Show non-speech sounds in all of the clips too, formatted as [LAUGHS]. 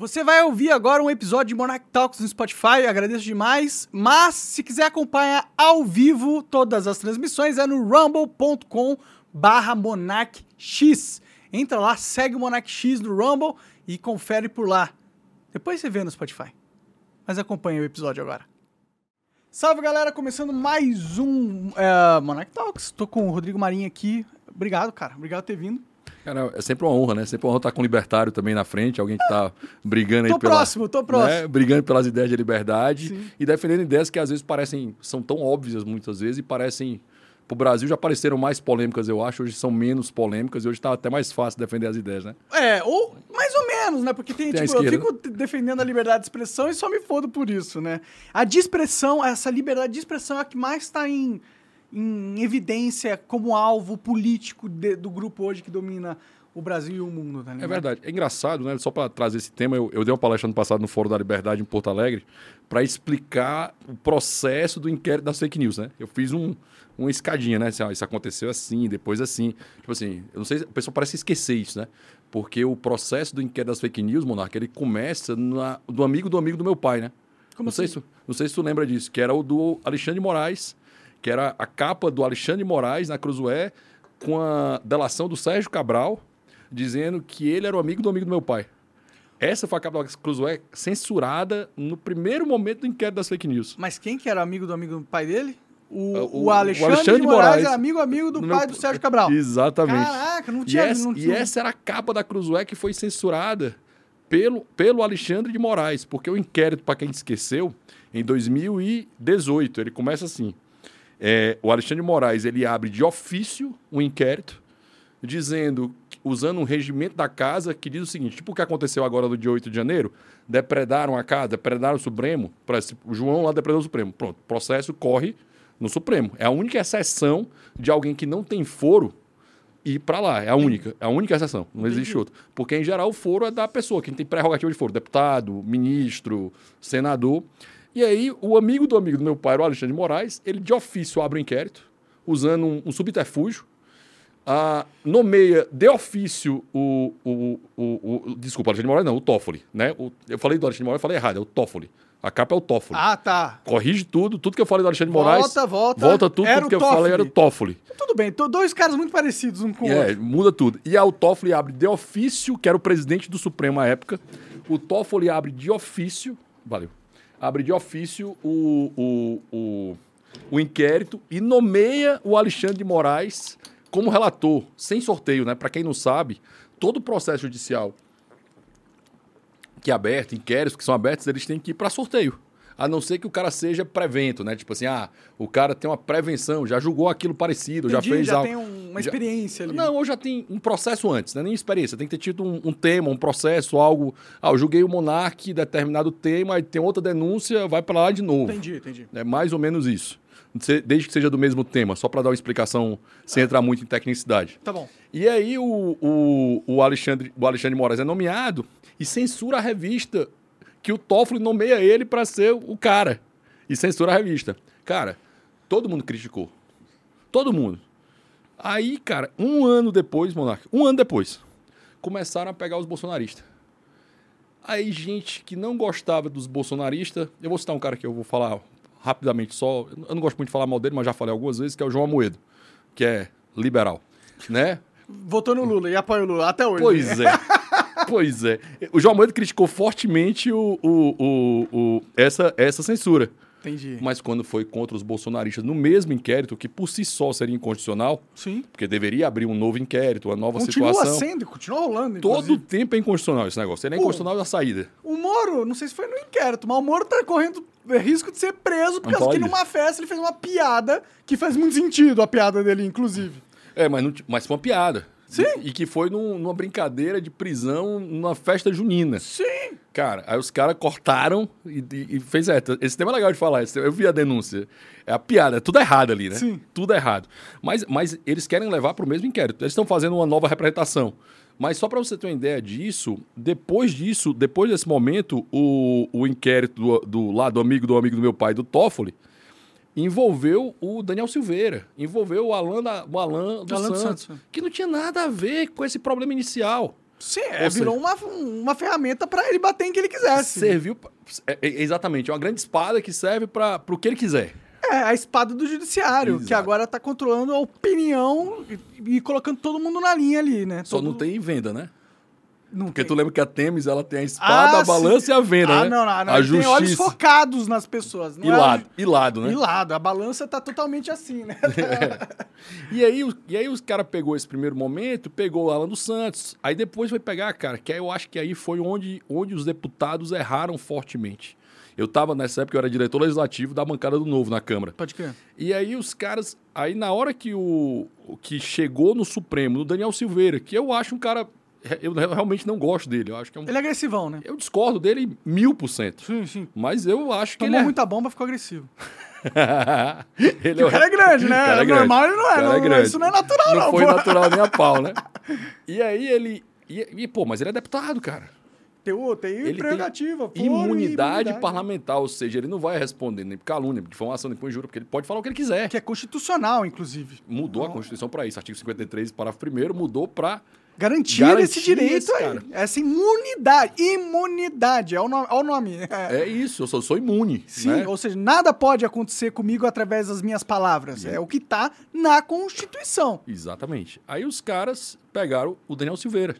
Você vai ouvir agora um episódio de Monarch Talks no Spotify, agradeço demais. Mas se quiser acompanhar ao vivo todas as transmissões é no rumble.com barra monarchx. Entra lá, segue o Monarch X no Rumble e confere por lá. Depois você vê no Spotify. Mas acompanha o episódio agora. Salve galera, começando mais um é, Monarch Talks. Tô com o Rodrigo Marinho aqui. Obrigado, cara. Obrigado por ter vindo. Cara, é sempre uma honra, né? Sempre uma honra estar com um libertário também na frente, alguém que está brigando aí Tô pela, próximo, tô próximo. né? brigando pelas ideias de liberdade Sim. e defendendo ideias que às vezes parecem, são tão óbvias muitas vezes e parecem, pro Brasil já pareceram mais polêmicas, eu acho, hoje são menos polêmicas e hoje está até mais fácil defender as ideias, né? É, ou mais ou menos, né? Porque tem, Tem tipo, eu fico t- defendendo a liberdade de expressão e só me fodo por isso, né? A de expressão, essa liberdade de expressão é a que mais está em, em evidência como alvo político de- do grupo hoje que domina o Brasil e o mundo, tá É verdade. É engraçado, né? Só para trazer esse tema, eu, eu dei uma palestra ano passado no Fórum da Liberdade em Porto Alegre para explicar o processo do inquérito das fake news, né? Eu fiz um, uma escadinha, né? Assim, ó, isso aconteceu assim, depois assim. Tipo assim, eu não sei, o pessoal parece esquecer isso, né? Porque o processo do inquérito das fake news, Monarca, ele começa na, do amigo do amigo do meu pai, né? Como não, sei assim? se, tu- não sei se tu lembra disso, que era o do Alexandre Moraes, que era a capa do Alexandre Moraes na Cruzoé com a delação do Sérgio Cabral, dizendo que ele era o amigo do amigo do meu pai. Essa foi a capa da Cruzoé censurada no primeiro momento do inquérito das fake news. Mas quem que era amigo do amigo do pai dele? O, É, o, o- o Alexandre, Alexandre de Moraes, Moraes. é amigo amigo do pai meu- do Sérgio Cabral. Exatamente. Caraca, não E tinha... essa, não e tinha- essa era a capa da Cruzoé que foi censurada pelo, pelo Alexandre de Moraes, porque o inquérito, para quem esqueceu, em 2018, ele começa assim. É, o Alexandre Moraes ele abre de ofício um inquérito, dizendo, usando um regimento da casa que diz o seguinte: tipo o que aconteceu agora no dia 8 de janeiro, depredaram a casa, depredaram o Supremo, o João lá depredou o Supremo. Pronto, o processo corre no Supremo. É a única exceção de alguém que não tem foro ir para lá. É a única, é a única exceção. Não existe outra. Porque, em geral, o foro é da pessoa, quem tem prerrogativa de foro, deputado, ministro, senador. E aí, o amigo do amigo do meu pai, o Alexandre de Moraes, ele de ofício abre o inquérito, usando um, um subterfúgio, ah, nomeia de ofício o, o, o, o- Desculpa, Alexandre de Moraes não, o Toffoli. Né? Eu falei do Alexandre de Moraes, eu falei errado, é o Toffoli. A capa é o Toffoli. Ah, tá. Corrige tudo, tudo que eu falei do Alexandre de Moraes. Volta, volta. Volta tudo, tudo que eu falei era o Toffoli. Tudo bem, tô dois caras muito parecidos um com o É, outro. muda tudo. E aí o Toffoli abre de ofício, que era o presidente do Supremo à época. O Toffoli abre de ofício. Valeu. Abre de ofício o, o, o, o inquérito e nomeia o Alexandre de Moraes como relator, sem sorteio, né? Para quem não sabe, todo o processo judicial que é aberto, inquéritos que são abertos, eles têm que ir para sorteio. A não ser que o cara seja prevento, né? Tipo assim, ah, o cara tem uma prevenção, já julgou aquilo parecido, já Entendi, fez já algo. tem um- uma já- experiência ali. Não, ou já tem um processo antes, não é nem experiência. Tem que ter tido um, um tema, um processo, algo. Ah, eu julguei o monarca, determinado tema, aí tem outra denúncia, vai para lá de novo. Entendi, entendi. É mais ou menos isso. Desde que seja do mesmo tema, só para dar uma explicação sem entrar muito em tecnicidade. Tá bom. E aí o, o, o, Alexandre, o Alexandre Moraes é nomeado e censura a revista que o Toffoli nomeia ele para ser o cara. E censura a revista. Cara, todo mundo criticou. Todo mundo. Aí, cara, um ano depois, Monarca, um ano depois, começaram a pegar os bolsonaristas. Aí, gente que não gostava dos bolsonaristas, eu vou citar um cara que eu vou falar rapidamente só, eu não gosto muito de falar mal dele, mas já falei algumas vezes, que é o João Amoedo, que é liberal, né? Votou no Lula e apoia o Lula até hoje. Pois é. [LAUGHS] pois é. O João Amoedo criticou fortemente o, o, o, essa, essa censura. Entendi. Mas quando foi contra os bolsonaristas no mesmo inquérito, que por si só seria inconstitucional, Sim. porque deveria abrir um novo inquérito, uma nova Continua situação. sendo, continua rolando. Todo inclusive. tempo é inconstitucional esse negócio. Ele é inconstitucional da saída. O Moro, não sei se foi no inquérito, mas o Moro tá correndo risco de ser preso por causa que numa festa ele fez uma piada que faz muito sentido, a piada dele, inclusive. É, mas, não, mas foi uma piada. Sim. E, e que foi num- numa brincadeira de prisão numa festa junina. Sim. Cara, aí os caras cortaram e, e, e fez. É, esse tema é legal de falar. tema- eu vi a denúncia. É a piada, é tudo errado ali, né? Sim. Tudo errado. Mas, mas eles querem levar para o mesmo inquérito. Eles estão fazendo uma nova representação. Mas só para você ter uma ideia disso, depois disso, depois desse momento, o, o inquérito do, do lá do amigo do amigo do meu pai, do Toffoli, envolveu o Daniel Silveira, envolveu o Alan, da, o Alan, do, Alan Santos, Santos. que não tinha nada a ver com esse problema inicial. Sim, é, Ou virou uma, uma ferramenta pra ele bater em quem ele quisesse. Serviu. é- é- exatamente, é uma grande espada que serve para o que ele quiser. É, a espada do judiciário, que Exato. agora tá controlando a opinião e, e colocando todo mundo na linha ali, né? Só Todo- não tem venda, né? Não Porque tem. tu lembra que a Temis ela tem a espada, Ah, a balança sim. e a venda, ah, né? não, não, não. A ele tem olhos justiça. focados nas pessoas. Não E é lado, e lado, né? E lado. A balança tá totalmente assim, né? [LAUGHS] E aí, e aí os caras pegou esse primeiro momento, pegou o Alan dos Santos, aí depois foi pegar, cara, que aí eu acho que aí foi onde, onde os deputados erraram fortemente. Eu tava nessa época, eu era diretor legislativo da bancada do Novo na Câmara. Pode crer. E aí os caras, aí na hora que o que chegou no Supremo, no Daniel Silveira, que eu acho um cara, eu realmente não gosto dele, eu acho que é um, Ele é agressivão, né? eu discordo dele mil por cento, Sim, sim. mas eu acho que Tomou ele é... muita bomba, ficou agressivo. [LAUGHS] ele O cara é grande, né? [LAUGHS] Cara é grande. Normal ele não é. Cara não- é grande. Isso não é natural, não. Não foi pô. natural nem a [LAUGHS] pau, né? E aí ele. E, e, pô, mas ele é deputado, cara. Tem, tem Ele prerrogativa. tem foro e imunidade, parlamentar, ou seja, ele não vai responder nem por calúnia, por difamação, nem por injúria, porque ele pode falar o que ele quiser. Que é constitucional, inclusive. Mudou a Constituição para isso. Artigo 53, parágrafo 1 mudou para. Garantir, esse direito aí. cara. Essa imunidade. Imunidade. É o nome. É o nome. É. É isso, eu sou, sou imune. Sim, né? ou seja, nada pode acontecer comigo através das minhas palavras. É o que tá na Constituição. Exatamente. Aí os caras pegaram o Daniel Silveira,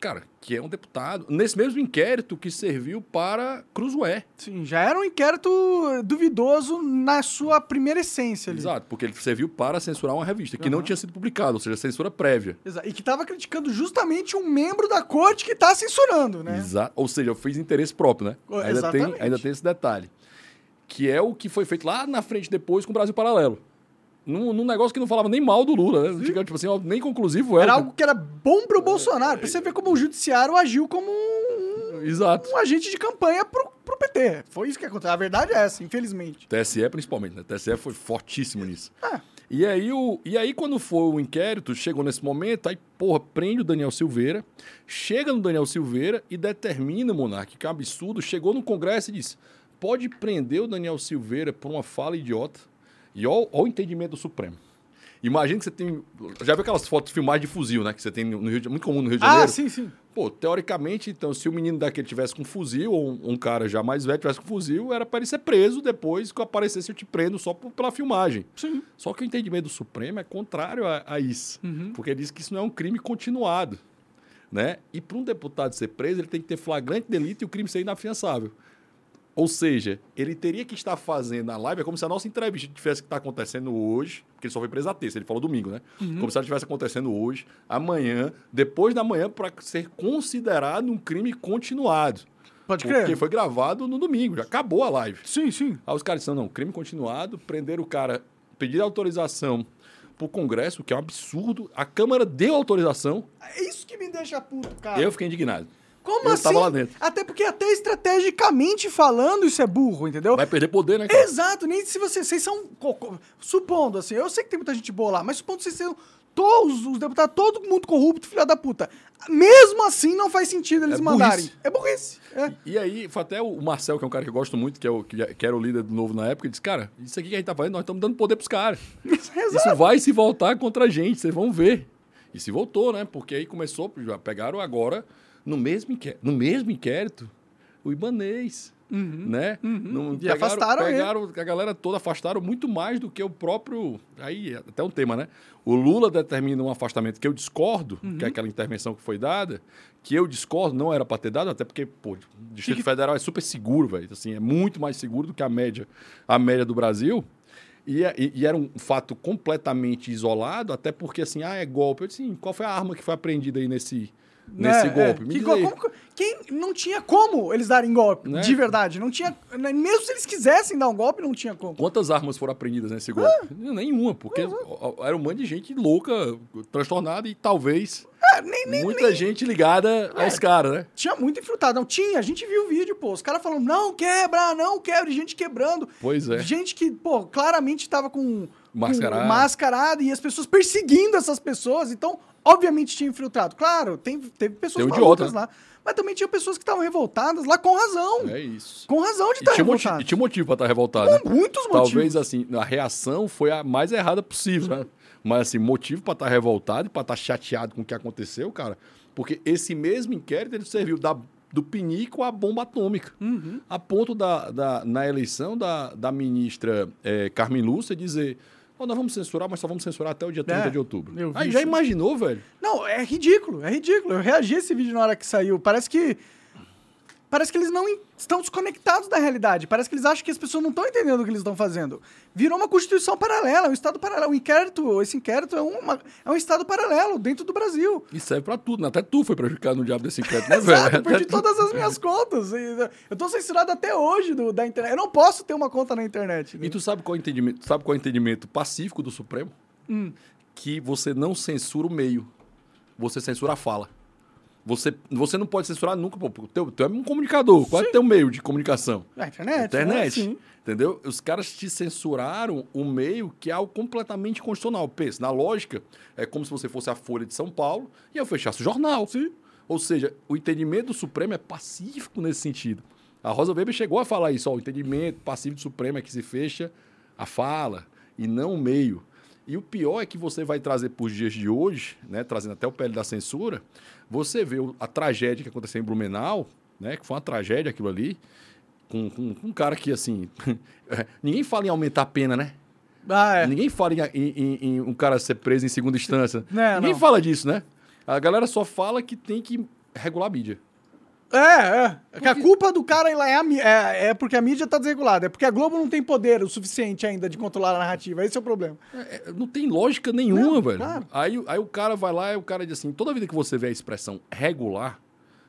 cara, que é um deputado, nesse mesmo inquérito que serviu para Cruzoé. Sim, já era um inquérito duvidoso na sua primeira essência ali. Exato, porque ele serviu para censurar uma revista que não tinha sido publicada, ou seja, censura prévia. Exa- E que tava criticando justamente um membro da corte que tá censurando, né? Exa ou seja, fiz interesse próprio, né? Ainda tem, exatamente. ainda tem esse detalhe. Que é o que foi feito lá na frente depois com o Brasil Paralelo. Num, num negócio que não falava nem mal do Lula, né? Tipo assim, ó, nem conclusivo era. Era algo que era bom pro Bolsonaro. Pra você ver como o judiciário agiu como um, Exato. um agente de campanha pro, pro PT. Foi isso que aconteceu. A verdade é essa, infelizmente. TSE principalmente, né? TSE foi fortíssimo nisso. Ah. E aí, o, e aí, quando foi o inquérito, chegou nesse momento, aí, porra, prende o Daniel Silveira, chega no Daniel Silveira e determina, Monark, que é um absurdo, chegou no Congresso e disse: pode prender o Daniel Silveira por uma fala idiota. E olha o entendimento do Supremo. Imagina que você tem. Já viu aquelas fotos de filmagem de fuzil, né? Que você tem no Rio de, muito comum no Rio de Janeiro. Ah, sim, sim. Pô, teoricamente, então, se o menino daquele tivesse com fuzil, ou um, um cara já mais velho tivesse com fuzil, era para ele ser preso depois que aparecesse eu te prendo só por- pela filmagem. Sim. Só que o entendimento do Supremo é contrário a, a isso. Porque ele diz que isso não é um crime continuado. Né? E para um deputado ser preso, ele tem que ter flagrante delito e o crime ser inafiançável. Ou seja, ele teria que estar fazendo a live, é como se a nossa entrevista tivesse que estar acontecendo hoje, porque ele só foi preso a terça, ele falou domingo, né? Como se ela estivesse acontecendo hoje, amanhã, depois da manhã, para ser considerado um crime continuado. Pode Porque crer. foi gravado no domingo, já acabou a live. Sim, sim. Aí os caras disseram, não, crime continuado, prenderam o cara, pediram autorização pro Congresso, que é um absurdo. A Câmara deu autorização, É isso que me deixa puto, cara. eu fiquei indignado. Como eu assim? lá dentro. Até porque até estrategicamente falando isso é burro, entendeu? Vai perder poder, né, cara? Exato, nem se você, vocês são, supondo assim, eu sei que tem muita gente boa lá, mas supondo que vocês são todos os deputados, todo mundo corrupto, filha da puta. Mesmo assim não faz sentido eles É mandarem. É burrice. É. E aí, foi até o Marcel, que é um cara que eu gosto muito, que, é o, que era o líder do Novo na época, disse, cara, isso aqui que a gente tá fazendo, nós estamos dando poder pros caras. [LAUGHS] Isso vai se voltar contra a gente, vocês vão ver. E se voltou, né? Porque aí começou, já pegaram agora, no mesmo inquérito, no mesmo inquérito o Ibanês, né? Não- E afastaram ele. pegaram a galera toda, afastaram muito mais do que o próprio... Aí, até um tema, né? O Lula determina um afastamento que eu discordo, Uhum. que é aquela intervenção que foi dada, que eu discordo, não era para ter dado, até porque, pô, o Distrito Que Federal é super seguro, velho. Assim, é muito mais seguro do que a média, a média do Brasil. E, é- e- e era um fato completamente isolado, até porque, assim, ah, é golpe. Eu disse, qual foi a arma que foi apreendida aí nesse, nesse golpe? é. Me Que diz go- aí. como- quem não tinha como eles darem golpe, Né? de verdade. Não tinha. Mesmo se eles quisessem dar um golpe, não tinha como. Quantas armas foram apreendidas nesse golpe? Nenhuma, porque era um monte de gente louca, transtornada e talvez É, nem, nem, muita gente ligada aos caras, né? Tinha muito infiltrado. Não tinha, a gente viu o vídeo, pô. Os caras falando, não quebra, não quebra, gente quebrando. Pois é. Gente que, pô, claramente tava com, Mascarado. com mascarado e as pessoas perseguindo essas pessoas. Então, obviamente tinha infiltrado. Claro, tem, teve pessoas Tem um malucas lá. Mas também tinha pessoas que estavam revoltadas lá com razão. É isso. Com razão de estar tinha, motivo, revoltado. e tinha motivo pra estar revoltado. né? Muitos motivos. Talvez assim, a reação foi a mais errada possível, né? Mas assim, motivo pra estar revoltado e pra estar chateado com o que aconteceu, cara, Porque esse mesmo inquérito ele serviu da, do pinico à bomba atômica. Uhum. A ponto da, da, na eleição da, da ministra eh, Carmen Lúcia dizer: "Ó, nós vamos censurar, mas só vamos censurar até o dia 30 É, de outubro. Aí já isso. imaginou, velho? Não, é ridículo, é ridículo. Eu reagi a esse vídeo na hora que saiu. Parece que. Parece que eles não estão desconectados da realidade. Parece que eles acham que as pessoas não estão entendendo o que eles estão fazendo. Virou uma constituição paralela, um estado paralelo. O inquérito, esse inquérito é, uma, é um estado paralelo dentro do Brasil. E serve pra tudo. né? Até tu foi prejudicado no diabo desse inquérito, né, [LAUGHS] Exato, velho? eu perdi Até tu- todas as minhas contas. Eu tô censurado até hoje do- da internet. Eu não posso ter uma conta na internet. né? E tu sabe qual é o entendimento, sabe qual é o entendimento pacífico do Supremo? Hum. Que você não censura o meio, você censura a fala. Você, você não pode censurar nunca, pô. porque Tu, tu é um comunicador, qual é o teu meio de comunicação? A internet. Internet. né? Sim. Entendeu? Os caras te censuraram o meio que é algo completamente constitucional. Pensa, na lógica, é como se você fosse a Folha de São Paulo e eu fechasse o jornal. Ou seja, o entendimento do Supremo é pacífico nesse sentido. A Rosa Weber chegou a falar isso, ó, o entendimento pacífico do Supremo é que se fecha a fala e não o meio. E o pior é que você vai trazer para os dias de hoje, né, trazendo até o pele da censura, você vê a tragédia que aconteceu em Blumenau, né, que foi uma tragédia aquilo ali, com, com- com um cara que, assim, [LAUGHS] ninguém fala em aumentar a pena, né? Ah, é. Ninguém fala em, em- em- em um cara ser preso em segunda instância. Não, ninguém não. fala disso, né? A galera só fala que tem que regular a mídia. É, é. É que a culpa do cara lá é, a é, é porque a mídia tá desregulada. É porque a Globo não tem poder o suficiente ainda de controlar a narrativa. Esse é o problema. É, é, não tem lógica nenhuma, Não, velho. claro. Aí, aí o cara vai lá e o cara diz assim: toda vida que você vê a expressão regular,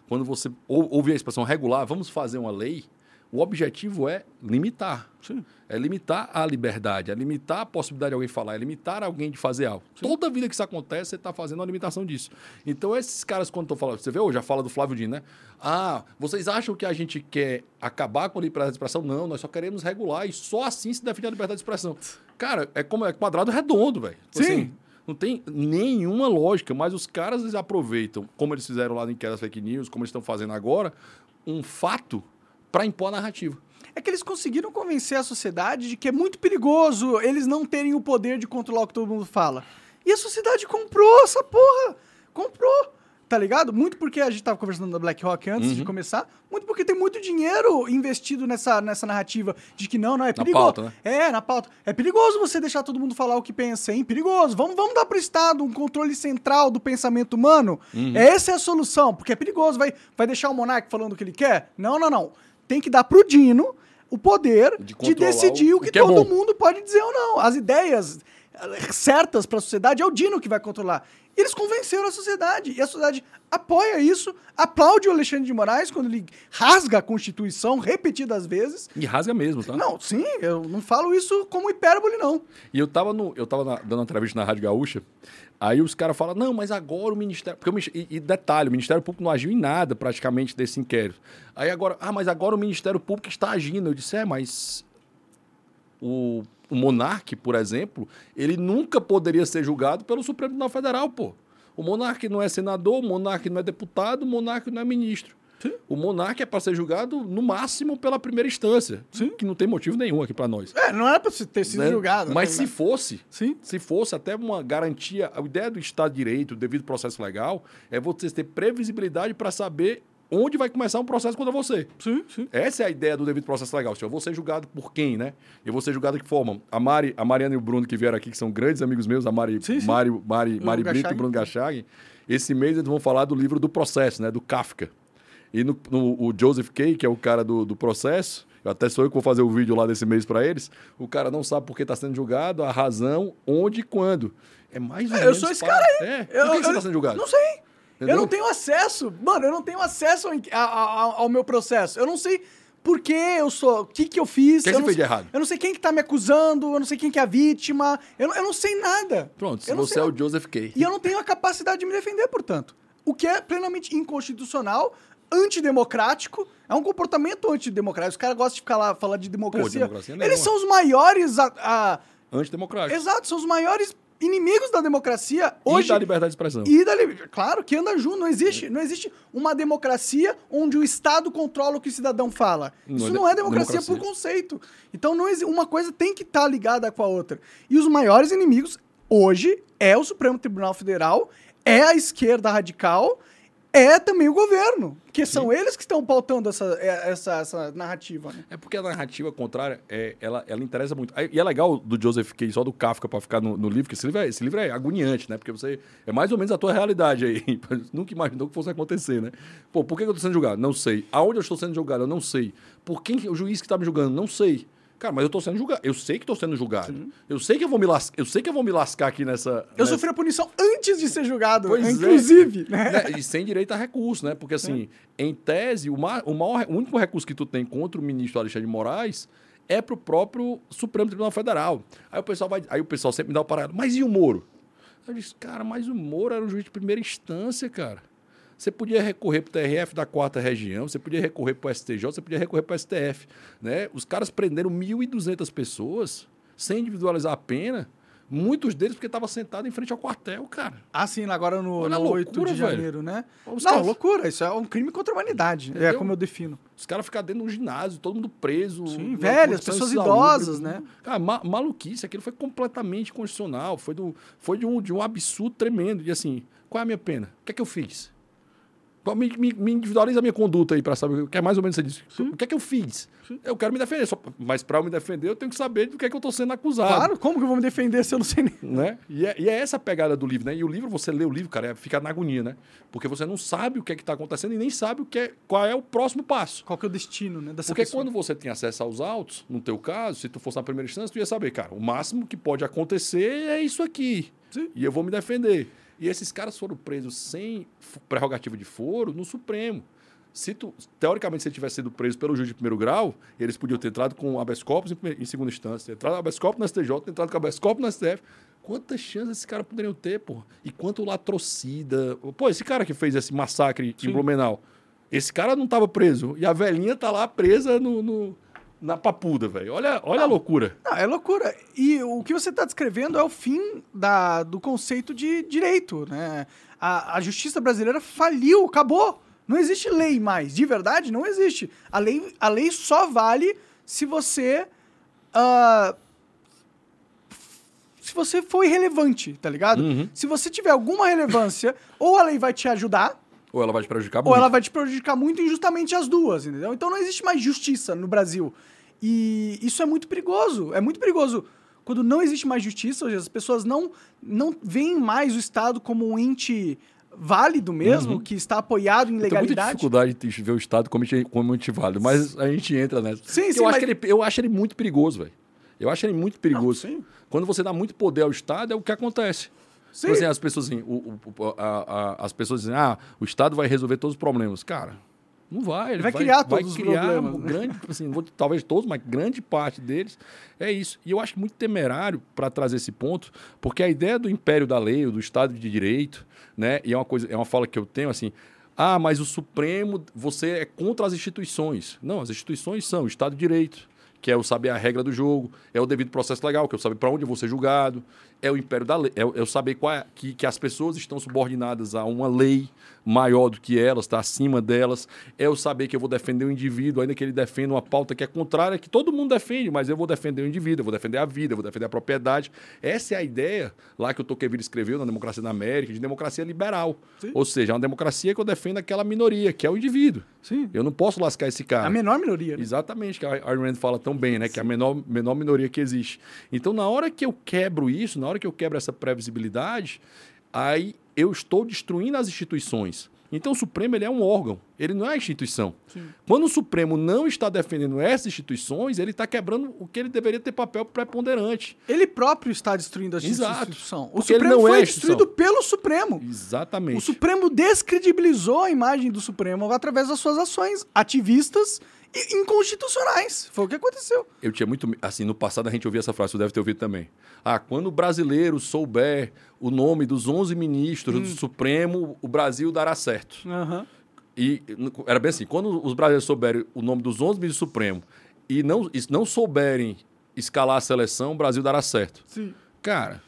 quando você ou, ouve a expressão regular, vamos fazer uma lei, o objetivo é limitar. Sim. É limitar a liberdade, é limitar a possibilidade de alguém falar, é limitar alguém de fazer algo. Toda vida que isso acontece, você está fazendo uma limitação disso. Então, esses caras, quando estão falando, você vê hoje, já fala do Flávio Dino, né? Ah, vocês acham que a gente quer acabar com a liberdade de expressão? Não, nós só queremos regular e só assim se define a liberdade de expressão. Cara, é como é quadrado redondo, velho. Tipo Sim. não tem nenhuma lógica, mas os caras eles aproveitam, como eles fizeram lá no Inquérito das Fake News, como eles estão fazendo agora, um fato para impor a narrativa. É que eles conseguiram convencer a sociedade de que é muito perigoso eles não terem o poder de controlar o que todo mundo fala. E a sociedade comprou essa porra. Comprou. Tá ligado? Muito porque a gente tava conversando da BlackRock antes de começar, muito porque tem muito dinheiro investido nessa, nessa narrativa de que não, não, é perigoso. pauta, né? É, na pauta. É perigoso você deixar todo mundo falar o que pensa, hein? Perigoso. Vamos, vamos dar pro Estado um controle central do pensamento humano. Essa é a solução, porque é perigoso. Vai, vai deixar o monarca falando o que ele quer? Não, não, não. Tem que dar pro Dino o poder De de, decidir o- o que, que é todo bom. mundo pode dizer ou não. As ideias eh, certas para a sociedade é o Dino que vai controlar. Eles convenceram a sociedade e a sociedade apoia isso, aplaude o Alexandre de Moraes quando ele rasga a Constituição repetidas vezes. E rasga mesmo, tá? Não, sim, eu não falo isso como hipérbole, não. E eu tava, no, eu tava na- dando uma entrevista na Rádio Gaúcha, aí os caras falam, não, mas agora o Ministério... Porque o, e, e detalhe, o Ministério Público não agiu em nada praticamente desse inquérito. Aí agora, ah, mas agora o Ministério Público está agindo. Eu disse, é, mas o, o Monarque, por exemplo, ele nunca poderia ser julgado pelo Supremo Tribunal Federal, pô. O Monarque não é senador, o Monarque não é deputado, o Monarque não é ministro. O Monarque é para ser julgado, no máximo, pela primeira instância. Que não tem motivo nenhum aqui para nós. É, não era pra você ter sido né? julgado. Mas né? se fosse, Sim. se fosse até uma garantia, a ideia do Estado de Direito, devido processo legal, é você ter previsibilidade para saber onde vai começar um processo contra você. Sim, sim. Essa é a ideia do devido processo legal. Se eu vou ser julgado por quem, né? Eu vou ser julgado de que forma? A Mari, a Mariana e o Bruno que vieram aqui, que são grandes amigos meus, a Mari, Sim, sim. Mari, Mari, Mari Brito e Gachag. Bruno Gachag, esse mês eles vão falar do livro do processo, né? Do Kafka. E no, no- o Joseph Kay, que é o cara do, do processo, eu até sou eu que vou fazer o vídeo lá desse mês para eles, o cara não sabe por que está sendo julgado, a razão, onde e quando. É mais ou É, eu menos sou esse para- cara aí. É. Eu, por que, que você eu- está sendo julgado? Não sei. Entendeu? Eu não tenho acesso. Mano, eu não tenho acesso ao, a- a- ao meu processo. Eu não sei por que eu sou. O que, que eu fiz. O que eu você não fez de sei- errado? Eu não sei quem que tá me acusando, eu não sei quem que é a vítima. Eu, não- eu não sei nada. Pronto, se Eu você é o. Joseph Kay. E eu não tenho a capacidade de me defender, portanto. O que é plenamente inconstitucional, antidemocrático. É um comportamento antidemocrático. Os caras gostam de ficar lá falar de democracia. democracia nenhuma. Eles são os maiores. A, a- Antidemocrático. exato, são os maiores inimigos da democracia E hoje. da liberdade de expressão. E da li- Claro que anda junto, não existe, não existe uma democracia onde o Estado controla o que o cidadão fala. Não Isso é não de- é democracia, democracia. por conceito. Então não exi- uma coisa tem que estar ligada com a outra. E os maiores inimigos hoje é o Supremo Tribunal Federal, é a esquerda radical é também o governo, que são eles que estão pautando essa, é, essa, essa narrativa. Né? É porque a narrativa contrária, é, ela, ela interessa muito. E é legal do Joseph K, só do Kafka para ficar no, no, livro, que esse livro, é, esse livro é agoniante, né? Porque você é mais ou menos a tua realidade aí. [LAUGHS] Nunca imaginou que fosse acontecer, né? Pô, por que eu estou sendo julgado? Não sei. Aonde eu estou sendo julgado? Eu não sei. Por quem o juiz que está me julgando? Não sei. Cara, mas eu tô sendo julgado. Eu sei que tô sendo julgado. Sim. Eu sei que eu vou me lascar. Eu sei que eu vou me lascar aqui nessa. Eu nessa... sofri a punição antes de ser julgado. Pois é. inclusive. [LAUGHS] É. Né? E sem direito a recurso, né? Porque assim, é. em tese, o, ma... o, maior... o único recurso que tu tem contra o ministro Alexandre de Moraes é pro próprio Supremo Tribunal Federal. Aí o pessoal vai. Aí o pessoal sempre me dá o parado. Mas e o Moro? Eu disse, cara, mas o Moro era um juiz de primeira instância, cara. Você podia recorrer para o TRF da quarta região, você podia recorrer para o STJ, você podia recorrer para o STF. Né? Os caras prenderam 1.200 pessoas sem individualizar a pena. Muitos deles porque estava sentado em frente ao quartel, cara. Ah, sim, agora no, Olha no loucura, 8 de janeiro, né? Os Não, caras... loucura. Isso é um crime contra a humanidade. É Entendeu? É como eu defino. Os caras ficam dentro de um ginásio, todo mundo preso. Sim, velhas, pessoas idosas, né? Cara, ma maluquice. Aquilo foi completamente constitucional. Foi, do, foi de, um, de um absurdo tremendo. E assim, qual é a minha pena? O que é que eu fiz? Me, me, me, individualiza a minha conduta aí para saber o que é mais ou menos você disse. O que é que eu fiz? Sim. Eu quero me defender, só, mas para eu me defender eu tenho que saber do que é que eu estou sendo acusado. Claro, como que eu vou me defender se eu não sei nem. Né? E, é, e é essa a pegada do livro, né? E o livro, você lê o livro, cara, é, fica na agonia, né? Porque você não sabe o que é que está acontecendo e nem sabe o que é, qual é o próximo passo. Qual que é o destino, né? Porque pessoa. quando você tem acesso aos autos, no teu caso, se tu fosse na primeira instância, tu ia saber, cara, o máximo que pode acontecer é isso aqui. Sim. E eu vou me defender. E esses caras foram presos sem prerrogativa de foro no Supremo. Se tu, teoricamente, se ele tivesse sido preso pelo juiz de primeiro grau, eles podiam ter entrado com habeas corpus em, em segunda instância, entrado com habeas corpus no STJ, entrado com habeas corpus no STF. Quantas chances esses caras poderiam ter, pô? E quanto latrocida. Pô, esse cara que fez esse massacre Sim. em Blumenau, esse cara não estava preso. E a velhinha tá lá presa no, no na papuda, velho. Olha, olha não, a loucura. Não, é loucura. E o que você está descrevendo é o fim da, do conceito de direito, né? A, a justiça brasileira faliu, acabou. Não existe lei mais. De verdade, não existe. A lei, a lei só vale se você. Uh, se você for irrelevante, tá ligado? Uhum. Se você tiver alguma relevância, [LAUGHS] ou a lei vai te ajudar, ou ela vai te prejudicar muito. Ou ela vai te prejudicar muito injustamente as duas, entendeu? Então não existe mais justiça no Brasil. E isso é muito perigoso. É muito perigoso quando não existe mais justiça, ou seja, as pessoas não, não veem mais o Estado como um ente válido mesmo, uhum. que está apoiado em legalidade. Tem muita dificuldade de ver o Estado como, como ente válido, mas a gente entra nessa. Sim, sim, eu, mas... acho ele, eu acho ele muito perigoso, velho. Eu acho ele muito perigoso. Não, Quando você dá muito poder ao Estado, é o que acontece. Sim. Assim, as pessoas assim, o, o, a, a, as pessoas dizem, ah, o Estado vai resolver todos os problemas. Cara, não vai. Ele vai, vai criar todos vai criar os problemas. Um né? grande, tipo assim, vou, talvez todos, mas grande parte deles é isso. E eu acho muito temerário para trazer esse ponto, porque a ideia do império da lei, do Estado de Direito, né? E é uma coisa, é uma fala que eu tenho assim. Ah, mas o Supremo, você é contra as instituições. Não, as instituições são o Estado de Direito, que é o saber a regra do jogo, é o devido processo legal, que é o saber para onde eu vou ser julgado, é o império da lei, é, é o saber qual é, que, que as pessoas estão subordinadas a uma lei maior do que elas, está acima delas, é o saber que eu vou defender o indivíduo, ainda que ele defenda uma pauta que é contrária, que todo mundo defende, mas eu vou defender o indivíduo, eu vou defender a vida, eu vou defender a propriedade. Essa é a ideia lá que o Tocqueville escreveu na Democracia da América, de democracia liberal. Sim. Ou seja, é uma democracia que eu defendo aquela minoria, que é o indivíduo. Sim. Eu não posso lascar esse cara. A menor minoria. Né? Exatamente, que a Ayn Rand fala tão bem, né? Sim. Que é a menor, menor minoria que existe. Então, na hora que eu quebro isso, na hora que eu quebro essa previsibilidade, aí eu estou destruindo as instituições. Então o Supremo ele é um órgão, ele não é a instituição. Sim. Quando o Supremo não está defendendo essas instituições, ele está quebrando o que ele deveria ter papel preponderante. Ele próprio está destruindo a instituição. O Porque Supremo foi é destruído pelo Supremo. Exatamente. O Supremo descredibilizou a imagem do Supremo através das suas ações ativistas inconstitucionais. Foi o que aconteceu. Eu tinha muito. Assim, no passado a gente ouvia essa frase, você deve ter ouvido também. Ah, quando o brasileiro souber o nome dos 11 ministros hum. do Supremo, o Brasil dará certo. Uhum. E era bem assim: quando os brasileiros souberem o nome dos 11 ministros do Supremo e não, e não souberem escalar a seleção, o Brasil dará certo. Sim. Cara.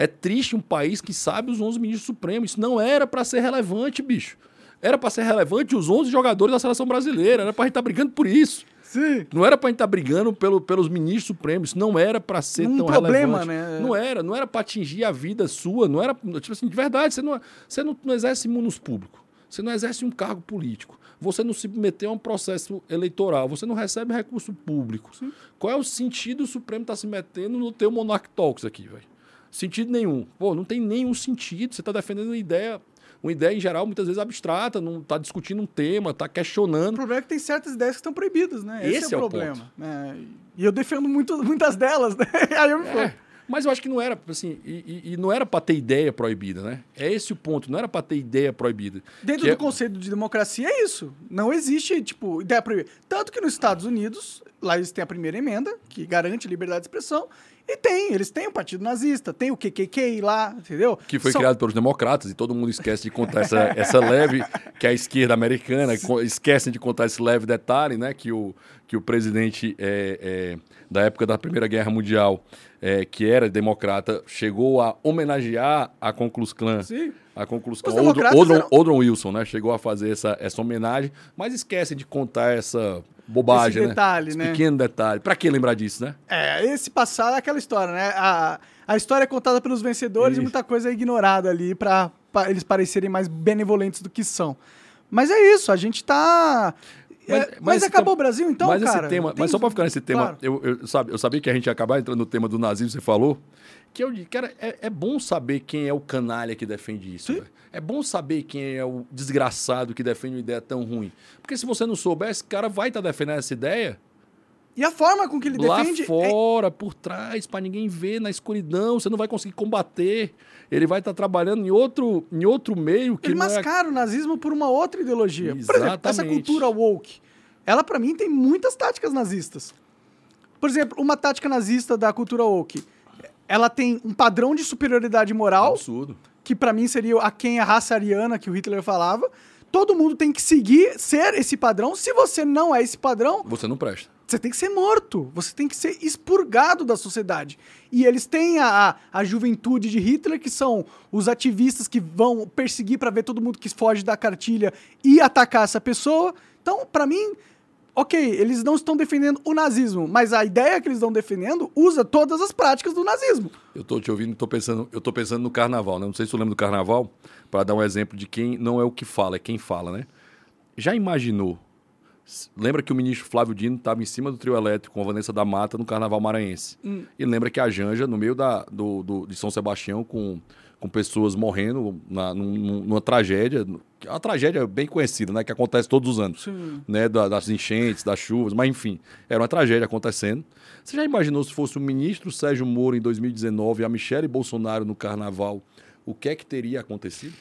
É triste um país que sabe os 11 ministros supremos. Isso não era para ser relevante, bicho. Era para ser relevante os 11 jogadores da seleção brasileira. Era para a gente estar tá brigando por isso. Sim. Não era para a gente estar tá brigando pelo, pelos ministros supremos. Não era para ser um tão problema, relevante. Né? Não era. Não era para atingir a vida sua. Não era. Tipo assim, de verdade, você não, você não, não exerce imunos público. Você não exerce um cargo político. Você não se meteu a um processo eleitoral. Você não recebe recurso público. Sim. Qual é o sentido do Supremo estar se metendo no teu Monarch Talks aqui, velho? Sentido nenhum. Pô, não tem nenhum sentido. Você está defendendo uma ideia, uma ideia em geral, muitas vezes abstrata, não está discutindo um tema, está O questionando. problema é que tem certas ideias que estão proibidas, né? Esse, Esse é é o o problema. né? E eu defendo muito, muitas delas, né? [LAUGHS] Aí eu me É, mas eu acho que não era, assim, e, e- não era para ter ideia proibida, né? É esse o ponto, não era para ter ideia proibida. Dentro do é- conceito de democracia é isso. Não existe, tipo, ideia proibida. Tanto que nos Estados Unidos, lá eles têm a primeira emenda, que garante liberdade de expressão, e tem, eles têm o Partido Nazista, tem o KKK lá, entendeu? Que foi São- criado pelos democratas, e todo mundo esquece de contar essa, essa leve, que a esquerda americana esquecem de contar esse leve detalhe, né? Que o, que o presidente é, é, da época da Primeira Guerra Mundial, é, que era democrata, chegou a homenagear a Klux Klan. Sim. A Os Klan. Odron, eram- Odron Wilson, né? Chegou a fazer essa, essa homenagem, mas esquecem de contar essa bobagem, Esse né? detalhe, Esse né? pequeno detalhe. Pra que lembrar disso, né? É, esse passado é aquela história, né? A, a história é contada pelos vencedores Isso. e muita coisa é ignorada ali pra, pra eles parecerem mais benevolentes do que são. Mas é isso, a gente tá. Mas- é, mas mas acabou o Brasil, então, mas cara? esse tema, Tem- mas só para ficar nesse tema, Claro. eu, eu, sabe, eu sabia que a gente ia acabar entrando no tema do nazismo, você falou. Que eu, cara, é, é bom saber quem é o canalha que defende isso. É bom saber quem é o desgraçado que defende uma ideia tão ruim. Porque se você não souber, esse cara vai estar defendendo essa ideia E a forma com que ele lá defende. é- fora, por trás, para ninguém ver, na escuridão. Você não vai conseguir combater. Ele vai estar trabalhando em outro, em outro meio que ele é mascara o nazismo por uma outra ideologia. Por exemplo, essa Exatamente. cultura woke, ela pra mim tem muitas táticas nazistas. Por exemplo, uma tática nazista da cultura woke, ela tem um padrão de superioridade moral, absurdo. que pra mim seria a quem a raça ariana que o Hitler falava. Todo mundo tem que seguir, ser esse padrão. Se você não é esse padrão, Você não presta. você tem que ser morto. Você tem que ser expurgado da sociedade. E eles têm a, a, a juventude de Hitler, que são os ativistas que vão perseguir pra ver todo mundo que foge da cartilha e atacar essa pessoa. Então, pra mim, ok, eles não estão defendendo o nazismo, mas a ideia que eles estão defendendo usa todas as práticas do nazismo. Eu tô te ouvindo, tô pensando, eu tô pensando no carnaval, né? Não sei se tu lembra do carnaval, para dar um exemplo de quem não é o que fala, é quem fala, né? Já imaginou? Lembra que o ministro Flávio Dino estava em cima do trio elétrico com a Vanessa da Mata no Carnaval Maranhense. E lembra que a Janja, no meio da, do, do- de São Sebastião, com, com pessoas morrendo na, num- num- numa tragédia, é uma tragédia bem conhecida, né? Que acontece todos os anos Sim. né, da- das enchentes, das chuvas, mas enfim, era uma tragédia acontecendo. Você já imaginou se fosse o ministro Sérgio Moro em 2019 e a Michele Bolsonaro no carnaval, o que é que teria acontecido?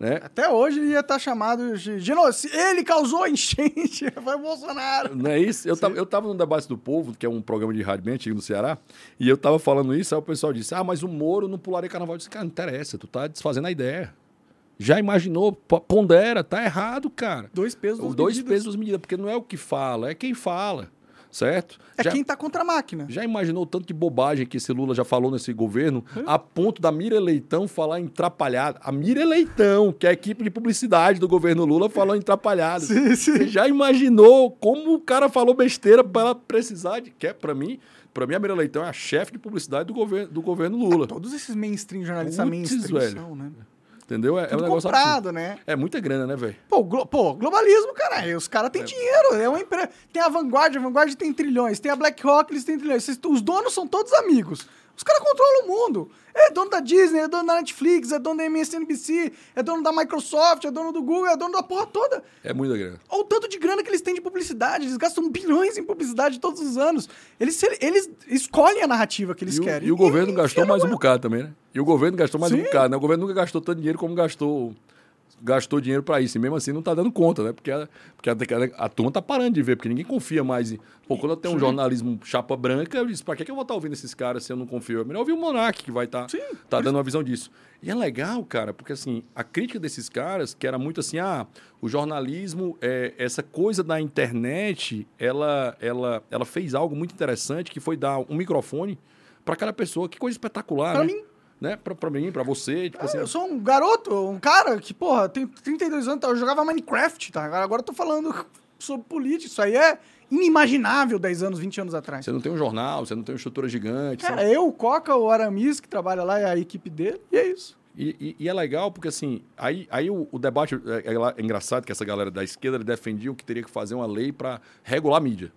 Né? Até hoje ele ia estar chamado de genocídio. Ele causou a enchente. [LAUGHS] Foi o Bolsonaro. Não é isso? Eu tava, eu tava no Debate do Povo, que é um programa de rádio bem antigo no Ceará, e eu tava falando isso, aí o pessoal disse: Ah, mas o Moro não pularia carnaval. Eu disse: Cara, não interessa, tu tá desfazendo a ideia. Já imaginou? Pondera, tá errado, cara. Dois pesos, Os duas dois medidas. pesos, duas medidas, porque não é o que fala, é quem fala, certo? É Já- quem tá contra a máquina. Já imaginou o tanto de bobagem que esse Lula já falou nesse governo, a ponto da Mira Leitão falar em trapalhada? A Mira Leitão, que é a equipe de publicidade do governo Lula, falou em trapalhada. [LAUGHS] Sim, sim. Você já imaginou como o cara falou besteira para ela precisar de. Que é, para mim, para mim, a Mira Leitão é a chefe de publicidade do governo, do governo Lula. Todos esses mainstream jornalistas Putz, mainstream velho. são, né? Entendeu? É, é um Tudo negócio comprado, absurdo. né? É muita grana, né, velho? Pô, glo- pô, globalismo, caralho. Os caras têm dinheiro. É uma empresa. Tem a Vanguard, a Vanguard tem trilhões. Tem a BlackRock, eles têm trilhões. Os donos são todos amigos. Os caras controlam o mundo. É dono da Disney, é dono da Netflix, é dono da MSNBC, é dono da Microsoft, é dono do Google, é dono da porra toda. É muita grana. Olha o tanto de grana que eles têm de publicidade. Eles gastam bilhões em publicidade todos os anos. Eles, eles escolhem a narrativa que eles E o, querem. e o governo gastou mais um bocado também, né? E o governo gastou mais um Sim. bocado, né? O governo nunca gastou tanto dinheiro como gastou gastou dinheiro para isso. E mesmo assim não tá dando conta, né? Porque, a, porque a, a turma tá parando de ver, porque ninguém confia mais em. Pô, quando eu tenho um jornalismo chapa branca, eu disse, pra que que eu vou estar ouvindo esses caras se eu não confio? É melhor ouvir o Monark, que vai estar Sim. tá dando uma visão disso. E é legal, cara, porque assim, a crítica desses caras, que era muito assim, ah, o jornalismo, é, essa coisa da internet, ela, ela, ela fez algo muito interessante, que foi dar um microfone para cada pessoa. Que coisa espetacular, Pra né? mim. Né? Pra, pra mim, pra você, tipo assim... Eu sou um garoto, um cara que, porra, tem 32 anos, eu jogava Minecraft, tá? Agora, eu tô falando [LAUGHS] sobre política. Isso aí é inimaginável 10 anos, 20 anos atrás. Você não tem um jornal, você não tem uma estrutura gigante. Cara, você- eu, o Coca, o Aramis, que trabalha lá, é a equipe dele, e é isso. E, e- e é legal porque, assim, aí, aí o, o debate é, é é engraçado que essa galera da esquerda defendiam que teria que fazer uma lei para regular a mídia.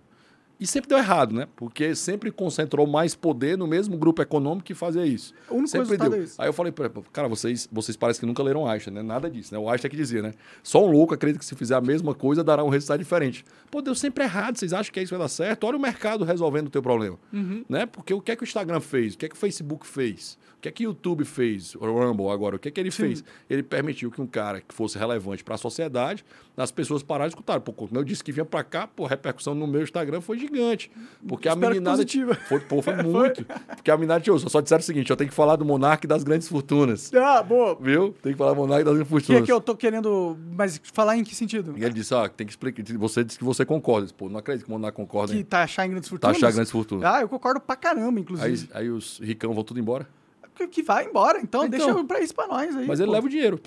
E sempre deu errado, né? Porque sempre concentrou mais poder no mesmo grupo econômico que fazia isso. O único sempre deu. é isso. Aí eu falei, cara, vocês, vocês parecem que nunca leram Einstein, né? Nada disso, né? O Einstein é que dizia, né? Só um louco acredita que se fizer a mesma coisa dará um resultado diferente. Pô, deu sempre errado. Vocês acham que é isso que vai dar certo? Olha o mercado resolvendo o teu problema. Uhum. Né? Porque o que é que o Instagram fez? O que é que o Facebook fez? O que é que o YouTube fez? O Rumble agora, o que é que ele Sim. fez? Ele permitiu que um cara que fosse relevante para a sociedade, as pessoas pararam de escutar. Pô, quando eu disse que vinha para cá, pô, a repercussão no meu Instagram foi gigante. Porque a Espero que meninada... positiva. Foi, pô, [LAUGHS] foi muito. Porque a meninada... Tio, só disseram o seguinte, eu tenho que falar do monarca e das grandes fortunas. Ah, boa. Viu? Tem que falar do monarca e das grandes Que é fortunas. que eu tô querendo. Mas falar em que sentido? E ele disse, ó, tem que explicar. Você disse que você concorda. Disse, Pô, não acredito que o monarca concorda. Que hein? tá achar em grandes Tá fortunas? achar grandes fortunas. Ah, eu concordo pra caramba, Aí, inclusive. aí os ricão vão tudo embora. Que, vai embora, então, Então. deixa pra isso pra nós aí. Mas ele pô. leva o dinheiro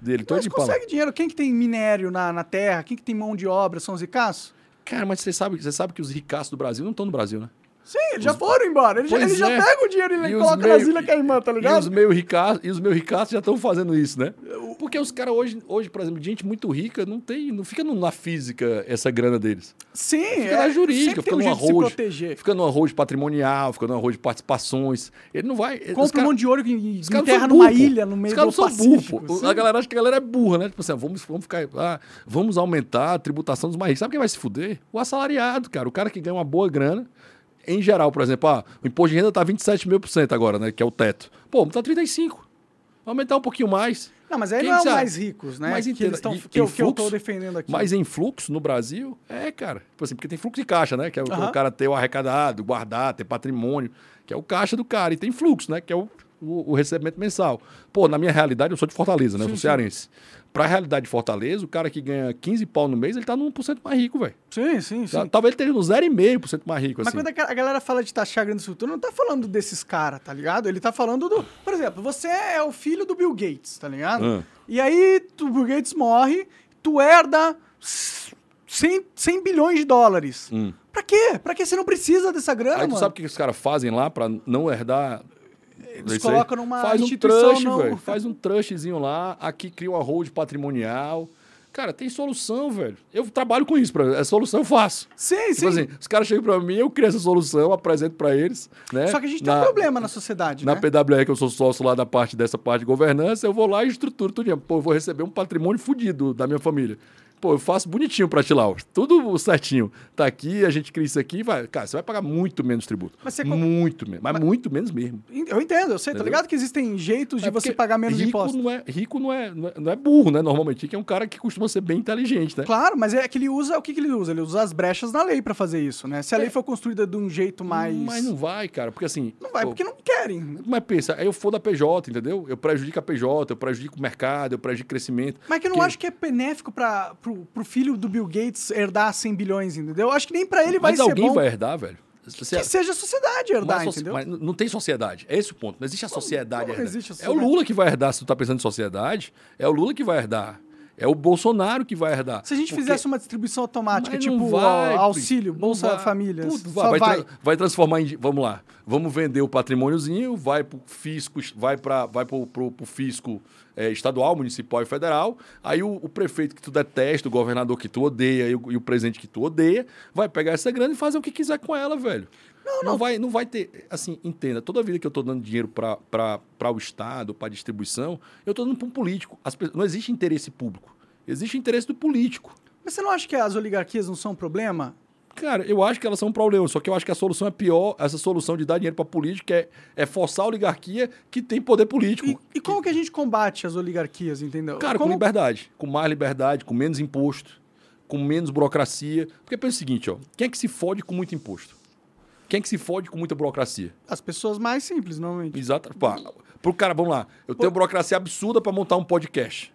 dele, todo Mas de pala. consegue dinheiro. Quem que tem minério na, na terra? Quem que tem mão de obra? São os ricaços? Cara, mas você sabe, você sabe que os ricaços do Brasil não estão no Brasil, né? Sim, eles já foram embora. Eles já, eles já é. pegam o dinheiro e, E os colocam meio- nas Ilhas Caimã, tá E os ligado? meio ricaços, e os meio ricaços já estão fazendo isso, né? Porque os caras hoje, hoje, por exemplo, gente muito rica não tem, não fica na física essa grana deles. Sim, Fica é. na jurídica, fica um no arroz, fica no arroz patrimonial, fica no arroz de participações. Ele não vai. os Compra cara- um monte de ouro e Os enterra numa ilha no Os meio do não são Pacífico. burro. A galera acha que a galera é burra, né? Tipo assim, ah, vamos, vamos ficar. ah, vamos aumentar a tributação dos mais ricos. Sabe quem vai se fuder? O assalariado, cara. O cara que ganha uma boa grana. Em geral, por exemplo, ah, o imposto de renda tá 27 mil por cento agora, né? Que é o teto. Pô, tá 35. Aumentar um pouquinho mais. Não, mas aí Quem não é o sabe? mais ricos, né? Mas que, eles tão, e- que, eu, em que eu tô fluxo, defendendo aqui. Mas em fluxo no Brasil, é, cara. Tipo assim, porque tem fluxo de caixa, né? Que é o, Aham. o cara ter o arrecadado, guardar, ter patrimônio, que é o caixa do cara. E tem fluxo, né? Que é o, o, o recebimento mensal. Pô, na minha realidade, eu sou de Fortaleza, né? Eu Sim, sou sim. Cearense. Pra realidade de Fortaleza, o cara que ganha 15 pau no mês, ele tá no 1% mais rico, velho. Sim, sim, sim. Tá- Talvez ele esteja no 0,5% mais rico, Mas assim. quando a ga- a galera fala de taxar grandes fortunas, não tá falando desses caras, tá ligado? Ele tá falando do. Por exemplo, você é o filho do Bill Gates, tá ligado? Ah. E aí o Bill Gates morre, tu herda 100, 100 bilhões de dólares. Hum. Pra quê? Pra quê? Você não precisa dessa grana, Aí tu mano. sabe o que os caras fazem lá pra não herdar? Eles isso aí? colocam numa Faz um trust, não- velho. Faz um trustzinho lá. Aqui cria uma hold patrimonial. Cara, tem solução, velho. Eu trabalho com isso. Pra... É solução, eu faço. Sim, sim. Tipo assim, os caras chegam pra mim, eu crio essa solução, apresento pra eles. Né? Só que a gente tem Na- um problema na sociedade, Na né? PWR, que eu sou sócio lá da parte dessa parte de governança, eu vou lá e estruturo tudo. Pô, eu vou receber um patrimônio fudido da minha família. Pô, eu faço bonitinho pra ti lá, ó. tudo certinho. Tá aqui, a gente cria isso aqui, vai. Cara, você vai pagar muito menos tributo. Mas você Muito menos. Mas, muito menos mesmo. Eu entendo, eu sei, tá Entendeu? ligado que existem jeitos de É você porque pagar menos rico impostos. Não é, rico não é, não é, não é burro, né? Normalmente, rico é um cara que costuma ser bem inteligente, né? Claro, mas é que ele usa. O que, que ele usa? Ele usa as brechas na lei pra fazer isso, né? Se a lei for construída de um jeito mais. É. Mas não vai, cara, porque assim. Não vai, pô, porque não querem. Mas pensa, aí eu for da PJ, entendeu? Eu prejudico a PJ, eu prejudico o mercado, eu prejudico o crescimento. Mas que eu não Porque- acho que é benéfico para pro, pro filho do Bill Gates herdar 100 bilhões, entendeu? Eu acho que nem pra ele vai Mas ser alguém bom vai herdar, velho. Você- que seja a sociedade herdar, Mas, entendeu? mas não tem sociedade. É esse o ponto. Não existe a sociedade. não herdar. existe a É o sociedade? Lula que vai herdar. Se tu tá pensando em sociedade, é o Lula que vai herdar. É o Bolsonaro que vai herdar. Se a gente Porque- fizesse uma distribuição automática, Mas tipo vai, auxílio, Bolsa vai. Família, só vai, vai. tra- vai transformar em. Vamos lá. Vamos vender o patrimôniozinho, vai pro fisco, vai para vai pro fisco eh, estadual, municipal e federal. Aí o, o prefeito que tu detesta, o governador que tu odeia e o, e o presidente que tu odeia, vai pegar essa grana e fazer o que quiser com ela, velho. Não, não. vai, não vai ter. Assim, entenda, toda vida que eu tô dando dinheiro para o Estado, para distribuição, eu tô dando para um político. As não existe interesse público. Existe interesse do político. Mas você não acha que as oligarquias não são um problema? Cara, eu acho que elas são um problema, só que eu acho que a solução é pior, essa solução de dar dinheiro para política é, é forçar a oligarquia que tem poder político. E, e como que a gente combate as oligarquias, entendeu? Cara, como... com liberdade, com mais liberdade, com menos imposto, com menos burocracia. Porque pensa o seguinte, ó, quem é que se fode com muito imposto? Quem é que se fode com muita burocracia? As pessoas mais simples, normalmente. Exato. Pá, pro cara, vamos lá, eu tenho burocracia absurda para montar um podcast.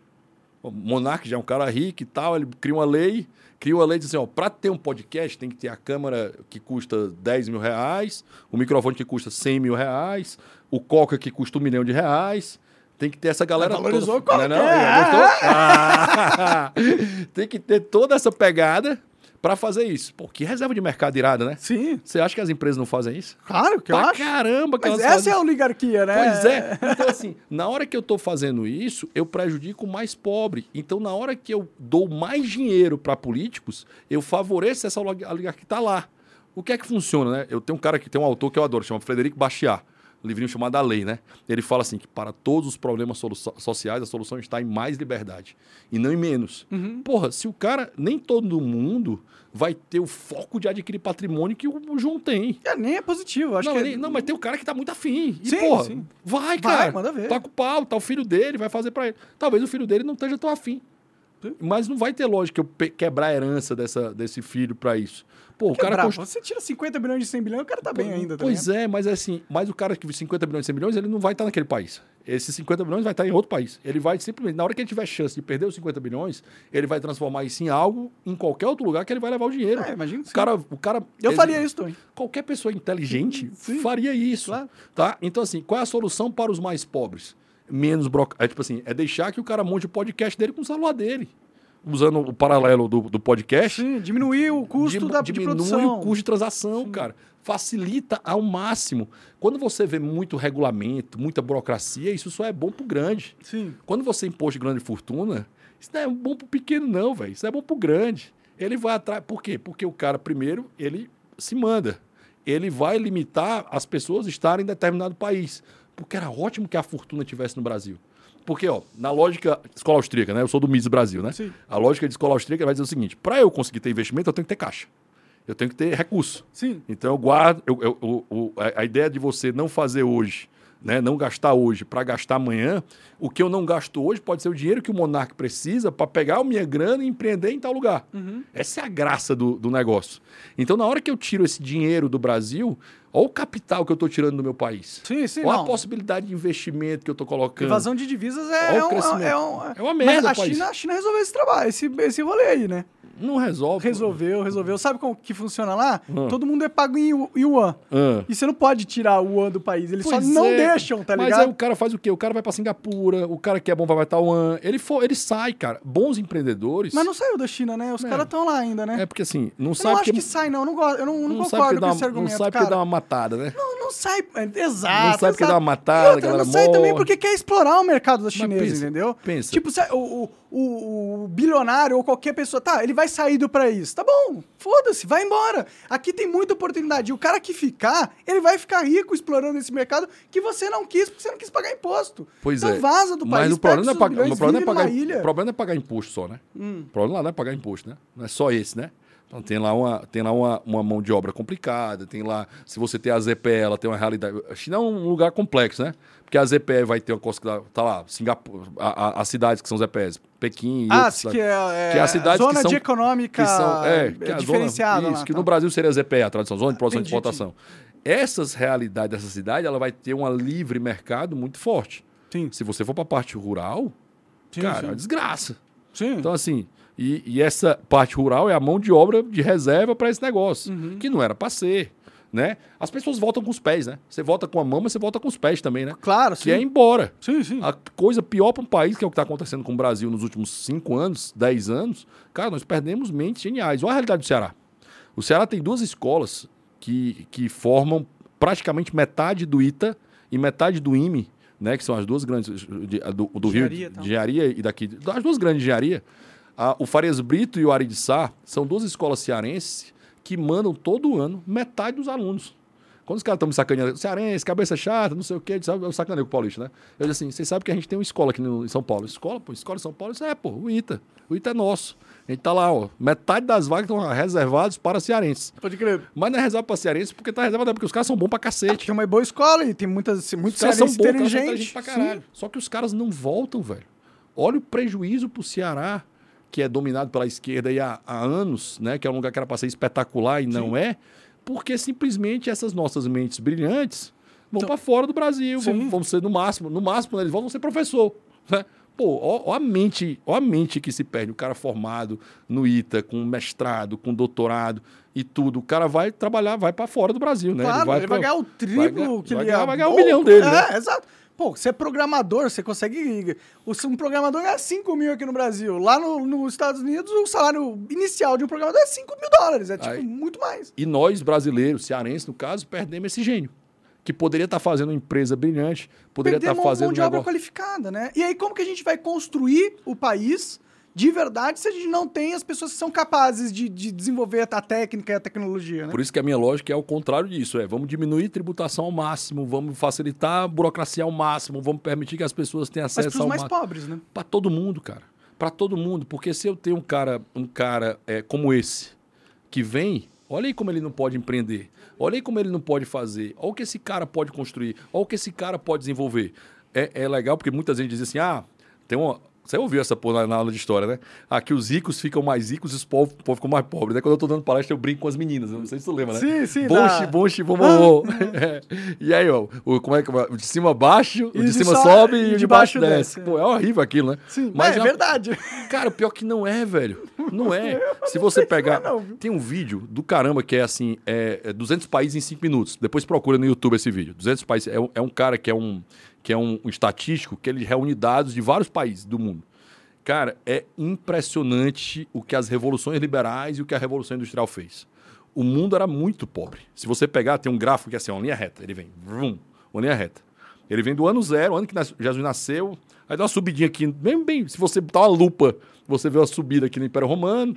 O Monark já é um cara rico e tal, ele cria uma lei, cria uma lei diz assim, ó, para ter um podcast tem que ter a câmera que custa 10 mil reais, o microfone que custa 100 mil reais, o coca que custa um milhão de reais, tem que ter essa galera Valorizou toda. o Não, é Coca, não? é. Ah! [LAUGHS] tem que ter toda essa pegada para fazer isso. Pô, que reserva de mercado irada, né? Sim, Você acha que as empresas não fazem isso? claro que eu pra acho. caramba que Mas essa fazem é a oligarquia, né? Pois é. [LAUGHS] Então, assim, na hora que eu tô fazendo isso, eu prejudico o mais pobre. Então, na hora que eu dou mais dinheiro para políticos, eu favoreço essa oligarquia que tá lá. O que é que funciona, né? Eu tenho um cara que tem um autor que eu adoro, chama Frederico Bastiat, um livrinho chamado A Lei, né? Ele fala assim que para todos os problemas sociais, a solução está em mais liberdade e não em menos. Porra, se o cara, nem todo mundo vai ter o foco de adquirir patrimônio que o João tem. É, nem é positivo, acho Não, que é- não, mas tem o cara que tá muito afim. E, Sim, porra, sim. vai, Vai, cara. manda ver. Tá com o pau, tá o filho dele, vai fazer pra ele. Talvez o filho dele não esteja tão afim. Mas não vai ter lógica eu quebrar a herança dessa, desse filho pra isso. Pô, o cara Quebrar. const- Você tira 50 bilhões de 100 bilhões, o cara tá bem ainda, tá Pois é, mas assim, mas o cara que 50 bilhões, 100 bilhões, ele não vai estar naquele país. Esses 50 bilhões vai estar em outro país. Ele vai simplesmente, na hora que ele tiver chance de perder os 50 bilhões, ele vai transformar isso em algo em qualquer outro lugar que ele vai levar o dinheiro. É, imagino que o cara, o cara Eu ele- faria isso também. Qualquer pessoa inteligente Sim. faria isso. Claro. Tá? Então, assim, qual é a solução para os mais pobres? Menos broca... É tipo assim, é deixar que o cara monte o podcast dele com o celular dele. Usando o paralelo do, do podcast. Sim, diminuir o custo dim- da, de diminui produção. o custo de transação, cara. Facilita ao máximo. Quando você vê muito regulamento, muita burocracia, isso só é bom pro grande. Sim. Quando você impôs de grande fortuna, isso não é bom pro pequeno, não, velho. Isso é bom pro grande. Ele vai atrás. Por quê? Porque o cara, primeiro, ele se manda. Ele vai limitar as pessoas estarem em determinado país. Porque era ótimo que a fortuna tivesse no Brasil. Porque, ó, na lógica escola austríaca, né? Eu sou do MIS Brasil, né? Sim. A lógica de escola austríaca vai dizer o seguinte: para eu conseguir ter investimento, eu tenho que ter caixa. Eu tenho que ter recurso. Sim. Então eu guardo. eu- eu- o- a, ideia de você não fazer hoje, né, não gastar hoje para gastar amanhã, o que eu não gasto hoje pode ser o dinheiro que o monarca precisa para pegar a minha grana e empreender em tal lugar. Essa é a graça do, do negócio. Então, na hora que eu tiro esse dinheiro do Brasil, olha o capital que eu estou tirando do meu país. Sim, sim, olha não. a possibilidade de investimento que eu estou colocando. Evasão de divisas é, o um, é, um, É uma merda, Mas a. China, a China resolveu esse trabalho, esse, esse rolê aí, né? Não resolve. Resolveu, resolveu. Sabe como que funciona lá? Hum. Todo mundo é pago em yu- yuan. Ah. E você não pode tirar o yuan do país. Eles Pois só não é. deixam, tá Mas ligado? aí o cara faz o quê? O cara vai pra Singapura, o cara que é bom vai pra Taiwan. Ele, for, ele sai, cara. Bons empreendedores. Mas não saiu da China, né? Os É. caras estão lá ainda, né? É porque assim, não eu sai não acho porque. que sai, não. Eu não, gosto, eu não, não não concordo com dá, esse argumento, não sai porque cara. dá uma matada, né? Não, não sai. é, Exato. Não sai porque dá uma matada, E outra, galera Não sai também porque quer explorar o mercado das Mas chinesas, pensa, entendeu? pensa. Tipo, o, o, o, bilionário ou qualquer pessoa, tá, ele vai sair do país. Tá bom, foda-se, vai embora. Aqui tem muita oportunidade. E o cara que ficar, ele vai ficar rico explorando esse mercado que você não quis, porque você não quis pagar imposto. Pois então é. vaza do país, Mas o problema, é pagar, o, problema é pagar, o problema é pagar imposto só, né? Hum. O problema lá não é pagar imposto, né? Não é só esse, né? Então tem lá, uma, tem lá uma, uma mão de obra complicada, tem lá, se você tem a ZPE, ela tem uma realidade. A China é um lugar complexo, né? Porque a ZPE vai ter uma coisa que tá lá, Singapura, a- a- as cidades que são ZPEs, Pequim e Ah, outras que é, é, que é as cidades zona que são, de econômica que são, é, que é a diferenciada. zona, lá, isso, que tá. no Brasil seria a ZPE, a tradição, zona de produção Entendi, e exportação. Essas realidades dessa cidade, ela vai ter um livre mercado muito forte. Sim, Se você for para a parte rural, sim, cara, é sim. uma desgraça. Sim. Então, assim, e, e essa parte rural é a mão de obra de reserva para esse negócio, Uhum. que não era para ser. Né? As pessoas voltam com os pés, né? Você volta com a mão, mas você volta com os pés também, né? claro, sim. Que é ir embora. Sim, sim. A coisa pior para um país, que é o que está acontecendo com o Brasil nos últimos 5 anos, 10 anos, cara, nós perdemos mentes geniais. Olha a realidade do Ceará. O Ceará tem duas escolas que, que formam praticamente metade do ITA e metade do IME, né? Que são as duas grandes de- do, do Rio Engenharia de tal. engenharia e daqui. As duas grandes de engenharia. A- o Farias Brito e o Ari de Sá são duas escolas cearenses que mandam todo ano metade dos alunos. Quando os caras estão me sacaneando, cearense, cabeça chata, não sei o quê, eu sacaneio com o paulista, né? Eu disse assim, vocês sabem que a gente tem uma escola aqui no, em São Paulo. Escola, pô, escola em São Paulo, isso é, pô, o ITA. O ITA é nosso. A gente tá lá, ó, metade das vagas estão reservadas para cearenses. Pode crer. Mas não é reservado para cearense porque tá reservado porque os caras são bons pra cacete. Tem uma boa escola e tem muitas, muitos Os caras são cearenses bons, inteligentes pra caralho. Só que os caras não voltam, velho. Olha o prejuízo pro Ceará, que é dominado pela esquerda aí há, há anos, né? Que é um lugar que era pra ser espetacular e não é, porque simplesmente essas nossas mentes brilhantes vão Então- pra fora do Brasil, vão, Sim. vão ser no máximo, no máximo, né, eles vão ser professor, né? Pô, ó, ó a mente, ó a mente que se perde. O cara formado no ITA, com mestrado, com doutorado e tudo. O cara vai trabalhar, vai para fora do Brasil, né? Claro, ele vai, pra- ganhar o triplo ganhar- que vai ele ganhar- ia- vai ganhar um milhão dele, é, né? exato. Pô, você é programador, você consegue. Um programador ganha 5 mil aqui no Brasil. Lá no- nos Estados Unidos, o salário inicial de um programador é 5 mil dólares. É tipo Aí- muito mais. E nós, brasileiros, cearenses, no caso, perdemos esse gênio. Que poderia estar fazendo uma empresa brilhante, poderia estar Perdemos fazendo mão de um obra negócio... qualificada, né? E aí, como que a gente vai construir o país de verdade se a gente não tem as pessoas que são capazes de, de desenvolver a técnica e a tecnologia, né? Por isso que a minha lógica é ao contrário disso. É, vamos diminuir tributação ao máximo, vamos facilitar a burocracia ao máximo, vamos permitir que as pessoas tenham acesso ao mais máximo. pobres, né? Para todo mundo, cara. Para todo mundo. Porque se eu tenho um cara, um cara é, como esse, que vem, olha aí como ele não pode empreender. Olha aí como ele não pode fazer. Olha o que esse cara pode construir. Olha o que esse cara pode desenvolver. É, é legal porque muitas vezes dizem assim: ah, tem uma. Você ouviu essa porra na, aula de história, né? Ah, que os ricos ficam mais ricos e os povos, povo ficam mais pobres. Né? Quando eu tô dando palestra, eu brinco com as meninas. Não sei se tu lembra, né? Sim, sim, bonche, vovô. [LAUGHS] É. E aí, ó, o, como é que o de cima baixo, o de de cima só- sobe e o de baixo baixo desce. desce, Pô, é horrível aquilo, né? Sim, Mas é, é- verdade. Cara, o pior que não é, velho. Não é. [LAUGHS] Se você pegar. não é não, tem um vídeo do caramba que é assim: é, é 200 países em 5 minutos. Depois procura no YouTube esse vídeo. 200 países. É é um cara que é um, que é um, um estatístico que ele reúne dados de vários países do mundo. Cara, é impressionante o que as revoluções liberais e o que a Revolução Industrial fez. O mundo era muito pobre. Se você pegar, tem um gráfico que é assim, uma linha reta. Ele vem, vrum, uma linha reta. Ele vem do ano zero, ano que Jesus nasceu. Aí dá uma subidinha aqui, bem, bem. Se você botar uma lupa, você vê uma subida aqui no Império Romano.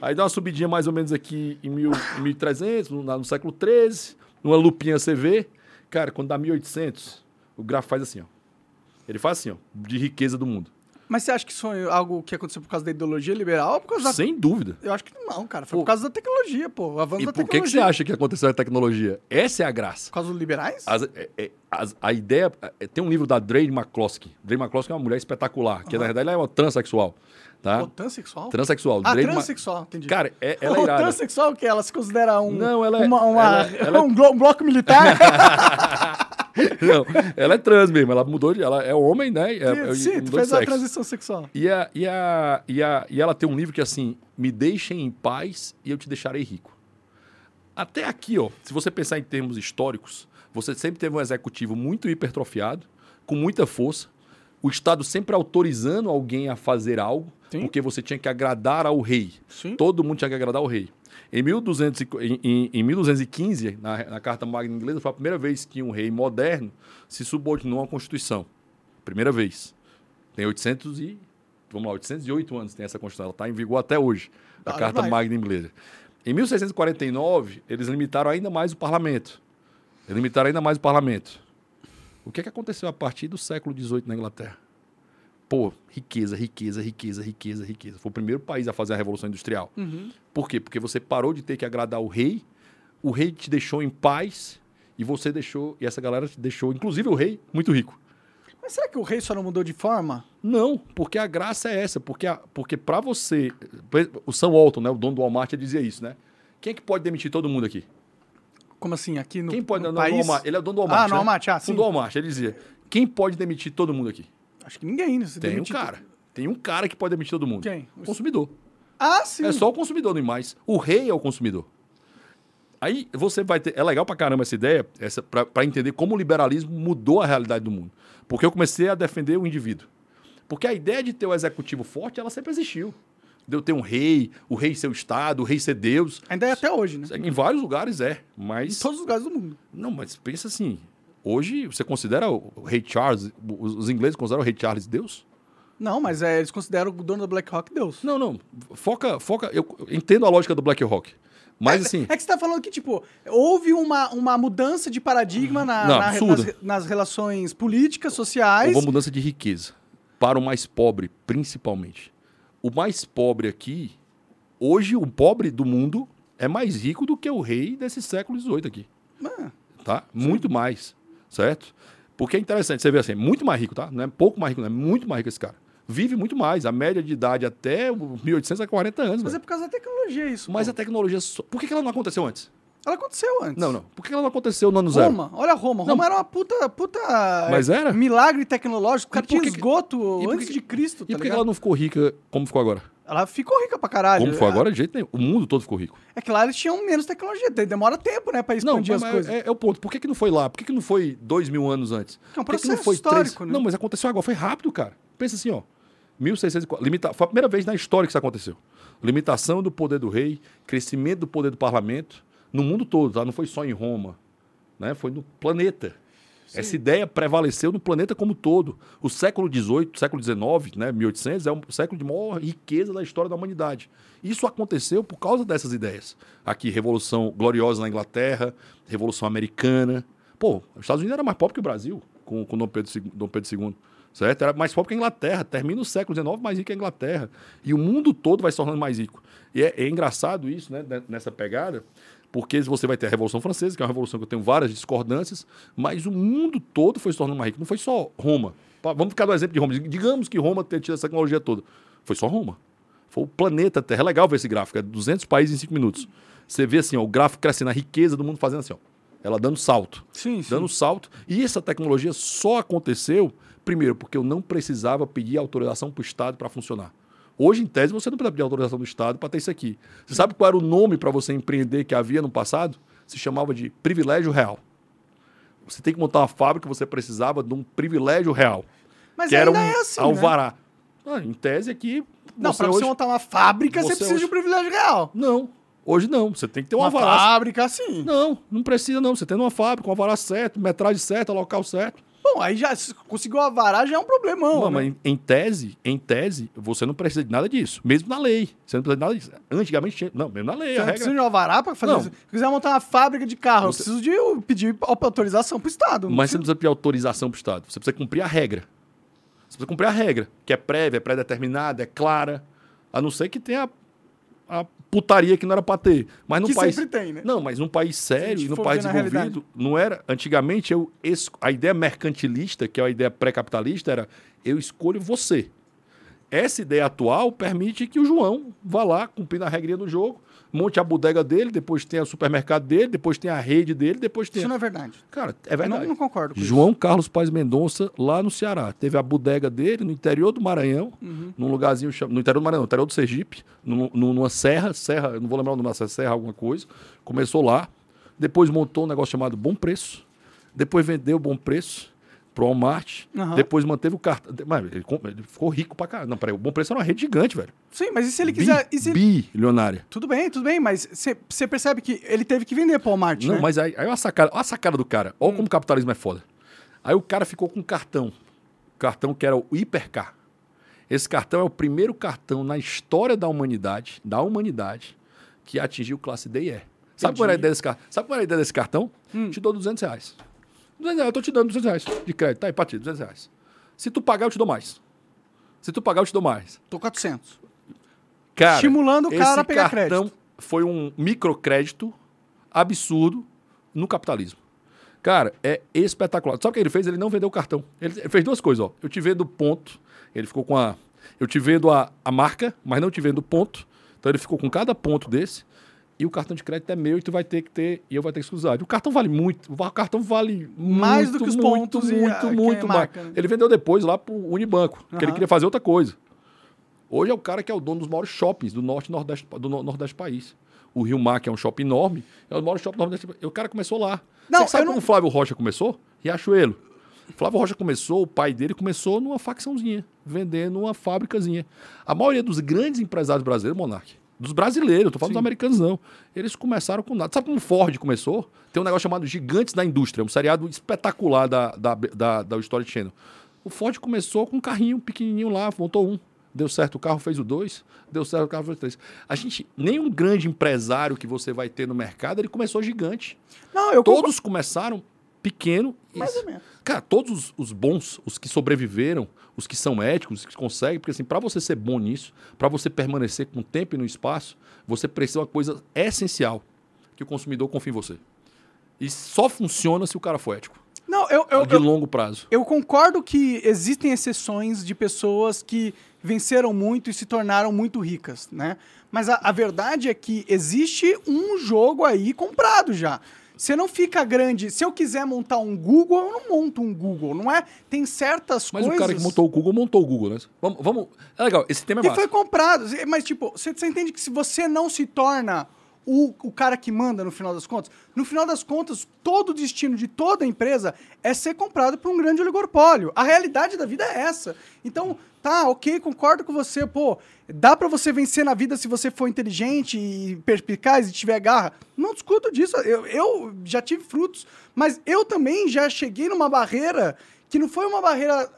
Aí dá uma subidinha mais ou menos aqui em mil, 1300, no, no século XIII. Numa lupinha você vê. Cara, quando dá 1800, o gráfico faz assim, ó. Ele faz assim, ó, de riqueza do mundo. Mas você acha que isso é algo que aconteceu por causa da ideologia liberal ou por causa da... Sem dúvida. Eu acho que não, cara. Foi Pô. por causa da tecnologia, pô. O avanço E da por que, tecnologia. que você acha que aconteceu a tecnologia? Essa é a graça. Por causa dos liberais? As- é- é- as- a ideia. é- tem um livro da Drake McCloskey. Drake McCloskey é uma mulher espetacular, que na verdade ela é uma transexual. Tá? Pô, transexual? Transexual. Ah, Drake Ma- transexual, entendi. Cara, é, ela é [LAUGHS] o irada. transexual o que? Ela se considera um... Não, ela é- Uma, uma- ela- ela é- [LAUGHS] um, glo- um bloco militar? [LAUGHS] [LAUGHS] Não, ela é trans mesmo, ela mudou de. Ela é homem, né? É, Sim, tu fez a transição sexual. E, a, e, a, e, a, e ela tem um livro que é assim: Me deixem em paz e eu te deixarei rico. Até aqui, ó, se você pensar em termos históricos, você sempre teve um executivo muito hipertrofiado, com muita força, o Estado sempre autorizando alguém a fazer algo, Sim. porque você tinha que agradar ao rei. Sim. Todo mundo tinha que agradar ao rei. Em, 1200, e- em, em, em 1215, na, na Carta Magna Inglesa, foi a primeira vez que um rei moderno se subordinou à Constituição. Primeira vez. Tem 800 e... Vamos lá, 808 anos tem essa Constituição. Ela está em vigor até hoje, a Ah, Carta vai. Magna Inglesa. Em 1649, eles limitaram ainda mais o parlamento. Eles limitaram ainda mais o parlamento. O que, é que aconteceu a partir do século XVIII na Inglaterra? Pô, riqueza, riqueza, riqueza, riqueza, riqueza. Foi o primeiro país a fazer a Revolução Industrial. Uhum. Por quê? Porque você parou de ter que agradar o rei, o rei te deixou em paz e você deixou, e essa galera te deixou, inclusive o rei, muito rico. Mas será que o rei só não mudou de forma? Não, porque a graça é essa, porque, a- porque para você, o Sam Walton, né, o dono do Walmart, ele dizia isso, né? Quem é que pode demitir todo mundo aqui? Como assim? Aqui no, Quem pode no no país? Walmart? Ele é o dono do Walmart. Ah, no né? Walmart, ah, O sim. do Walmart, ele dizia: quem pode demitir todo mundo aqui? Acho que ninguém, né? Se Tem um demitir- cara. Tem um cara que pode demitir todo mundo. Quem? O consumidor. Ah, sim. É só o consumidor, nem mais. O rei é o consumidor. Aí você vai ter. É legal pra caramba essa ideia, essa, pra, pra entender como o liberalismo mudou a realidade do mundo. Porque eu comecei a defender o indivíduo. Porque a ideia de ter o executivo forte, ela sempre existiu. De eu ter um rei, o rei ser o Estado, o rei ser Deus. Ainda é até hoje, né? Em vários lugares é. Em Mas. todos os lugares do mundo. Não, mas pensa assim. Hoje você considera o rei Charles, os ingleses consideram o rei Charles Deus? Não, mas é, eles consideram o dono da BlackRock Deus. Não, não. Foca, foca. Eu entendo a lógica do BlackRock. Mas assim. É que você tá falando que, tipo, houve uma, uma mudança de paradigma na, Não, na- nas, nas relações políticas, sociais. Houve uma mudança de riqueza para o mais pobre, principalmente. O mais pobre aqui, hoje o pobre do mundo é mais rico do que o rei desse século XVIII aqui, Ah, tá? Muito mais, certo? Porque é interessante, você vê assim, muito mais rico, tá? Não é pouco mais rico, não é muito mais rico esse cara. Vive muito mais, a média de idade até o 1800 é 40 anos. mas é por causa da tecnologia isso. Mas pô. a tecnologia, por que que ela não aconteceu antes? Ela aconteceu antes. Não, não. Por que ela não aconteceu no ano zero? Roma, olha Roma. Roma era uma puta, puta Mas era? milagre tecnológico. O cara E tinha que que- esgoto e por antes que- de Cristo, E tá por que ela não ficou rica como ficou agora? Ela ficou rica pra caralho. Como foi É- agora, de jeito nenhum. O mundo todo ficou rico. É que lá eles tinham menos tecnologia. de- Demora tempo, né, pra Não, expandir mas as coisas. é, é o ponto. Por que, que não foi lá? Por que, que não foi dois mil anos antes? É um Por que que não processo foi histórico, né? Não, mas aconteceu agora. Foi rápido, cara. Pensa assim, ó. 1604. Limita... Foi a primeira vez na história que isso aconteceu. Limitação do poder do rei, crescimento do poder do parlamento no mundo todo, tá? Não foi só em Roma. Né? Foi no planeta. Essa ideia prevaleceu no planeta como todo. O século XVIII, século XIX, né, 1800, é um século de maior riqueza da história da humanidade. Isso aconteceu por causa dessas ideias. Aqui, Revolução Gloriosa na Inglaterra, Revolução Americana. Pô, os Estados Unidos era mais pobre que o Brasil, com, com Dom, Pedro, Dom Pedro II. Certo? Era mais pobre que a Inglaterra. Termina o século XIX mais rico que a Inglaterra. E o mundo todo vai se tornando mais rico. E é, é engraçado isso, né, ne- nessa pegada, porque você vai ter a Revolução Francesa, que é uma revolução que eu tenho várias discordâncias, mas o mundo todo foi se tornando mais rico. Não foi só Roma. Vamos ficar no exemplo de Roma. Digamos que Roma tenha tido essa tecnologia toda. Foi só Roma. Foi o planeta Terra. É legal ver esse gráfico. É 200 países em 5 minutos. Você vê assim, ó, o gráfico crescendo, a riqueza do mundo fazendo assim, ó. Ela dando salto. Sim, sim. Dando salto. E essa tecnologia só aconteceu, primeiro, porque eu não precisava pedir autorização para o Estado para funcionar. Hoje, em tese, você não precisa pedir autorização do Estado para ter isso aqui. Você sabe qual era o nome para você empreender que havia no passado? Se chamava de privilégio real. Você tem que montar uma fábrica, você precisava de um privilégio real. Mas que era um é assim, né? alvará. Ah, em tese aqui. Não, hoje... você montar uma fábrica, você, você precisa hoje- de um privilégio real. Não, hoje não. Você tem que ter um Uma alvará. fábrica, sim. Não, não precisa não. Você tem uma fábrica, um alvará certo, metragem certa, local certo. Bom, aí já se conseguiu avarar, já é um problemão. Não, né? mas em, tese, em tese, você não precisa de nada disso. Mesmo na lei. Você não precisa de nada disso. Antigamente tinha. Não, mesmo na lei. Você a não regra... precisa de um alvará pra fazer Não. isso. Se quiser montar uma fábrica de carro, Você- eu preciso de pedir autorização pro Estado. Mas você não precisa pedir autorização para o Estado. Você precisa cumprir a regra. Você precisa cumprir a regra, que é prévia, é pré-determinada, é clara. A não ser que tenha a putaria que não era para ter. Mas num Que país. sempre tem, né? Não, mas num país sério, num país desenvolvido, não era. Antigamente, eu, es- a ideia mercantilista, que é a ideia pré-capitalista, era eu escolho você. Essa ideia atual permite que o João vá lá, cumprindo a regrinha do jogo, monte a bodega dele, depois tem o supermercado dele, depois tem a rede dele, depois tem. Isso não é verdade. Cara, é Eu verdade. não, não concordo com João Carlos Paz Mendonça, lá no Ceará. Teve a bodega dele no interior do Maranhão, num lugarzinho no interior do Maranhão, no interior do Sergipe, num- num- numa serra, serra, eu não vou lembrar o nome dessa serra, alguma coisa. Começou lá, depois montou um negócio chamado Bom Preço, depois vendeu Bom Preço pro Walmart, Aham. depois manteve o cartão. Mas ele, ele ficou rico pra caralho. Não, peraí, o Bom Preço era uma rede gigante, velho. Sim, mas e se ele Bi- quiser. e se- Bilionária. Tudo bem, tudo bem, mas você percebe que ele teve que vender pro Walmart, Não, né? mas aí, aí olha a sacada, olha a sacada do cara. Olha como o capitalismo é foda. Aí o cara ficou com um cartão. Cartão que era o Hipercar. Esse cartão é o primeiro cartão na história da humanidade, da humanidade, que atingiu classe D e E. Sabe qual era a ideia desse cartão? Sabe qual era a ideia desse cartão? Te dou 200 reais. 200 reais, eu tô te dando 200 reais de crédito. Tá aí, pra ti, 200 reais. Se tu pagar, eu te dou mais. Se tu pagar, eu te dou mais. Tô 400. Cara, Estimulando o cara a pegar cartão crédito. foi um microcrédito absurdo no capitalismo. Cara, é espetacular. Sabe o que ele fez? Ele não vendeu o cartão. Ele ele fez duas coisas, ó. Eu te vendo ponto. Ele ficou com a. Eu te vendo a, a marca, mas não te vendo ponto. Então ele ficou com cada ponto desse. E o cartão de crédito é meu e tu vai ter que ter. E eu vou ter exclusividade. O cartão vale muito. O cartão vale Mais muito, do que os muito, pontos muito, que é muito mais. marca, né? Ele vendeu depois lá pro Unibanco, que ele Aham. queria fazer outra coisa. Hoje é o cara que é o dono dos maiores shoppings do norte e nordeste do no- nordeste do país. O Rio Mar, que é um shopping enorme, é o maior shopping do nordeste. o cara começou lá. Não, Você sabe eu como não- o Flávio Rocha começou? Riachuelo. Flávio Rocha começou, o pai dele começou numa facçãozinha, vendendo uma fábricazinha. A maioria dos grandes empresários brasileiros, Monark, dos brasileiros, tô falando Sim. dos americanos não, eles começaram com nada. Sabe como o Ford começou? Tem um negócio chamado Gigantes da Indústria, um seriado espetacular da, da, da, da Story Channel. O Ford começou com um carrinho pequenininho lá, montou um. Deu certo o carro, fez o dois. Deu certo o carro, fez o três. A gente, nenhum grande empresário que você vai ter no mercado, ele começou gigante. Não, eu. Todos começaram pequeno. Mais ou menos. Cara, todos os, os bons, os que sobreviveram, os que são éticos, os que conseguem, porque assim, para você ser bom nisso, para você permanecer com o tempo e no espaço, você precisa de uma coisa essencial, que o consumidor confie em você. E só funciona se o cara for ético. Não, eu, eu, de eu, longo prazo. eu concordo que existem exceções de pessoas que venceram muito e se tornaram muito ricas, né? Mas a, a verdade é que existe um jogo aí comprado já. Você não fica grande. Se eu quiser montar um Google, eu não monto um Google, não é? Tem certas Mas coisas. o cara que montou o Google, montou o Google, né? Vamos, vamos... É legal, esse tema é E massa. foi comprado. Mas, tipo, você, você entende que se você não se torna o, o cara que manda no final das contas, no final das contas, todo o destino de toda empresa é ser comprado por um grande oligopólio. A realidade da vida é essa. Então, tá, ok, concordo com você, pô, dá pra você vencer na vida se você for inteligente e perspicaz e tiver garra. Não discuto disso. Eu, eu já tive frutos, mas eu também já cheguei numa barreira que não foi uma barreira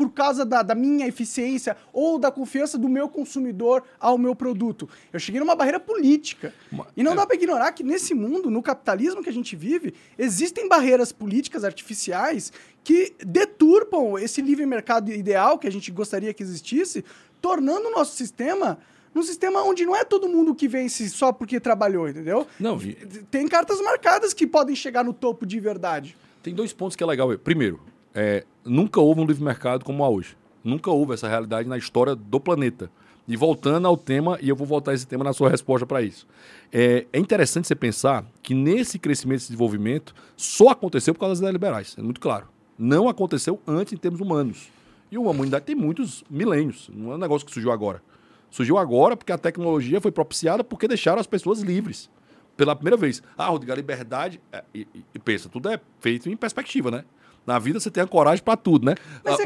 por causa da, da minha eficiência ou da confiança do meu consumidor ao meu produto. Eu cheguei numa barreira política. Ma- E não é. dá para ignorar que nesse mundo, no capitalismo que a gente vive, existem barreiras políticas artificiais que deturpam esse livre mercado ideal que a gente gostaria que existisse, tornando o nosso sistema num sistema onde não é todo mundo que vence só porque trabalhou, entendeu? Não, e- Tem cartas marcadas que podem chegar no topo de verdade. Tem dois pontos que é legal. Primeiro, é, nunca houve um livre mercado como há hoje. Nunca houve essa realidade na história do planeta. E voltando ao tema, e eu vou voltar esse tema na sua resposta para isso. É, é interessante você pensar que nesse crescimento e desenvolvimento só aconteceu por causa das ideias liberais. É muito claro. Não aconteceu antes em termos humanos. E a humanidade tem muitos milênios. Não é um negócio que surgiu agora. Surgiu agora porque a tecnologia foi propiciada porque deixaram as pessoas livres pela primeira vez. Ah, Rodrigo, a liberdade. é, e- e pensa, tudo é feito em perspectiva, né? Na vida você tem a coragem pra tudo, né? Mas Ah, é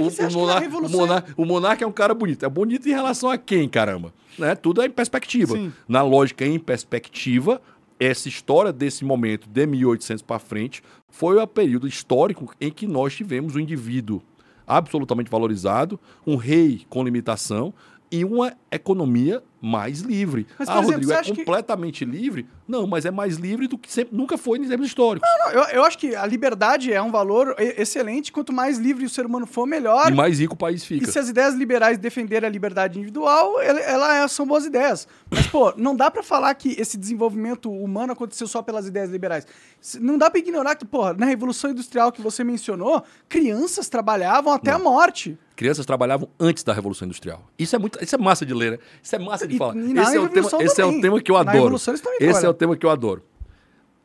Revolução- o, monar, o monarca é um cara bonito. É bonito em relação a quem, caramba? Né? Tudo é em perspectiva. Sim. Na lógica em perspectiva, essa história desse momento de 1800 para frente foi o período histórico em que nós tivemos um indivíduo absolutamente valorizado, um rei com limitação e uma economia mais livre. Mas, ah, exemplo, Rodrigo, é acha que- completamente livre? Não, mas é mais livre do que sempre, nunca foi em termos históricos. Não, eu, eu acho que a liberdade é um valor e- excelente. Quanto mais livre o ser humano for, melhor. E mais rico o país E fica. se as ideias liberais defenderem a liberdade individual, ele- ela é- são boas ideias. Mas, pô, não dá pra falar que esse desenvolvimento humano aconteceu só pelas ideias liberais. Não dá pra ignorar que, pô, na Revolução Industrial que você mencionou, crianças trabalhavam até a morte. Crianças trabalhavam antes da Revolução Industrial. Isso é muito, isso é massa de ler, né? Isso é massa de E- falar. e Esse é o tema, esse é o tema que eu adoro. Esse é trabalham. o tema que eu adoro.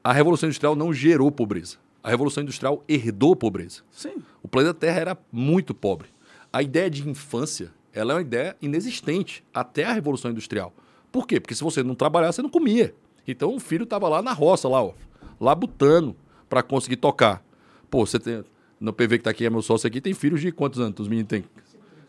A Revolução Industrial não gerou pobreza. A Revolução Industrial herdou pobreza. Sim. O planeta Terra era muito pobre. A ideia de infância, ela é uma ideia inexistente até a Revolução Industrial. Por quê? Porque se você não trabalhar, você não comia. Então o filho estava lá na roça, lá, ó, labutando para conseguir tocar. Pô, você tem. No PV que tá aqui, é meu sócio aqui, tem filhos de quantos anos? Os meninos têm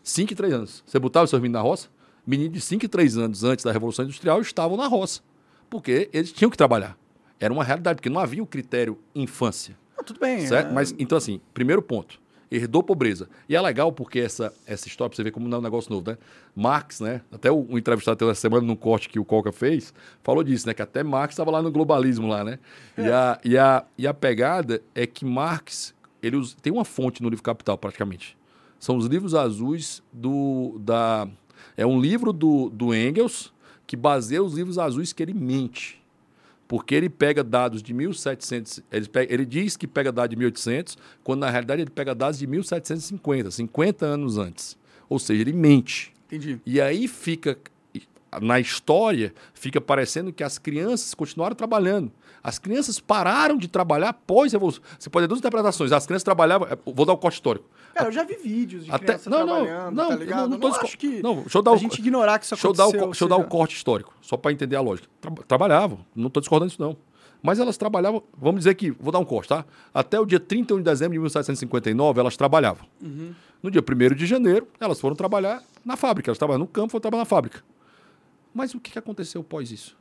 5 e 3 anos. Você botava os seus meninos na roça? Meninos de 5 e 3 anos antes da Revolução Industrial estavam na roça. Porque eles tinham que trabalhar. Era uma realidade, porque não havia o critério infância. Ah, tudo bem. Certo? é- Mas, então, assim, primeiro ponto. Herdou pobreza. E é legal porque essa, essa história, pra você ver como não é um negócio novo, né? Marx, né? Até o, o entrevistado teve essa semana num corte que o Coca fez, falou disso, né? Que até Marx estava lá no globalismo lá, né? E, a, e, a, e a pegada é que Marx, ele usa- tem uma fonte no livro Capital, praticamente. São os livros azuis do. Da, é um livro do, do Engels que baseia os livros azuis que ele mente porque ele pega dados de 1700, ele, pega- ele diz que pega dados de 1800, quando na realidade ele pega dados de 1750, 50 anos antes. Ou seja, ele mente. Entendi. E aí fica, na história, fica parecendo que as crianças continuaram trabalhando. As crianças pararam de trabalhar após a Revolução. Você pode ter duas interpretações. As crianças trabalhavam. é, Vou dar o corte histórico. Cara, eu já vi vídeos de Até- não, não, trabalhando, não, tá eu ligado? não- não tô disco- acho que não, deixa eu dar a o- gente ignorar que isso Deixa eu, dar o, aconteceu. deixa eu dar o corte histórico, só para entender a lógica. Tra- trabalhavam, não estou discordando disso, não. Mas elas trabalhavam, vamos dizer que, vou dar um corte, tá? Até o dia 31 de dezembro de 1759, elas trabalhavam. Uhum. No dia 1 de janeiro, elas foram trabalhar na fábrica. Elas trabalhavam no campo, foram trabalhar na fábrica. Mas o que que aconteceu após isso?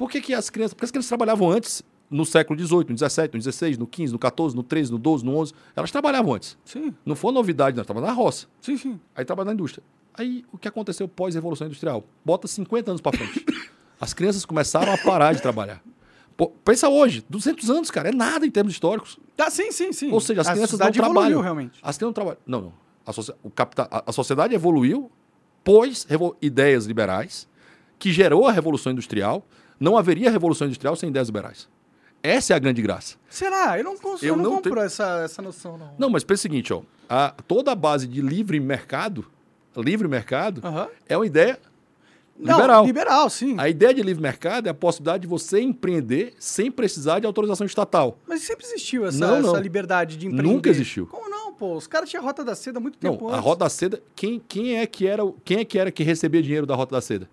Por que, que as crianças. Porque as crianças trabalhavam antes, no século XVIII, no XVII, no XVI, no XV, no XIV, no XIII, no XII, no XI. Elas trabalhavam antes. Sim, Não foi novidade, não. Estavam na roça. sim, sim. Aí trabalha na indústria. Aí o que aconteceu pós-revolução industrial? Bota 50 anos para frente. [COUGHS] As crianças começaram a parar de trabalhar. Pô, pensa hoje, 200 anos, cara, é nada em termos históricos. Tá, sim, sim, sim. Ou seja, as a crianças não evoluiu, trabalham. realmente. As crianças não trabalham. Não, não. A, socia- o capita- a- a sociedade evoluiu pós ideias liberais, que gerou a revolução industrial. Não haveria revolução industrial sem ideias liberais. Essa é a grande graça. Será? Eu não, cons- Eu eu não, compro essa, essa noção, não. Não, mas pensa o seguinte, ó. A, toda a base de livre mercado, livre mercado, Aham. é uma ideia Não, liberal. liberal, sim. A ideia de livre mercado é a possibilidade de você empreender sem precisar de autorização estatal. Mas sempre existiu essa, Não, não. essa liberdade de empreender. Nunca existiu. Como não, pô? Os caras tinham a Rota da Seda há muito tempo Não, a antes. Rota da Seda, quem, quem é que era, o- quem é que era que recebia dinheiro da Rota da Seda?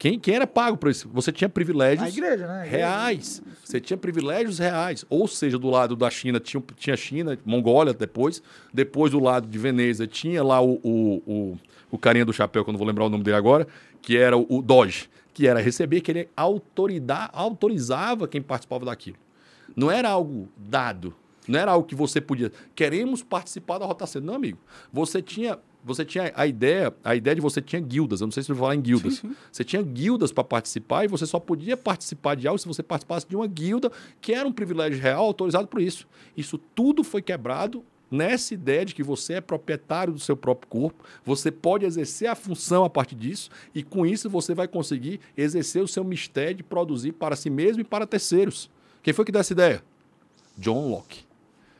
Quem, quem era pago por isso? Você tinha privilégios igreja, né? Reais. Você tinha privilégios reais. Ou seja, do lado da China tinha, tinha China, Mongólia depois. Depois do lado de Veneza tinha lá o, o, o, o carinha do chapéu, que eu não vou lembrar o nome dele agora, que era o, o Doge, que era receber, que ele autoridade, autorizava quem participava daquilo. Não era algo dado. Não era algo que você podia. Queremos participar da Rota Seda. Não, amigo. Você tinha. Você tinha a ideia, a ideia de você tinha guildas. Eu não sei se você vai falar em guildas. Sim, sim. Você tinha guildas para participar e você só podia participar de algo se você participasse de uma guilda que era um privilégio real autorizado por isso. Isso tudo foi quebrado nessa ideia de que você é proprietário do seu próprio corpo, você pode exercer a função a partir disso e com isso você vai conseguir exercer o seu mistério de produzir para si mesmo e para terceiros. Quem foi que deu essa ideia? John Locke.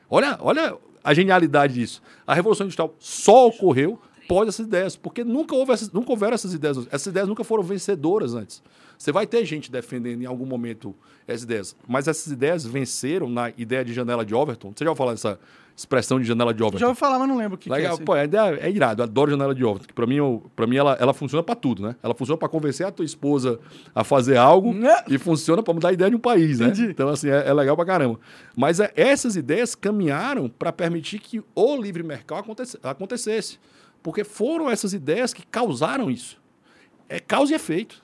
Olha, olha a genialidade disso. A Revolução Industrial só ocorreu após essas ideias, porque nunca, houve essas, nunca houveram essas ideias. Essas ideias nunca foram vencedoras antes. Você vai ter gente defendendo em algum momento essas ideias, mas essas ideias venceram na ideia de janela de Overton. Você já ouviu falar dessa expressão de janela de Overton? Já ouvi falar, mas não lembro o que, que é. Legal, isso aí. pô, a ideia é irado, eu adoro janela de Overton. que Pra mim, eu, pra mim ela, ela funciona pra tudo, né? Ela funciona pra convencer a tua esposa a fazer algo Né? e funciona pra mudar a ideia de um país, né? Entendi. Então, assim, é, é legal pra caramba. Mas é, essas ideias caminharam pra permitir que o livre mercado aconte- acontecesse. Porque foram essas ideias que causaram isso. É causa e efeito.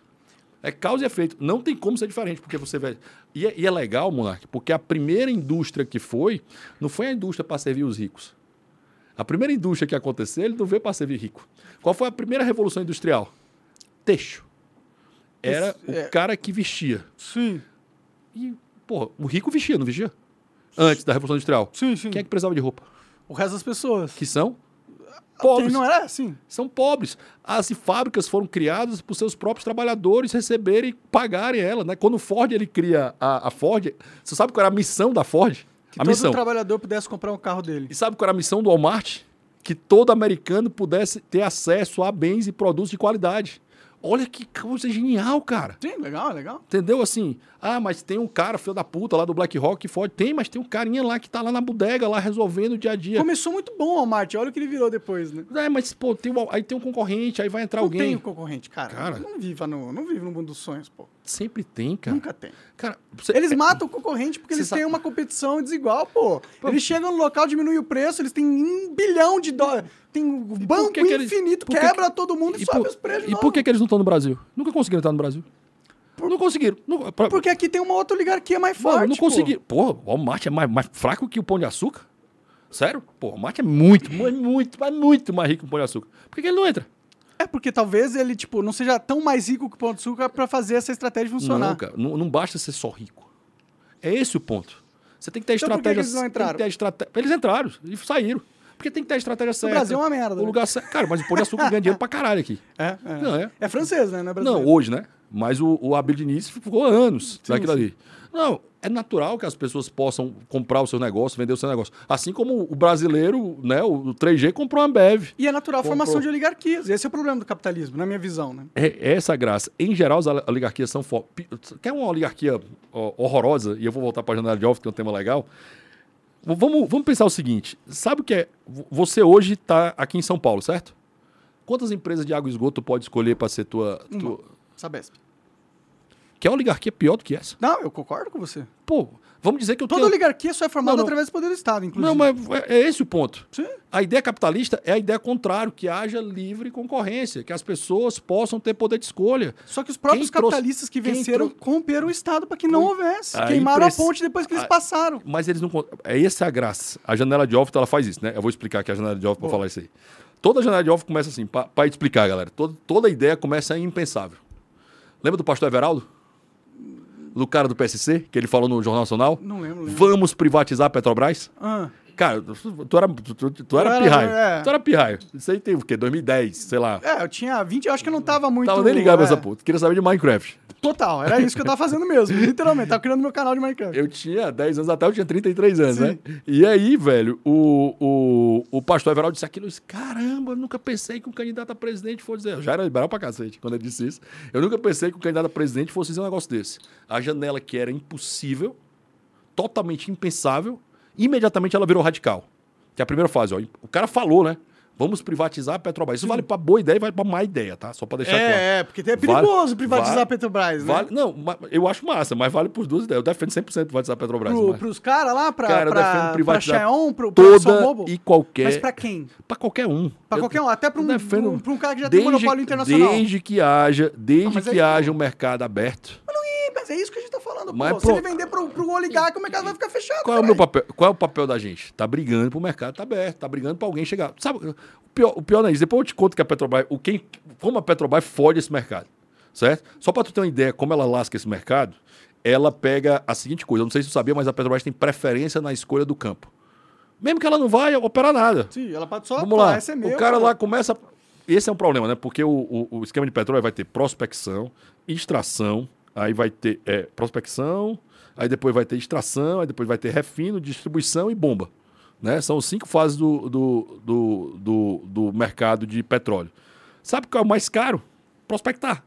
É causa e efeito. Não tem como ser diferente, porque você vai. E é, e é legal, Monark, porque a primeira indústria que foi, não foi a indústria para servir os ricos. A primeira indústria que aconteceu, ele não veio para servir rico. Qual foi a primeira revolução industrial? Teixo. Era Esse- o é. cara que vestia. Sim, E, porra, o rico vestia, não vestia? Antes da Revolução Industrial. sim, sim. Quem é que precisava de roupa? O resto das pessoas. Que são? Pobres. não era assim? São pobres. As fábricas foram criadas por seus próprios trabalhadores receberem e pagarem ela. Né? Quando o Ford ele cria a, a Ford, você sabe qual era a missão da Ford? Que a todo missão. trabalhador pudesse comprar um carro dele. E sabe qual era a missão do Walmart? Que todo americano pudesse ter acesso a bens e produtos de qualidade. Olha que coisa genial, cara. Sim, legal, legal. Entendeu? Assim, ah, mas tem um cara, filho da puta, lá do Black Rock que Ford. Tem, mas tem um carinha lá que tá lá na bodega, lá resolvendo o dia a dia. Começou muito bom o Walmart, olha o que ele virou depois, né? É, mas, pô, tem um- aí tem um concorrente, aí vai entrar Não alguém. tem o concorrente, cara. Cara. Não, viva no, não vive no mundo dos sonhos, pô. Sempre tem, cara. Nunca tem. Cara, você- Eles é- matam o concorrente porque eles sabe- têm uma competição desigual, pô. Eles chegam no local, diminuem o preço, eles têm um bilhão de dólares. Tem um banco que que eles- infinito, por que quebra que- todo mundo e, E sobe por, os preços e por que, que eles não estão no Brasil? Nunca conseguiram estar no Brasil. Não conseguiram. Não, Porque aqui tem uma outra oligarquia mais Mano, forte, não pô. conseguiram. Pô, o Walmart é mais, mais fraco que o Pão de Açúcar? Sério? Pô, o Walmart é muito, muito, muito, mas muito mais rico que o Pão de Açúcar. Por que, que ele não entra? É porque talvez ele, tipo, não seja tão mais rico que o Pão de Açúcar pra fazer essa estratégia funcionar. Não, cara. Não, não basta ser só rico. É esse o ponto. Você tem que ter Então estratégia. eles não entraram? Eles entraram e saíram. Porque tem que ter a estratégia certa. Brasil é uma merda, O né? lugar certo. Cara, mas o Pão de Açúcar ganha dinheiro pra caralho aqui. [LAUGHS] É, é. Não, é. É francês, né? Não é Não, hoje, né? Mas o, o Abel Diniz ficou anos Sim, naquilo sim. ali. Não, é natural que as pessoas possam comprar o seu negócio, vender o seu negócio. Assim como o brasileiro, né? O 3G comprou a Ambev. E é natural a Comprou. formação de oligarquias. Esse é o problema do capitalismo, na minha visão, né? É essa a graça. Em geral, as oligarquias são fortes. Quer uma oligarquia ó, horrorosa? E eu vou voltar para a janela de off, que é um tema legal. Vamos, vamos pensar o seguinte: sabe o que é? Você hoje está aqui em São Paulo, certo? Quantas empresas de água e esgoto pode escolher para ser tua, tua. Sabesp. Quer oligarquia pior do que essa? Não, eu concordo com você. Pô, vamos dizer que eu Toda tenho. oligarquia só é formada Não, não. através do poder do Estado, inclusive. Não, mas é é esse o ponto. Sim. A ideia capitalista é a ideia contrária, que haja livre concorrência, que as pessoas possam ter poder de escolha. Só que os próprios Quem trouxe- capitalistas que quem venceram trou- corromperam o Estado para que não houvesse. Aí Queimaram preci- a ponte depois que eles Ah, passaram. Mas eles não. É essa a graça. A janela de Overton ela faz isso, né? Eu vou explicar aqui a janela de Overton para falar isso aí. Toda janela de Overton começa assim, para explicar, galera. Toda, toda ideia começa em impensável. Lembra do pastor Everaldo? Do cara do PSC, que ele falou no Jornal Nacional? Não lembro. lembro. Vamos privatizar a Petrobras? Ah, Cara, tu, era, tu, tu- tu era era- pirraio. é. Tu era pirraio. Isso aí tem o quê? 2010, sei lá. é, eu tinha 20, eu acho que eu não tava muito. Tava nem ligado pra é. essa puta. Queria saber de Minecraft. Total, era isso que eu tava fazendo mesmo. [LAUGHS] Literalmente, tava criando meu canal de Minecraft. Eu tinha 10 anos até, eu tinha 33 anos, né? E aí, velho, o, o, o pastor Everaldo disse aquilo. Eu disse, caramba, eu nunca pensei que um candidato a presidente fosse dizer. Eu já era liberal pra cacete quando ele disse isso. Eu nunca pensei que um candidato a presidente fosse dizer um negócio desse. A janela que era impossível, totalmente impensável, imediatamente ela virou radical. Que é a primeira fase, ó. O cara falou, né? Vamos privatizar a Petrobras. Isso vale para boa ideia e vale para má ideia, tá? Só para deixar é, claro. É, porque é perigoso vale, privatizar vale, a Petrobras, né? Vale, não, eu acho massa, mas vale por duas ideias. Eu defendo 100% privatizar a Petrobras. Pro, mas... Pros caras lá, pra, cara, pra, eu defendo privatizar pra Xeon, pro, toda e qualquer... Mas pra quem? Pra qualquer um. Pra eu, qualquer um, até pra um, defendo... pra um cara que já desde, tem monopólio internacional. Desde que haja, desde ah, que é haja um mercado aberto. Mas, é isso que a gente tá falando, mas, pô. Se ele vender pro, pro oligarca, o mercado vai ficar fechado. Qual é, o meu papel, qual é o papel da gente? Tá brigando pro mercado tá aberto, tá brigando pra alguém chegar. Sabe, o pior, o pior não é isso. Depois eu te conto que a Petrobras, o quem, como a Petrobras fode esse mercado, certo? Só para tu ter uma ideia como ela lasca esse mercado, ela pega a seguinte coisa, eu não sei se tu sabia, mas a Petrobras tem preferência na escolha do campo. Mesmo que ela não vai operar nada. Sim, ela pode só Vamos lá. É meu, o cara pô. lá começa. Esse é um problema, né? Porque o, o, o esquema de petróleo vai ter prospecção, extração, aí vai ter é, prospecção, aí depois vai ter extração, aí depois vai ter refino, distribuição e bomba. Né? São cinco fases do, do, do, do, do mercado de petróleo. Sabe qual é o mais caro? Prospectar.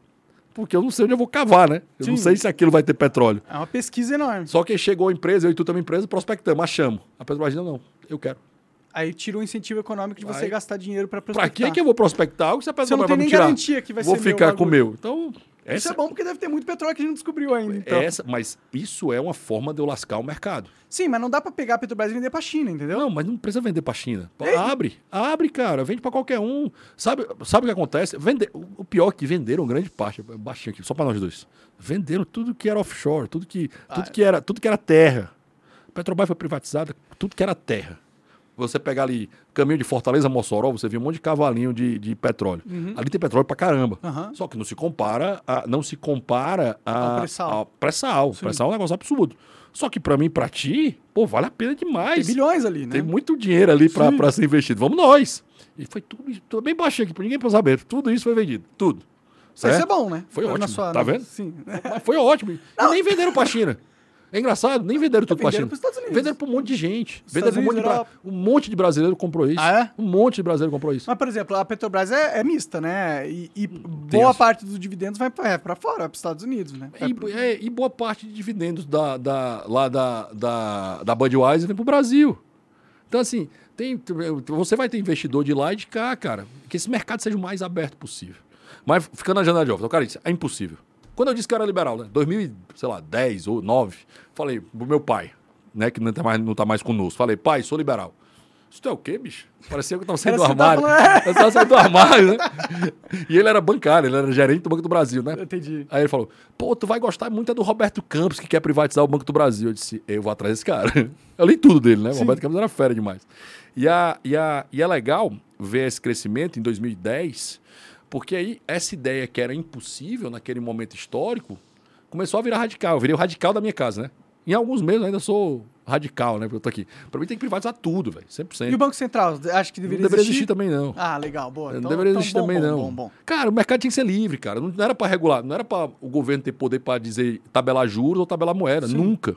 Porque eu não sei onde eu vou cavar, né? Eu Sim. não sei se aquilo vai ter petróleo. É uma pesquisa enorme. Só que chegou a empresa, eu e tu também empresa, prospectamos, achamos. A Petrobras não, não, eu quero. Aí tira o incentivo econômico de você Aí- gastar dinheiro Pra prospectar. que, que eu vou prospectar algo se a Você Petrobras não vai tem me nem tirar? garantia que vai vou ser meu ficar com o meu. Então, Isso essa, é bom porque deve ter muito petróleo que a gente não descobriu ainda. Então. essa, mas isso é uma forma de eu lascar o mercado. Sim, mas não dá pra pegar a Petrobras e vender pra China, entendeu? Não, mas não precisa vender pra China. Ei. Abre, abre, cara. Vende pra qualquer um. Sabe, sabe o que acontece? Vende, o pior é que venderam grande parte, baixinho aqui, só pra nós dois. Venderam tudo que era offshore, tudo que, tudo Ah, que, era, tudo que era terra. Petrobras foi privatizada, tudo que era terra. Você pegar ali caminho de Fortaleza a Mossoró, você vê um monte de cavalinho de, de petróleo. Ali tem petróleo pra caramba. Uhum. Só que não se compara, a, não se compara a, Ao pré-sal. ao pré-sal. É um negócio absurdo. Só que pra mim, pra ti, pô, vale a pena Tem demais. bilhões ali, né? Tem muito dinheiro ali pra ser investido. Vamos nós. E foi tudo isso, tudo bem baixinho aqui, pra ninguém pra saber. Tudo isso foi vendido. Tudo. Mas isso é Certo? bom, né? Foi Na ótimo. sua- Tá vendo? Sim. Mas foi ótimo. E nem venderam pra China. [LAUGHS] É engraçado, nem venderam tudo pra venderam China. Venderam pra um monte de gente. Estados Venderam pra um. Europa. um monte de brasileiro comprou isso. Ah, é? Um monte de brasileiro comprou isso. Mas, por exemplo, a Petrobras é, é mista, né? E, e boa parte dos dividendos vai pra, é, pra fora, vai pros Estados Unidos, né? E, pro- é, e boa parte de dividendos da, da, lá da, da, da Budweiser vem pro Brasil. Então, assim, tem, você vai ter investidor de lá e de cá, cara. Que esse mercado seja o mais aberto possível. Mas ficando na janela de óbvio, cara, isso é impossível. Quando eu disse que eu era liberal, né? 2010 ou 9, falei pro meu pai, né, que não tá mais, não tá mais conosco, falei, pai, sou liberal. Isso é o quê, bicho? Parecia que eu tava saindo do tava armário. falando- Eu tava saindo do armário, né? E ele era bancário, ele era gerente do Banco do Brasil, né? Entendi. Aí ele falou: pô, tu vai gostar muito é do Roberto Campos, que quer privatizar o Banco do Brasil. Eu disse: eu vou atrás desse cara. [LAUGHS] Eu li tudo dele, né? O Roberto Campos era fera demais. E, a, e, a, e é legal ver esse crescimento em 2010, porque aí essa ideia que era impossível naquele momento histórico começou a virar radical. Eu virei o radical da minha casa, né? Em alguns meses eu ainda sou radical, né? Porque eu tô aqui. Pra mim tem que privatizar tudo, velho. 100%. E o Banco Central? Acho que Não deveria, deveria existir também, não. Ah, legal, boa. Não Então- deveria então existir bom, também, bom, não. Bom, bom. Cara, o mercado tinha que ser livre, cara. Não era para regular, não era para o governo ter poder para dizer tabelar juros ou tabelar moeda. Nunca.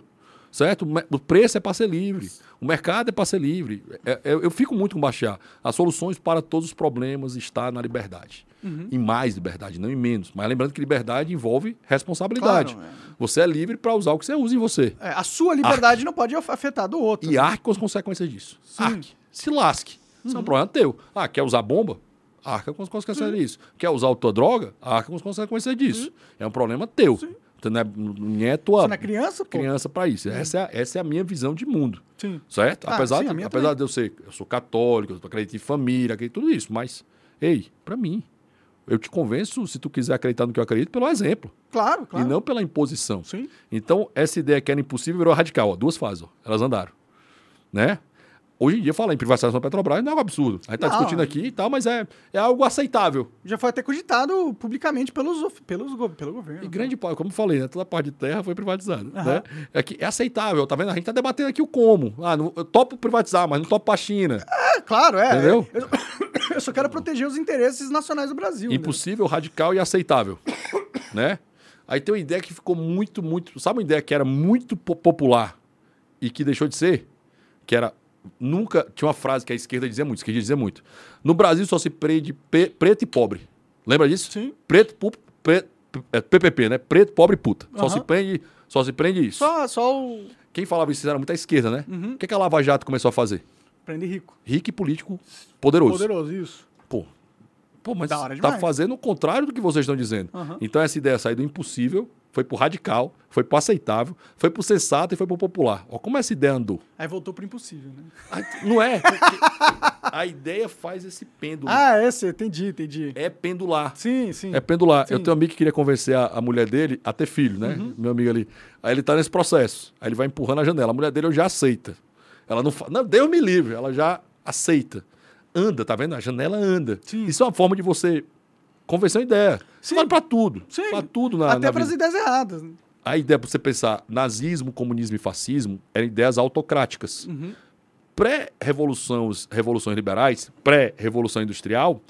Certo? O preço é para ser livre. O mercado é para ser livre. É- é- eu fico muito com baixar. As soluções para todos os problemas está na liberdade. Uhum. Em mais liberdade, não em menos. Mas lembrando que liberdade envolve responsabilidade. Claro, Você é livre para usar o que você usa em você. É, a sua liberdade não pode afetar do outro. E arque com as consequências disso. Sim. Arque. Se lasque. Isso é um problema teu. Ah, quer usar bomba? Arca com as consequências disso. Quer usar a tua droga? Arca com as consequências disso. É um problema teu. Então, não é, não é tua Você não é criança, criança para isso. Essa é, a- essa é a minha visão de mundo. Sim. Certo? Ah, apesar sim, de, apesar também. de eu ser, eu sou católico, eu acredito em família, acredito em tudo isso, mas, ei, para mim, eu te convenço, se tu quiser acreditar no que eu acredito, pelo exemplo. Claro, claro. E não pela imposição. Sim. Então, essa ideia que era impossível virou radical. Ó, duas fases, ó, elas andaram. Né? Hoje em dia, falar em privatização da Petrobras não é algo absurdo. A gente está discutindo aqui e tal, mas é, é algo aceitável. Já foi até cogitado publicamente pelos, pelos, pelo governo. E grande parte, como eu falei, né, toda a parte de terra foi privatizada. Aham. Né? É, que é aceitável, tá vendo? A gente está debatendo aqui o como. Ah, não, eu topo privatizar, mas não topo para a China. É, claro, é. Entendeu? Eu, [COUGHS] eu só quero proteger os interesses nacionais do Brasil. né? Impossível, radical e aceitável. [COUGHS] né? Aí tem uma ideia que ficou muito, muito. Sabe uma ideia que era muito po- popular e que deixou de ser? Que era. Nunca. Tinha uma frase que a esquerda dizia muito, a esquerda dizia muito. No Brasil só se prende pe- preto e pobre. Lembra disso? Sim. Preto, pu- pre- é, PPP, né? Preto, pobre e puta. Só Aham. se prende. Só se prende isso. Só, só o. Quem falava isso era muito à esquerda, né? Uhum. O que, que a Lava Jato começou a fazer? Prende rico. Rico e político poderoso. Poderoso, isso. Pô, mas tá fazendo o contrário do que vocês estão dizendo. Aham. Então essa ideia saiu do impossível, foi pro radical, foi pro aceitável, foi pro sensato e foi pro popular. Ó, como essa ideia andou? Aí voltou pro impossível, né? Não é? [LAUGHS] A ideia faz esse pêndulo. Ah, esse, entendi, entendi. É pendular. Sim, sim. É pendular. Sim. Eu tenho um amigo que queria convencer a, a mulher dele a ter filho, né? Uhum. Meu amigo ali. Aí ele tá nesse processo. Aí ele vai empurrando a janela. A mulher dele já aceita. Ela não fala, não, Deus me livre. Ela já aceita. Anda, tá vendo? A janela anda. Sim. Isso é uma forma de você convencer uma ideia. Sim. vale pra tudo. Sim. Pra tudo na, Até para as ideias erradas. A ideia pra você pensar nazismo, comunismo e fascismo eram ideias autocráticas. Uhum. Pré-revoluções revoluções liberais, pré-revolução industrial,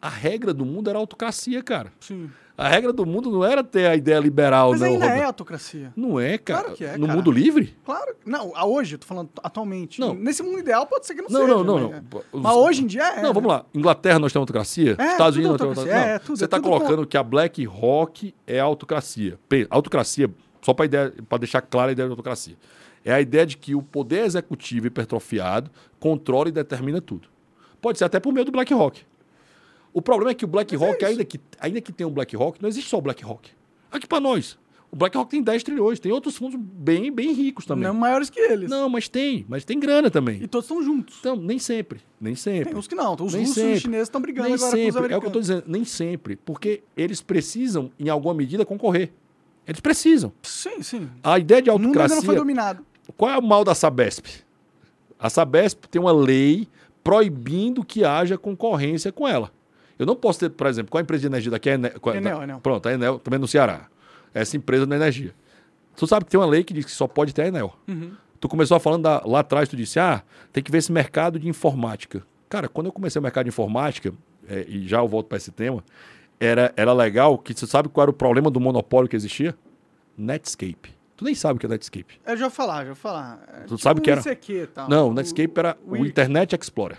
a regra do mundo era autocracia, cara. Sim. A regra do mundo não era ter a ideia liberal, Mas não. ainda Roberto. é autocracia. Não é, cara. Claro que é, no cara. mundo livre? Claro. Não, hoje, eu tô falando atualmente. Não. Nesse mundo ideal pode ser que não, Não, seja. não, não, né? não. Mas hoje em dia é. Não, vamos lá. Inglaterra nós temos autocracia? É, Estados tudo Unidos nós temos autocracia. autocracia? É, Não, tudo- Você é está colocando que a Black Rock é autocracia. Autocracia, só para deixar clara a ideia de autocracia. É a ideia de que o poder executivo hipertrofiado controla e determina tudo. Pode ser até por meio do Black Rock. O problema é que o Black Mas é ainda, que, ainda que tenha um Black Rock, não existe só o Black Rock. Aqui para nós. O Black Rock tem 10 trilhões, tem outros fundos bem, bem ricos também. Não maiores que eles. Não, mas tem, mas tem grana também. E todos estão juntos. Então, nem sempre, nem sempre. Tem uns que não. Os Nem russos e sempre. os chineses estão brigando nem agora com os sempre, é o americanos. que eu estou dizendo, nem sempre, porque eles precisam, em alguma medida, concorrer. Eles precisam. Sim, sim. A ideia de O mundo ainda não foi autocracia. dominado. Qual é o mal da Sabesp? A Sabesp tem uma lei proibindo que haja concorrência com ela. Eu não posso ter, por exemplo, qual a empresa de energia daqui? É a Enel, é- Enel, Enel. Pronto, a Enel também no Ceará. Essa empresa da energia. Tu sabe que tem uma lei que diz que só pode ter a Enel. Uhum. Tu começou falando da- lá atrás, tu disse, ah, tem que ver esse mercado de informática. Cara, quando eu comecei o mercado de informática, é, e já eu volto para esse tema, era, era legal que você sabe qual era o problema do monopólio que existia? Netscape. Tu nem sabe o que é Netscape. Eu já vou falar, já vou falar. É Tu sabe um que era- ICQ e tal. Não, O- o Netscape era o, o- Internet Explorer.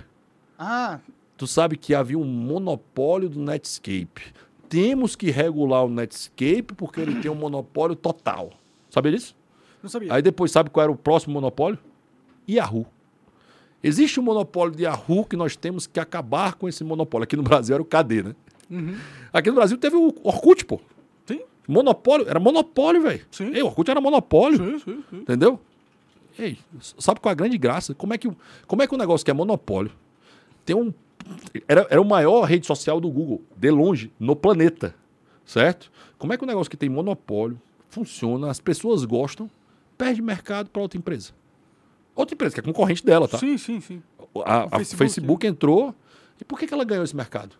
Ah, Tu sabe que havia um monopólio do Netscape. Temos que regular o Netscape porque ele tem um monopólio total. Sabia disso? não sabia. Aí depois sabe qual era o próximo monopólio? Yahoo. Existe um monopólio de Yahoo que nós temos que acabar com esse monopólio. Aqui no Brasil era o KD, né? Uhum. Aqui no Brasil teve o Orkut, pô. Sim, Monopólio, era monopólio, velho. Sim. Ei, o Orkut era monopólio, sim, sim. sim. entendeu? Ei, sabe qual é a grande graça? Como é que, o- como é que um negócio que é monopólio tem um era, era o maior rede social do Google, de longe, no planeta, certo? Como é que um negócio que tem monopólio funciona, as pessoas gostam, perde mercado para outra empresa? Outra empresa, que é concorrente dela, tá? Sim, sim, sim. A, O Facebook, Facebook, entrou. E por que, que ela ganhou esse mercado?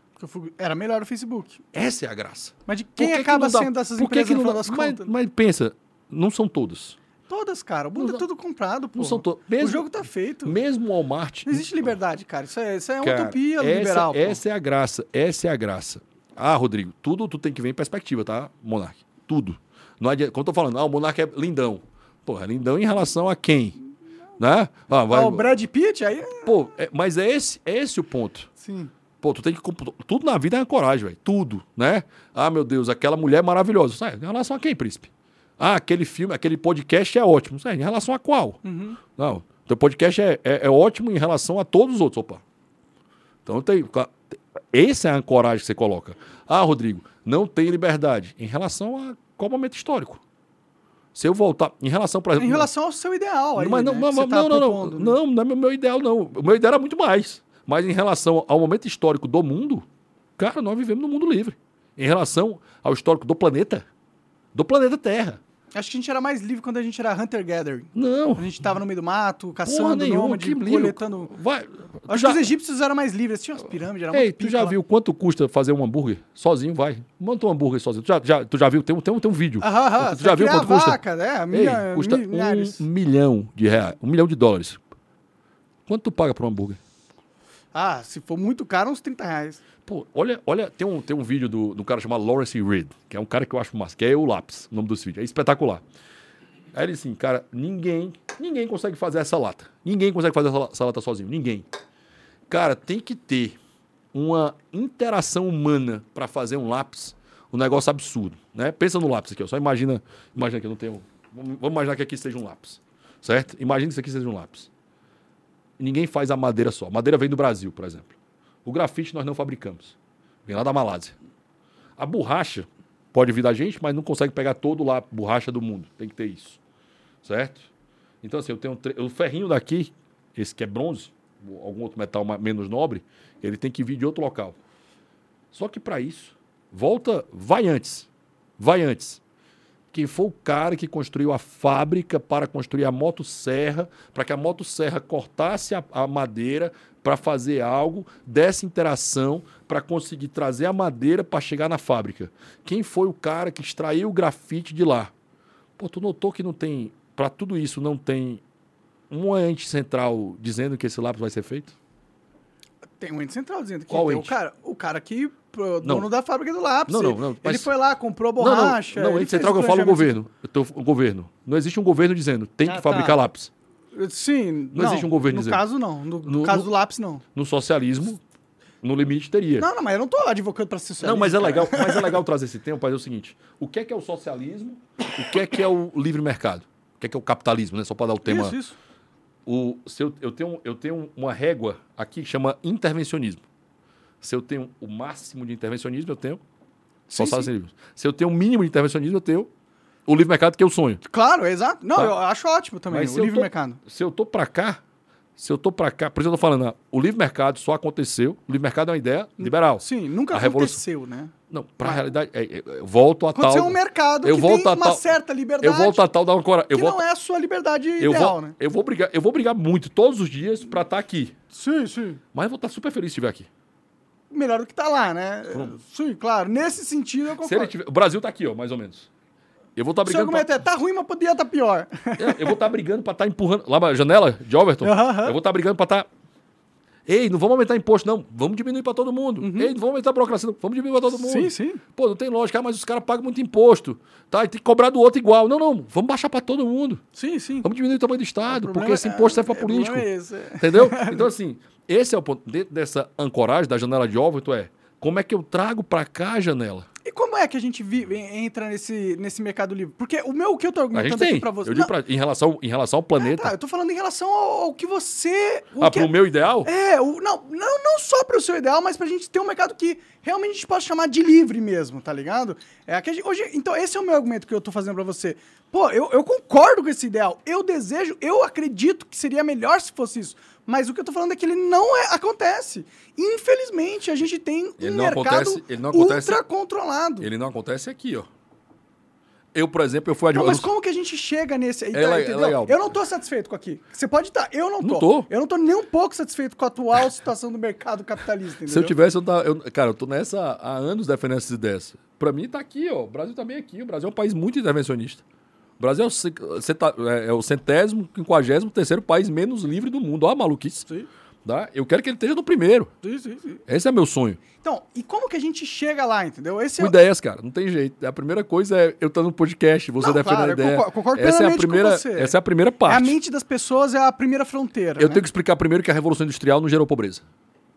Era melhor o Facebook. Essa é a graça. Mas de quem que que acaba dá- sendo essas por que empresas que no não final dá- das mas, contas? mas pensa, não são todas. Todas, cara. O mundo Não- é tudo comprado, pô. Não são todas. O jogo tá feito. mesmo o Walmart. Não existe liberdade, cara. Isso é, isso é Cara, utopia essa, liberal. pô. Essa é a graça. Essa é a graça. Ah, Rodrigo, tudo tu tem que ver em perspectiva, tá, Monark? Tudo. Não adianta, quando eu tô falando, ah, o Monark é lindão. Porra, lindão em relação a quem? Né? Ah, vai, Ah, o Brad Pitt, aí... é- Pô, é- mas é esse, é esse o ponto. Sim. Pô, tu tem que. Tudo na vida é uma coragem, velho. Tudo, né? Ah, meu Deus, aquela mulher maravilhosa. Sabe? Em relação a quem, príncipe? Ah, aquele filme, aquele podcast é ótimo. Sabe? Em relação a qual? Uhum. Não. Teu podcast é, é, é ótimo em relação a todos os outros. Opa. Então tem. Essa é a coragem que você coloca. Ah, Rodrigo, não tem liberdade. Em relação a qual momento histórico? Se eu voltar. Em relação, por exemplo. Em relação ao seu ideal aí, Mas não, né, não, não, tá não, não, propondo, né? não, não é o meu ideal, não. O meu ideal era muito mais. Mas em relação ao momento histórico do mundo, cara, nós vivemos no mundo livre. Em relação ao histórico do planeta, do planeta Terra. Acho que a gente era mais livre quando a gente era hunter-gathering. Não. A gente tava no meio do mato, caçando, nômade, coletando... Vai. Acho já, que os egípcios eram mais livres, eles tinham as pirâmides, era Ei, tu já lá. viu quanto custa fazer um hambúrguer? Sozinho, vai. Monta um hambúrguer sozinho. Tu já, já- tu já viu? Tem tem tem um vídeo. Aham, aham, tu já viu quanto custa? vaca, né? Ei, Milha, custa mi- milhares. um milhão de reais. Um milhão de dólares. Quanto tu paga por um hambúrguer? Ah, se for muito caro, uns 30 reais. Pô, olha, olha tem, um, tem um vídeo do, do cara chamado Lawrence Reed, que é um cara que eu acho massa, que é o Lápis, o nome dos vídeos. É espetacular. Aí ele assim, cara, ninguém, ninguém consegue fazer essa lata. Ninguém consegue fazer essa, lata sozinho, ninguém. Cara, tem que ter uma interação humana para fazer um lápis, um negócio absurdo, né? Pensa no lápis aqui, ó. Só imagina, imagina que eu não tenho, vamos imaginar que aqui seja um lápis, certo? Imagina que isso aqui seja um lápis. Ninguém faz a madeira só. A madeira vem do Brasil, por exemplo. O grafite nós não fabricamos. Vem lá da Malásia. A borracha pode vir da gente, mas não consegue pegar todo lá borracha do mundo. Tem que ter isso. Certo? Então, assim, eu tenho tre- o ferrinho daqui, esse que é bronze, algum outro metal menos nobre, ele tem que vir de outro local. Só que para isso, volta, vai antes. Vai antes. Quem foi o cara que construiu a fábrica para construir a motosserra, para que a motosserra cortasse a, a madeira para fazer algo dessa interação para conseguir trazer a madeira para chegar na fábrica? Quem foi o cara que extraiu o grafite de lá? Pô, tu notou que não tem, para tudo isso, não tem um ente central dizendo que esse lápis vai ser feito? Tem um ente central dizendo que Qual tem o ente? cara, o cara que Não. dono da fábrica do lápis. Não, não, ele- não, Ele mas- foi lá, comprou Não, borracha. não, não, ele ente central que eu falo o planejamento. governo. Eu tô, o governo. Não existe um governo dizendo tem Ah, que tá. fabricar lápis. Sim, Não existe um governo No dizendo. caso, não. No, no caso no- do lápis, não. No socialismo, no limite teria. Não, não, mas eu não tô advocando pra ser socialista. Não, mas é cara. legal, mas é legal trazer esse tema para dizer o seguinte: o que é que é o socialismo? O que é que é o livre mercado? O que é que é o capitalismo, né? Só para dar o tema. Isso, isso. O, se eu, eu, tenho, eu tenho uma régua aqui que chama intervencionismo. Se eu tenho o máximo de intervencionismo, eu tenho Sim, socialismo. Se eu tenho o mínimo de intervencionismo, eu tenho o livre mercado que eu sonho. Claro, é exato. Não, Tá. eu acho ótimo também, Mas o livre tô- mercado. Se eu tô para cá, se eu tô para cá, por isso eu tô falando, ah, o livre mercado só aconteceu. O livre mercado é uma ideia liberal. Sim, nunca A revolução- aconteceu, né? Não, para a realidade, é, é, eu volto a Aconteceu tal. um mercado eu que volto tem a uma tal- certa liberdade Eu volto a tal da ancora. Eu que volto, não é a sua liberdade eu ideal, vou, né? eu vou brigar, eu vou brigar muito todos os dias para estar aqui. Sim, sim. Mas eu vou estar super feliz se estiver aqui. Melhor do que tá lá, né? Sim, claro. Nesse sentido, eu concordo. tiver, o Brasil tá aqui, ó, mais ou menos. Eu vou estar Seu brigando. pra- argumento é, tá ruim, mas podia estar pior. É, eu vou estar brigando para estar empurrando. Lá na janela de Overton, eu vou estar brigando para estar. Ei, não vamos aumentar imposto, não. Vamos diminuir para todo mundo. Ei, não vamos aumentar a burocracia, não. Vamos diminuir para todo mundo. Uhum. Sim, sim. Pô, não tem lógica, ah, mas os caras pagam muito imposto. Tá, e tem que cobrar do outro igual. Não, não. Vamos baixar para todo mundo. Sim, sim. Vamos diminuir o tamanho do Estado, porque esse é- imposto serve para é, o problema político. é esse, é. Entendeu? [LAUGHS] Então, assim, esse é o ponto. Dentro dessa ancoragem da janela de Overton é como é que eu trago para cá a janela? E como é que a gente vive, entra nesse, nesse mercado livre? Porque o meu, o que eu tô argumentando aqui pra você... Eu digo pra, em, relação, em relação ao planeta. tá, eu tô falando em relação ao, ao que você... o ah, que pro meu ideal? É, o, não, não, não só para o seu ideal, mas pra gente ter um mercado que realmente a gente possa chamar de livre mesmo, tá ligado? É que a gente- hoje, então, esse é o meu argumento que eu tô fazendo pra você. Pô, eu, eu concordo com esse ideal. Eu desejo, eu acredito que seria melhor se fosse isso. Mas o que eu tô falando é que ele não é- acontece. Infelizmente, a gente tem um Ele não mercado acontece- ele não acontece- ultra controlado. Ele não acontece aqui, ó. Eu, por exemplo, eu fui advogado. mas como que a gente chega nesse É tá, le- é legal. Eu não tô satisfeito com aqui. Você pode estar, eu não tô. Não tô. Eu não tô nem um pouco satisfeito com a atual [LAUGHS] situação do mercado capitalista, entendeu? Se eu tivesse, eu, tava, eu Cara, eu tô nessa há anos defendendo essas ideias. Pra mim, tá aqui, ó. O Brasil tá bem aqui. O Brasil é um país muito intervencionista. O Brasil é o, é- é o centésimo, quinquagésimo terceiro país menos livre do mundo. Ó, a maluquice. Sim, Tá? Eu quero que ele esteja no primeiro. sim, sim, sim. Esse é meu sonho. Então, e como que a gente chega lá, entendeu? Esse Com é ideias, cara. Não tem jeito. A primeira coisa é eu estar no podcast, você Não, defendendo claro, a ideia. concordo- concordo essa é a primeira, essa é a primeira é a parte. mente das pessoas é a primeira fronteira. Eu né? tenho que explicar primeiro que a Revolução Industrial não gerou pobreza.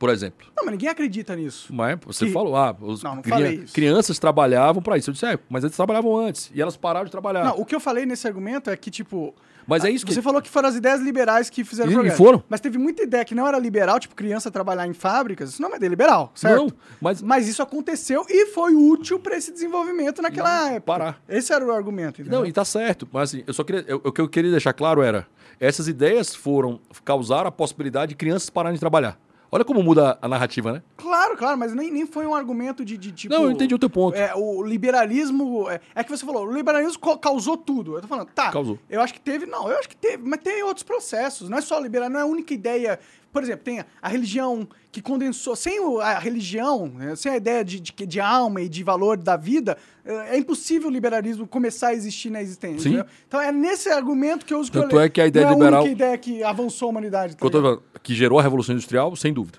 Por exemplo. Não, mas ninguém acredita nisso. Mas você Que- falou, ah, os Não, não isso. crianças trabalhavam para isso. Eu disse, é, mas eles trabalhavam antes. E elas pararam de trabalhar. Não, o que eu falei nesse argumento é que, tipo. Mas é isso que- Você falou que foram as ideias liberais que fizeram E- o e foram. Mas teve muita ideia que não era liberal, tipo criança trabalhar em fábricas. Isso não é liberal, certo? Não, mas- Mas isso aconteceu e foi útil para esse desenvolvimento naquela época. parar. Esse era o argumento, entendeu? Não, e tá certo. Mas assim, eu só queria. eu- o que eu queria deixar claro era: essas ideias foram causar a possibilidade de crianças pararem de trabalhar. Olha como muda a narrativa, né? Claro, claro, mas nem, nem foi um argumento de, de tipo. Não, eu entendi o teu ponto. É, o liberalismo. É, é que você falou, o liberalismo causou tudo. Eu tô falando, tá. Causou. Eu acho que teve. Não, eu acho que teve, mas tem outros processos. Não é só liberal, não é a única ideia. Por exemplo, tem a, religião que condensou. Sem a religião, né, sem a ideia de, de, de alma e de valor da vida, é é impossível o liberalismo começar a existir na existência. Sim. Então é nesse argumento que eu uso que Tanto eu, é que a ideia não liberal- É a única ideia que avançou a humanidade. tá falando, que gerou a Revolução Industrial, sem dúvida.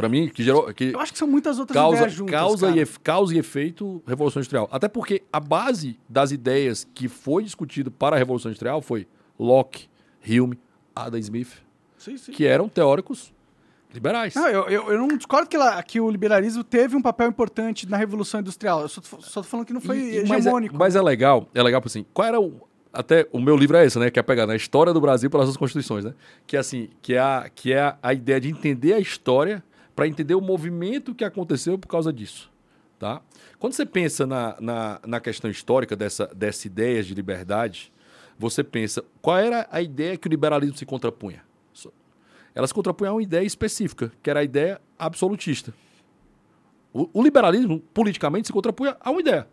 Para mim, que gerou. Que Eu acho que são muitas outras causa, ideias juntas, causa, cara. e causa e efeito Revolução Industrial. Até porque a base das ideias que foi discutido para a Revolução Industrial foi Locke, Hume, Adam Smith, Sim, sim. que eram teóricos liberais. Não, eu, eu, eu não discordo que, ela- que o liberalismo teve um papel importante na Revolução Industrial. Eu só, tô- só tô falando que não foi E- e- mas, é, hegemônico. mas é legal, é legal assim, qual era o até o meu livro é esse, né, que é pegar na história do Brasil pelas suas constituições, né? Que é assim, que é a, que é a, a ideia de entender a história para entender o movimento que aconteceu por causa disso, tá? Quando você pensa na, na, na questão histórica dessa, dessa ideia de liberdade, você pensa, qual era a ideia que o liberalismo se contrapunha? Só- Ela se contrapunha a uma ideia específica, que era a ideia absolutista. O, o liberalismo, politicamente, se contrapunha a uma ideia.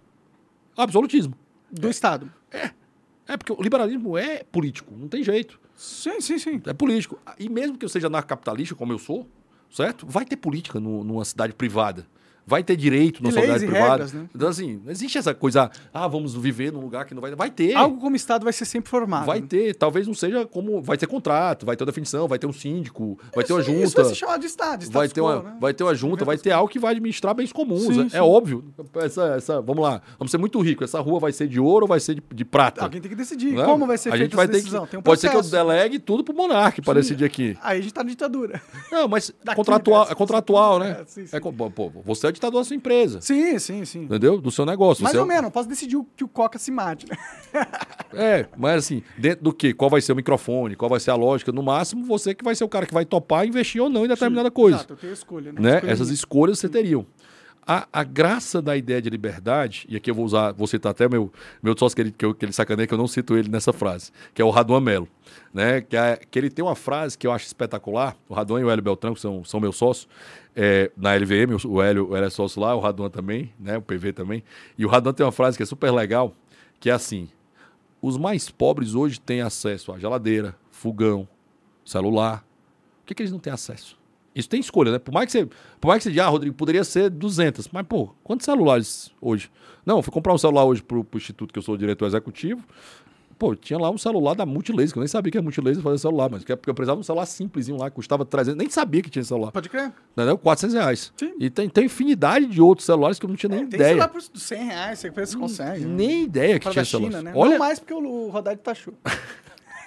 Absolutismo. Do Estado. É, porque o liberalismo é político, não tem jeito. Sim, sim, sim. É político. E mesmo que eu seja anarcapitalista, como eu sou, certo? Vai ter política no- numa cidade privada. Vai ter direito numa E leis cidade e privada. regras, né? Então, assim, não existe essa coisa, ah, vamos viver num lugar que não vai. Vai ter. Algo como Estado vai ser sempre formado. Vai né? ter. Talvez não seja como. Vai ter contrato, vai ter uma definição, vai ter um síndico, vai ter uma junta. Isso vai se chamar de Estado. status vai ter, uma, né? vai ter uma junta, vai ter algo que vai administrar bens comuns. Sim, é, sim. é óbvio. Essa, essa, vamos lá, vamos ser muito ricos. Essa rua vai ser de ouro ou vai ser de, de prata? Alguém tem que decidir Né? como vai ser a gente vai essa ter decisão. que, um Pode ser que eu delegue tudo pro Monark para decidir aqui. Aí a gente tá na ditadura. Não, mas [LAUGHS] contratual, né? é contratual, né? É, sim, sim. É pô, você é ditador da sua empresa. Sim, sim, sim. Entendeu? Do seu negócio. Mais é- ou menos, posso decidir o- que o Coca se mate? [LAUGHS] É, mas assim, dentro do quê? Qual vai ser o microfone? Qual vai ser a lógica? No máximo, você que vai ser o cara que vai topar investir ou não em determinada coisa. Exato, eu tenho escolha, né? né? Escolha Essas minha. escolhas você teriam. A, a graça da ideia de liberdade, e aqui eu vou usar, vou citar até meu, meu sócio que ele, que, que ele sacaneia, que eu não cito ele nessa frase, que é o Raduan Melo. Né? Que, é- que ele tem uma frase que eu acho espetacular. O Raduan e o Hélio Beltrão, que são, são meus sócios, é, na LVM, o- o Hélio, o Hélio é sócio lá, o Raduan também, né? o PV também. E o Raduan tem uma frase que é super legal, que é assim: os mais pobres hoje têm acesso à geladeira, fogão, celular. Por que, que eles não têm acesso? Isso tem escolha, né? Por mais que você, por mais que você diga, ah, Rodrigo, poderia ser 200. Mas, pô, quantos celulares hoje? Não, fui comprar um celular hoje pro, pro instituto que eu sou diretor executivo. Pô, tinha lá um celular da Multilaser, que eu nem sabia que a Multilaser fazia celular, mas que é porque eu precisava de um celular simplesinho lá, custava 300, nem sabia que tinha celular. Pode crer. Entendeu? 400 reais. Sim. E tem, tem infinidade de outros celulares que eu não tinha nem Tem ideia. celular por 100 reais, você pensa que consegue. né? Nem ideia que tinha China, celular. né? Olha, Não mais porque o, o Rodade taxou. [LAUGHS]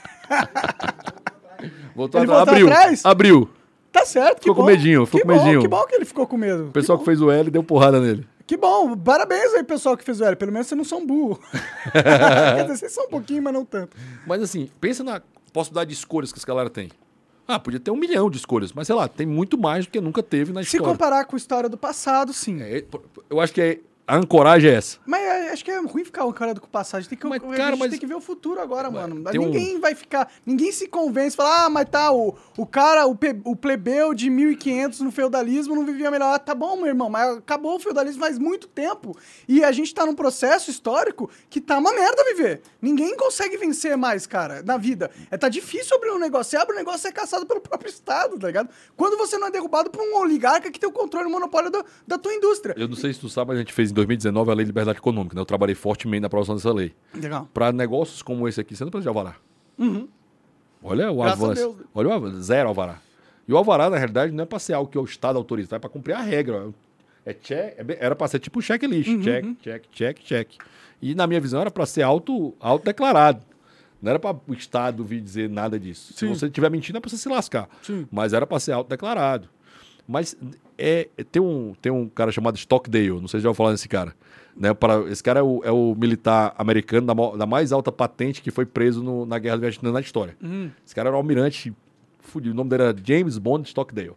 voltou Ele atrás. voltou abriu. atrás? Abriu. Tá certo, que Ficou com bom. medinho, ficou que com bom, medinho. Que bom que ele ficou com medo. O pessoal que, que fez o L deu porrada nele. que bom, parabéns aí, pessoal que fez o L. Pelo menos vocês não são burro. [LAUGHS] Quer dizer, vocês são um pouquinho, mas não tanto. Mas assim, pensa na possibilidade de escolhas que essa galera tem. Ah, podia ter um milhão de escolhas, mas sei lá, tem muito mais do que nunca teve na Se história. comparar com a história do passado, sim. É, eu acho que é- a ancoragem é essa. Mas é, acho que é ruim ficar ancorado com o passado. A gente tem que, Mas, a cara, gente mas- tem que ver o futuro agora, mano. tem um- ninguém vai ficar. Ninguém se convence, fala, ah, mas tá, o, o cara, o, pe- o plebeu de 1500 no feudalismo não vivia melhor. Ah, tá bom, meu irmão, mas acabou o feudalismo faz muito tempo. E a gente tá num processo histórico que tá uma merda viver. Ninguém consegue vencer mais, cara, na vida. É, tá difícil abrir um negócio. Você abre um negócio, você é caçado pelo [LAUGHS] próprio Estado, tá ligado? Quando você não é derrubado por um oligarca que tem o controle e o monopólio da, da tua indústria. Eu não sei se tu sabe, mas a gente fez em 2019 a Lei de Liberdade Econômica, né? Eu trabalhei fortemente na aprovação dessa lei. Legal. Para negócios como esse aqui, você não precisa de alvará. Olha o Uhum. Graças avanço. Olha o avanço. Zero alvará. E o alvará, na realidade, não é para ser algo que o Estado autoriza, é para cumprir a regra. É check, é era para ser tipo checklist. Uhum, Check, check, check, check. E na minha visão era para ser auto, autodeclarado. Não era para o Estado vir dizer nada disso. Sim. Se você estiver mentindo, é para você se lascar. Sim. Mas era para ser autodeclarado. Mas é, tem, um, tem um cara chamado Stockdale, não sei se já ouviu falar desse cara. Né, para, esse cara é o, é o militar americano da, da mais alta patente que foi preso no- na Guerra do Vietnã na história. Hum. Esse cara era um almirante fudido. O nome dele era James Bond Stockdale.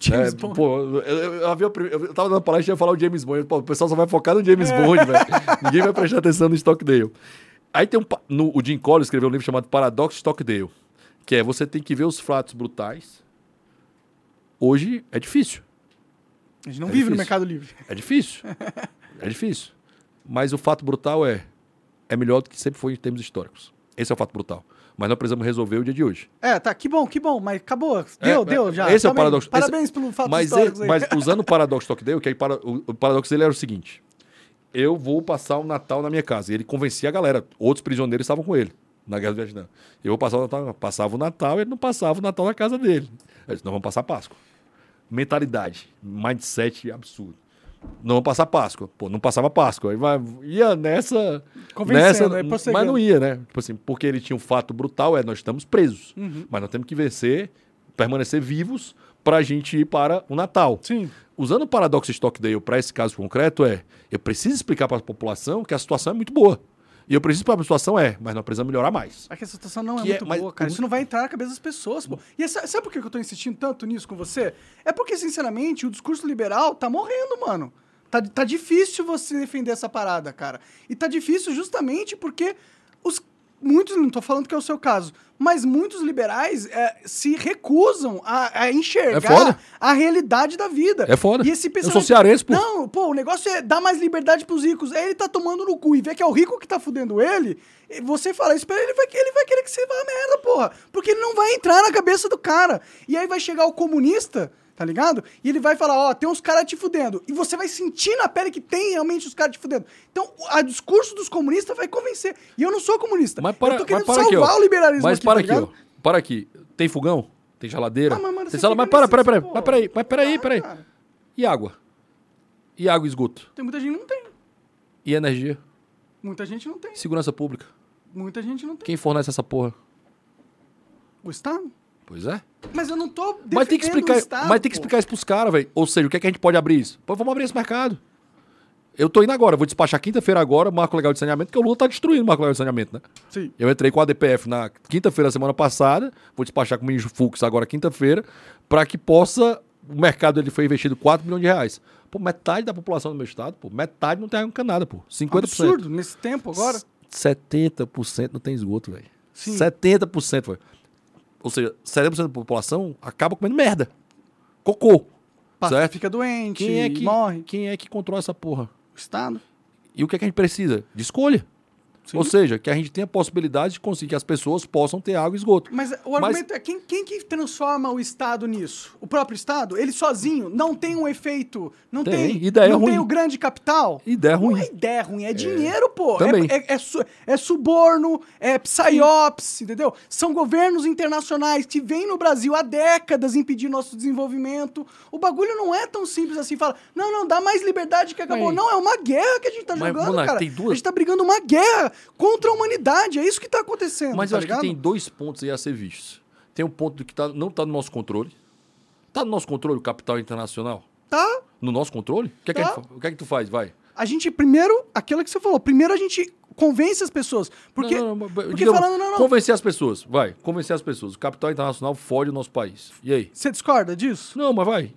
James É, Bond. Pô, eu, eu, eu eu tava dando palestra e ia falar o James Bond. Pô, o pessoal só vai focar no James Bond, velho. [LAUGHS] Ninguém vai prestar atenção no Stockdale. Aí tem um. No, o Jim Collins escreveu um livro chamado Paradoxo Stockdale. Que é você tem que ver os fatos brutais. Hoje é difícil. A gente não É vive no difícil. Mercado Livre. É difícil. [LAUGHS] é difícil. Mas o fato brutal é. É melhor do que sempre foi em termos históricos. Esse é o fato brutal. Mas nós precisamos resolver o dia de hoje. É, tá, que bom, que bom, mas acabou. Deu, É, deu, é, já. Esse é o Também, paradoxo. Parabéns Esse- pelo fato mas, é- mas [LAUGHS] usando o paradoxo Stockdale, que aí para, o, o paradoxo dele era o seguinte: eu vou passar o Natal na minha casa. E ele convencia a galera. Outros prisioneiros estavam com ele na Guerra do Vietnã. Eu vou passar o Natal, passava o Natal e ele não passava o Natal na casa dele. Ele disse, nós vamos passar a Páscoa. Mentalidade, mindset absurdo. Não vamos passar Páscoa. Pô, não passava Páscoa. Aí vai, ia nessa. Convencendo, nessa mas não ia, né? Tipo assim, porque ele tinha um fato brutal, é, nós estamos presos. Uhum. Mas nós temos que vencer, permanecer vivos pra gente ir para o Natal. Sim. Usando o paradoxo Stockdale para esse caso concreto, é: eu preciso explicar para a população que a situação é muito boa. E eu preciso para a situação é, mas nós precisamos melhorar mais. É que essa situação não é Que é- muito mas- boa, cara. Isso não vai entrar na cabeça das pessoas, pô. E essa- sabe por que eu tô insistindo tanto nisso com você? É porque, sinceramente, o discurso liberal tá morrendo, mano. Tá, tá difícil você defender essa parada, cara. E tá difícil justamente porque os muitos, não tô falando que é o seu caso, mas muitos liberais é, se recusam a, a É enxergar foda. a realidade da vida. É foda. E esse Eu pensamento, sou cearense, pô. Não, pô, o negócio é dar mais liberdade pros ricos. Aí ele tá tomando no cu e vê que é o rico que tá fudendo ele. você fala isso pra ele, ele vai, ele vai querer que você vá a merda, porra. Porque ele não vai entrar na cabeça do cara. E aí vai chegar o comunista, tá ligado? E ele vai falar, ó, tem uns caras te fudendo. E você vai sentir na pele que tem realmente os caras te fudendo. Então, o discurso dos comunistas vai convencer. E eu não sou comunista. Mas para, eu tô querendo mas para aqui, salvar ó. o liberalismo Mas aqui, para tá aqui, ó. Para aqui. Tem fogão? Tem geladeira? Ah, mas, mano, tem sala, mas para, para, para. Mas peraí, mas peraí, peraí. E água? E água e esgoto? Tem muita gente que não tem. E energia? Muita gente não tem. Segurança pública? Muita gente não tem. Quem fornece essa porra? O Estado? Pois é. Mas eu não tô Mas tem que explicar, o Estado, mas tem que pô. explicar isso pros caras, velho. Ou seja, o que é que a gente pode abrir isso? Pô, vamos abrir esse mercado. Eu tô indo agora, vou despachar quinta-feira agora, marco legal de saneamento, porque o Lula tá destruindo o marco legal de saneamento, né? Sim. Eu entrei com a ADPF na quinta-feira da semana passada, vou despachar com o ministro Fux agora quinta-feira, para que possa. O mercado ele foi investido 4 milhões de reais. Pô, metade da população do meu estado, pô, metade não tem água encanada, pô. 50%. Absurdo, nesse tempo agora. 70% não tem esgoto, velho. Sim. 70%, velho. Ou seja, 70% da população acaba comendo merda. Cocô. Passa, certo? fica doente, Quem é que morre. Quem é que controla essa porra? O Estado. E o que é que a gente precisa? De escolha. Sim. Ou seja, que a gente tenha a possibilidade de conseguir que as pessoas possam ter água e esgoto. Mas o argumento é quem, quem que transforma o Estado nisso? O próprio Estado? Ele sozinho não tem um efeito, não Tem, tem, ideia não tem ruim. o grande capital? Ideia Não ruim. é ideia ruim, é dinheiro, pô. Também. É, é- é su- é suborno, é psyops, entendeu? São governos internacionais que vêm no Brasil há décadas impedir nosso desenvolvimento. O bagulho não é tão simples assim. Fala, não, não, dá mais liberdade que acabou. Mas- não, é uma guerra que a gente tá Mas, jogando, Monark, cara. tem duas- A gente tá brigando uma guerra contra a humanidade. É isso que tá acontecendo, Mas tá eu acho ligado? que tem dois pontos aí a ser vistos. Tem um ponto que tá, não está no nosso controle. Está no nosso controle o capital internacional? Tá? No nosso controle? O que é que, Tá. gente o que, é que tu faz? Vai. A gente, primeiro, aquilo que você falou, primeiro a gente convence as pessoas. Porque, Não, não, não, porque digamos, falando, não, não. Convencer as pessoas. Vai, convencer as pessoas. O capital internacional fode o nosso país. E aí? Você discorda disso? Não, mas vai.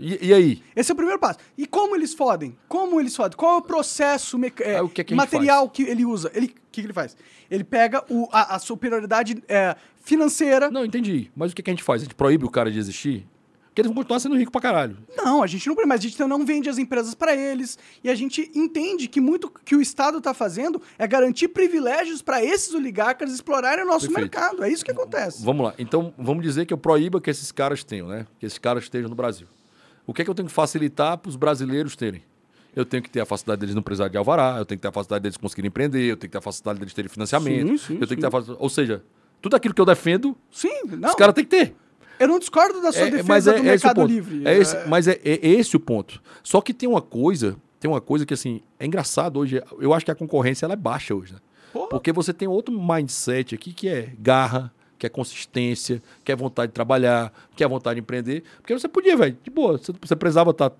E, e aí? Esse é o primeiro passo. E como eles fodem? Como eles fodem? Qual é o processo é, Aí o que é que material que ele usa? Ele, o que, que ele faz? Ele pega o- a, a superioridade é, financeira. Não, entendi. Mas o que, que a gente faz? A gente proíbe o cara de existir? Porque eles vão continuar sendo ricos pra caralho. Não, a gente não, mas a gente não vende as empresas para eles e a gente entende que muito que o Estado está fazendo é garantir privilégios para esses oligarcas explorarem o nosso Perfeito. mercado. É isso que acontece. Vamos lá. Então, vamos dizer que eu proíba que esses caras tenham, né? Que esses caras estejam no Brasil. O que é que eu tenho que facilitar para os brasileiros terem? Eu tenho que ter a facilidade deles não precisar de alvará, eu tenho que ter a facilidade deles conseguirem empreender, eu tenho que ter a facilidade deles terem financiamento. Sim, sim, eu tenho que sim. ter a facilidade... Ou seja, tudo aquilo que eu defendo, Sim, não. os caras têm que ter. Eu não discordo da sua É, defesa do esse o Mercado ponto. Livre. É esse- mas é, é esse o ponto. Só que tem uma coisa, tem uma coisa que assim, é engraçado hoje. Eu acho que a concorrência ela é baixa hoje, né? Porque você tem outro mindset aqui que é garra, que é consistência, que é vontade de trabalhar, que é vontade de empreender. Porque você podia, velho, de boa, você, você precisava estar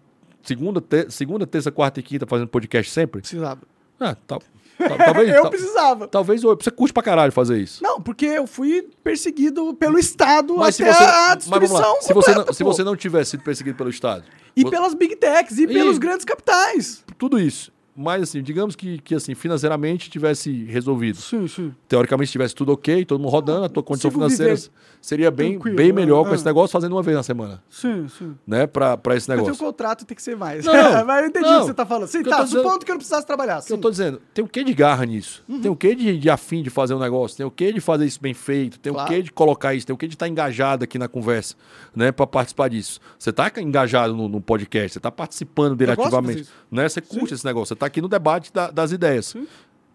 segunda, te- segunda, terça, quarta e quinta fazendo podcast sempre. Precisava. Ah, tal, tal- talvez. [LAUGHS] eu precisava. Talvez hoje. Você curte pra caralho fazer isso. Não, porque eu fui perseguido pelo Estado Mas se até você, a lá, destruição se você, não, se você não tivesse sido perseguido pelo Estado, E pelas big techs, e, E- pelos grandes capitais. tudo isso. Mas assim, digamos que, que assim, financeiramente tivesse resolvido. Sim, sim. Teoricamente tivesse tudo ok, todo mundo rodando, a tua condição financeira seria bem, bem melhor ah, com esse ah. negócio, fazendo uma vez na semana, Sim, sim. né? Pra, pra esse Mas tem um negócio. contrato, tem que ser mais. Não. [LAUGHS] Mas eu entendi Não. o que você tá falando. Sim, O tá, dizendo- supondo que eu não precisasse trabalhar. O Sim. eu tô dizendo, tem o que de garra nisso? Uhum. Tem o que de, de afim de fazer um negócio? Tem o que de fazer isso bem feito? Tem Claro. o que de colocar isso? Tem o que de estar engajado aqui na conversa, né? Pra participar disso. Você tá engajado no, no podcast, você tá participando dele Eu ativamente, né? Você curte esse negócio, você tá aqui no debate da- das ideias.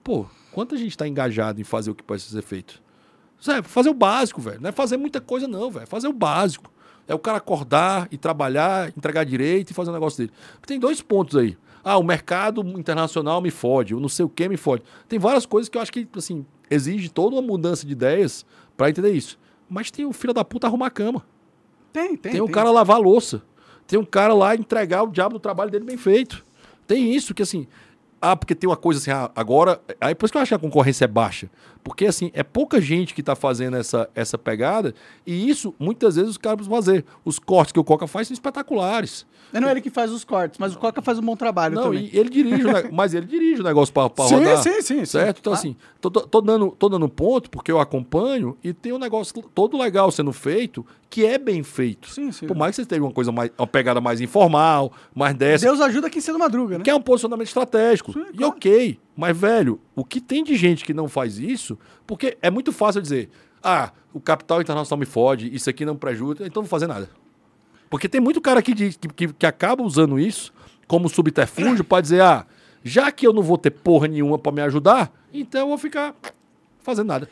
Pô, quanta gente tá engajado em fazer o que pode ser feito? Sabe, fazer o básico, velho. Não é fazer muita coisa, não, velho. Fazer o básico. É o cara acordar e trabalhar, entregar direito e fazer o negócio dele. Tem dois pontos aí. Ah, o mercado internacional me fode, o não sei o que me fode. Tem várias coisas que eu acho que, assim, exige toda uma mudança de ideias para entender isso. Mas tem o filho da puta arrumar a cama. Tem, tem. Tem o cara lavar a louça. Tem um cara lá entregar o diabo do trabalho dele bem feito. Tem isso que, assim, ah, porque tem uma coisa assim, ah, agora. Aí por isso que eu acho que a concorrência é baixa. Porque, assim, é pouca gente que está fazendo essa, essa pegada. E isso, muitas vezes, os caras precisam fazer. Os cortes que o Coca faz são espetaculares. Não é ele que faz os cortes, mas o Coca faz um bom trabalho Não, também. ele dirige, [LAUGHS] mas ele dirige o negócio para rodar. sim, sim, sim. Certo? Então, Ah. assim, tô, tô- dando, tô dando ponto porque eu acompanho e tem um negócio todo legal sendo feito que é bem feito. Sim, sim. Por mais que você tenha uma coisa mais, uma pegada mais informal, mais dessa. Deus ajuda quem cedo madruga, né? Que é um posicionamento estratégico. Sim, E claro. ok. Mas, velho, o que tem de gente que não faz isso, porque é muito fácil eu dizer, ah, o capital internacional me fode, isso aqui não prejudica, então não vou fazer nada. Porque tem muito cara que, que, que acaba usando isso como subterfúgio para dizer, ah, já que eu não vou ter porra nenhuma para me ajudar, então eu vou ficar fazendo nada.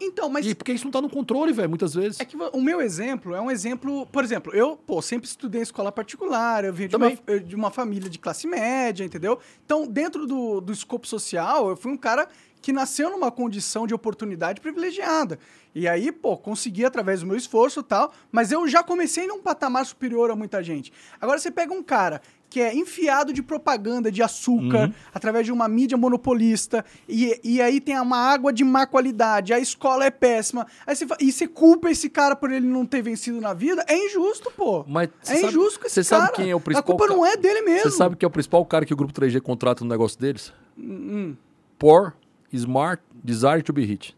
Então, mas E porque isso não tá no controle, velho, muitas vezes. É que o meu exemplo é um exemplo, por exemplo, eu, pô, sempre estudei em escola particular, eu venho de uma, de uma família de classe média, entendeu? Então, dentro do, do escopo social, eu fui um cara que nasceu numa condição de oportunidade privilegiada. E aí, pô, consegui através do meu esforço e tal, mas eu já comecei num patamar superior a muita gente. Agora você pega um cara que é enfiado de propaganda de açúcar através de uma mídia monopolista e, e aí tem uma água de má qualidade, a escola é péssima, aí você, e você culpa esse cara por ele não ter vencido na vida, é injusto, pô. Mas é sabe- injusto com esse você sabe cara. quem é o A principal culpa ca- não é dele mesmo. Você sabe que é o principal cara que o Grupo 3G contrata no negócio deles? Hum, Poor, smart, desire to be rich.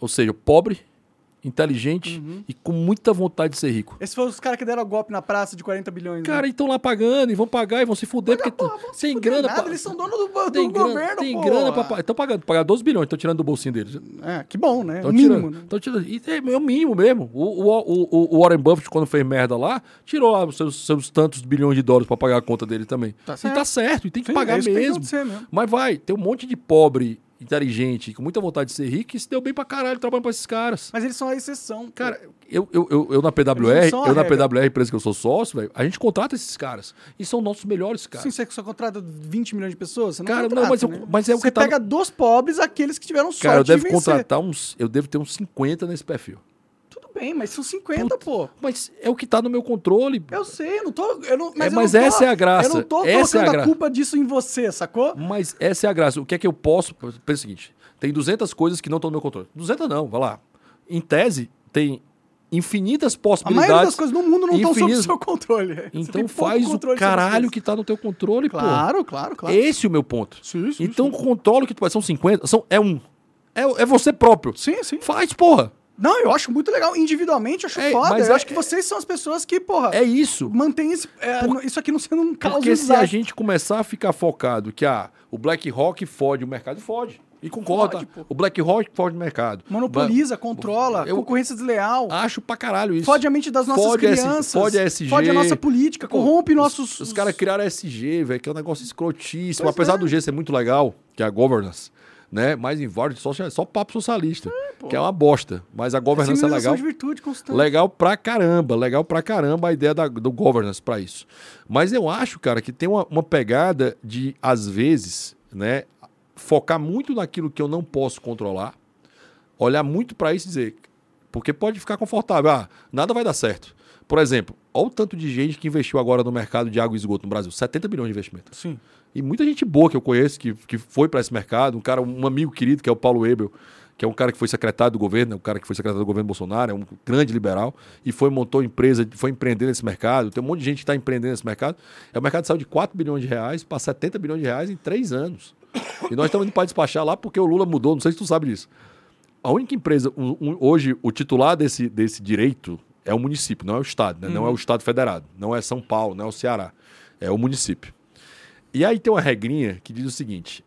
Ou seja, pobre, inteligente Uhum. e com muita vontade de ser rico. Esses foram os caras que deram golpe na praça de 40 bilhões. né? Cara, e estão lá pagando e vão pagar e vão se fuder porque Porra, vão tem grana nada, pra... Eles são donos do, do tem grana, governo, tem pô. grana pra pagar. Estão pagando, pagar 12 bilhões, estão tirando do bolsinho deles. É, que bom, né? Estão o mínimo, tirando, né? tão tirando. E é, é o mínimo mesmo. O, o, o, o Warren Buffett, quando fez merda lá, tirou lá os seus, seus tantos bilhões de dólares pra pagar a conta dele também. Tá e certo. tá certo, e tem que Sim, pagar é que que mesmo. acontecer mesmo. Mas vai, tem um monte de pobre, inteligente, com muita vontade de ser rico, e se deu bem pra caralho trabalhando pra esses caras. Mas eles são a exceção. Cara, eu, eu, eu, eu na PWR, não eu na regra. PWR, empresa que eu sou sócio, velho, a gente contrata esses caras. E são nossos melhores caras. Sim, você só contrata 20 milhões de pessoas? Você não Cara, não, contrata, mas eu- né? mas é o Você que tá pega dos pobres aqueles que tiveram sorte Cara, eu de devo vencer. contratar uns. Eu devo ter uns 50 nesse perfil. Bem, mas são 50, pô. Mas é o que tá no meu controle. Eu sei, eu não tô... Eu não, mas É, mas não tô- essa é a graça. Eu não tô Essa é a colocando a, culpa disso em você, sacou? Mas essa é a graça. O que é que eu posso. Pensa o seguinte: tem 200 coisas que não estão no meu controle. 200 não, vai lá. Em tese, tem infinitas A possibilidades. maioria das coisas no mundo não estão sob o infinitas- seu controle. [LAUGHS] Então faz o caralho que tá no teu controle, pô. Claro, claro, claro. Esse é o meu ponto. Sim, sim, então sim. controla o que tu faz. São 50, são, é um. É, é você próprio. Sim, sim. Faz, porra. Não, eu acho muito legal. Individualmente, eu acho É, foda. mas Eu é- acho que vocês são as pessoas que, porra, É isso. mantêm esse- é, isso aqui não sendo um caos Porque se a gente começar a ficar focado que ah, o BlackRock fode o mercado, fode. E concorda. Fode, o BlackRock fode o mercado. Monopoliza, controla, Eu- concorrência desleal. Acho pra caralho isso. Fode a mente das nossas Fode S- crianças. fode a SG. Fode a nossa política, Pô, corrompe os- nossos. Os, caras criaram a SG, velho, que é um negócio escrotíssimo. Pois Apesar é. do G ser muito legal, que é a governance, né? Mas em vários só, só papo socialista, que é uma bosta. Mas a governança é legal. de virtude constante. Legal pra caramba, legal pra caramba a ideia da- do governance pra isso. Mas eu acho, cara, que tem uma, uma pegada de, às vezes, né, focar muito naquilo que eu não posso controlar, olhar muito pra isso e dizer, porque pode ficar confortável, ah, nada vai dar certo. Por exemplo, olha o tanto de gente que investiu agora no mercado de água e esgoto no Brasil, 70 bilhões de investimento. Sim. E muita gente boa que eu conheço, que, que foi para esse mercado, um cara, um amigo querido, que é o Paulo Ebel, que é um cara que foi secretário do governo, é um cara que foi secretário do governo Bolsonaro, é um grande liberal, e foi, montou empresa, foi empreender nesse mercado. Tem um monte de gente que está empreendendo nesse mercado. É um mercado que saiu de 4 bilhões de reais para 70 bilhões de reais em três anos. E nós estamos indo para despachar lá porque o Lula mudou, não sei se tu sabe disso. A única empresa, um- um- hoje, o titular desse, desse direito é o município, não é o Estado, né? não é o Estado federado, não é São Paulo, não é o Ceará, é o município. E aí tem uma regrinha que diz o seguinte: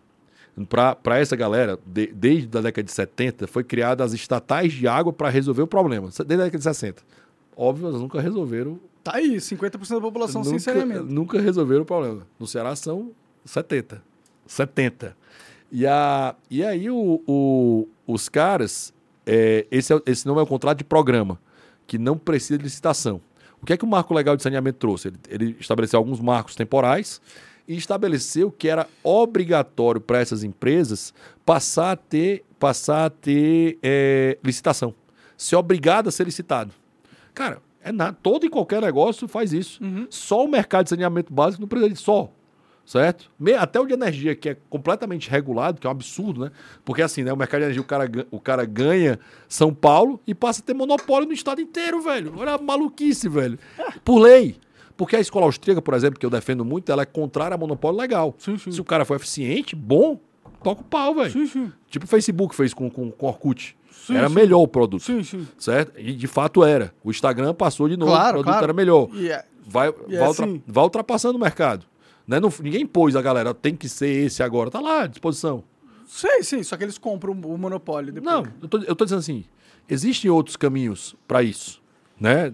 para essa galera, de- desde a década de 70, foi criada as estatais de água para resolver o problema. Desde a década de 60. Óbvio, elas nunca resolveram. Tá aí, 50% da população sem Nunca, saneamento. nunca resolveram o problema. No Ceará são 70. 70. E, a, e aí o, o- os caras, é, esse, é- esse não é o contrato de programa, que não precisa de licitação. O que é que o marco legal de saneamento trouxe? Ele, ele estabeleceu alguns marcos temporais e estabeleceu que era obrigatório para essas empresas passar a ter, passar a ter é, licitação. Ser obrigado a ser licitado. Cara, é nada, todo e qualquer negócio faz isso. Só o mercado de saneamento básico não precisa de só. Certo? Até o de energia, que é completamente regulado, que é um absurdo, né? Porque assim, né? O mercado de energia, o cara, o cara ganha São Paulo e passa a ter monopólio no estado inteiro, velho. Olha a maluquice, velho. [LAUGHS] Por lei. Porque a escola austríaca, por exemplo, que eu defendo muito, ela é contrária a monopólio legal. Sim, sim. Se o cara for eficiente, bom, toca o pau, velho. Tipo o Facebook fez com, com, com Orkut. Sim, era sim. melhor o produto. Sim, sim. Certo? E de fato era. O Instagram passou de novo, Claro, o produto claro. era melhor. E é- Vai, E vai, assim- ultra- vai ultrapassando o mercado. Né? Não- ninguém pôs a galera, tem que ser esse agora. Tá lá à disposição. Sim, sim, só que eles compram o monopólio depois. Não, eu tô, eu tô dizendo assim: existem outros caminhos para isso, né?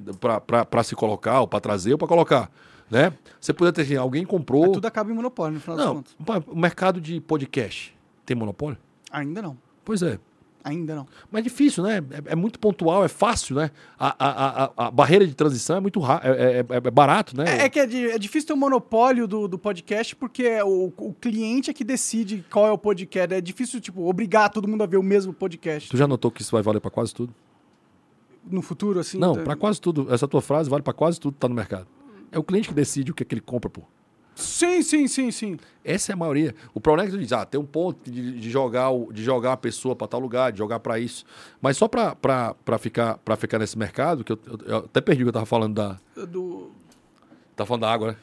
Para se colocar, ou para trazer, ou para colocar. Né? Você poderia ter assim, alguém comprou. Mas tudo acaba em monopólio, no final das Não, contas. pá, o mercado de podcast tem monopólio? Ainda não. Pois é. Ainda não. Mas é difícil, né? É, é muito pontual, é fácil, né? A, a, a, a barreira de transição é muito é, é- é- é barato, né? É, é que é, é difícil ter um monopólio do, do podcast porque o, o cliente é que decide qual é o podcast. É difícil, tipo, obrigar todo mundo a ver o mesmo podcast. Tu já notou que isso vai valer para quase tudo? No futuro, assim. Não, tá- para quase tudo. Essa tua frase vale para quase tudo que tá no mercado. É o cliente que decide o que, é que ele compra, pô. Sim, sim, sim, sim. Essa é a maioria. O problema é que tu diz, ah, tem um ponto de, de jogar, o- de jogar a pessoa para tal lugar, de jogar para isso. Mas só para ficar, pra ficar nesse mercado, que eu, eu- eu até perdi o que eu tava falando da. Do... Tá falando da água, né?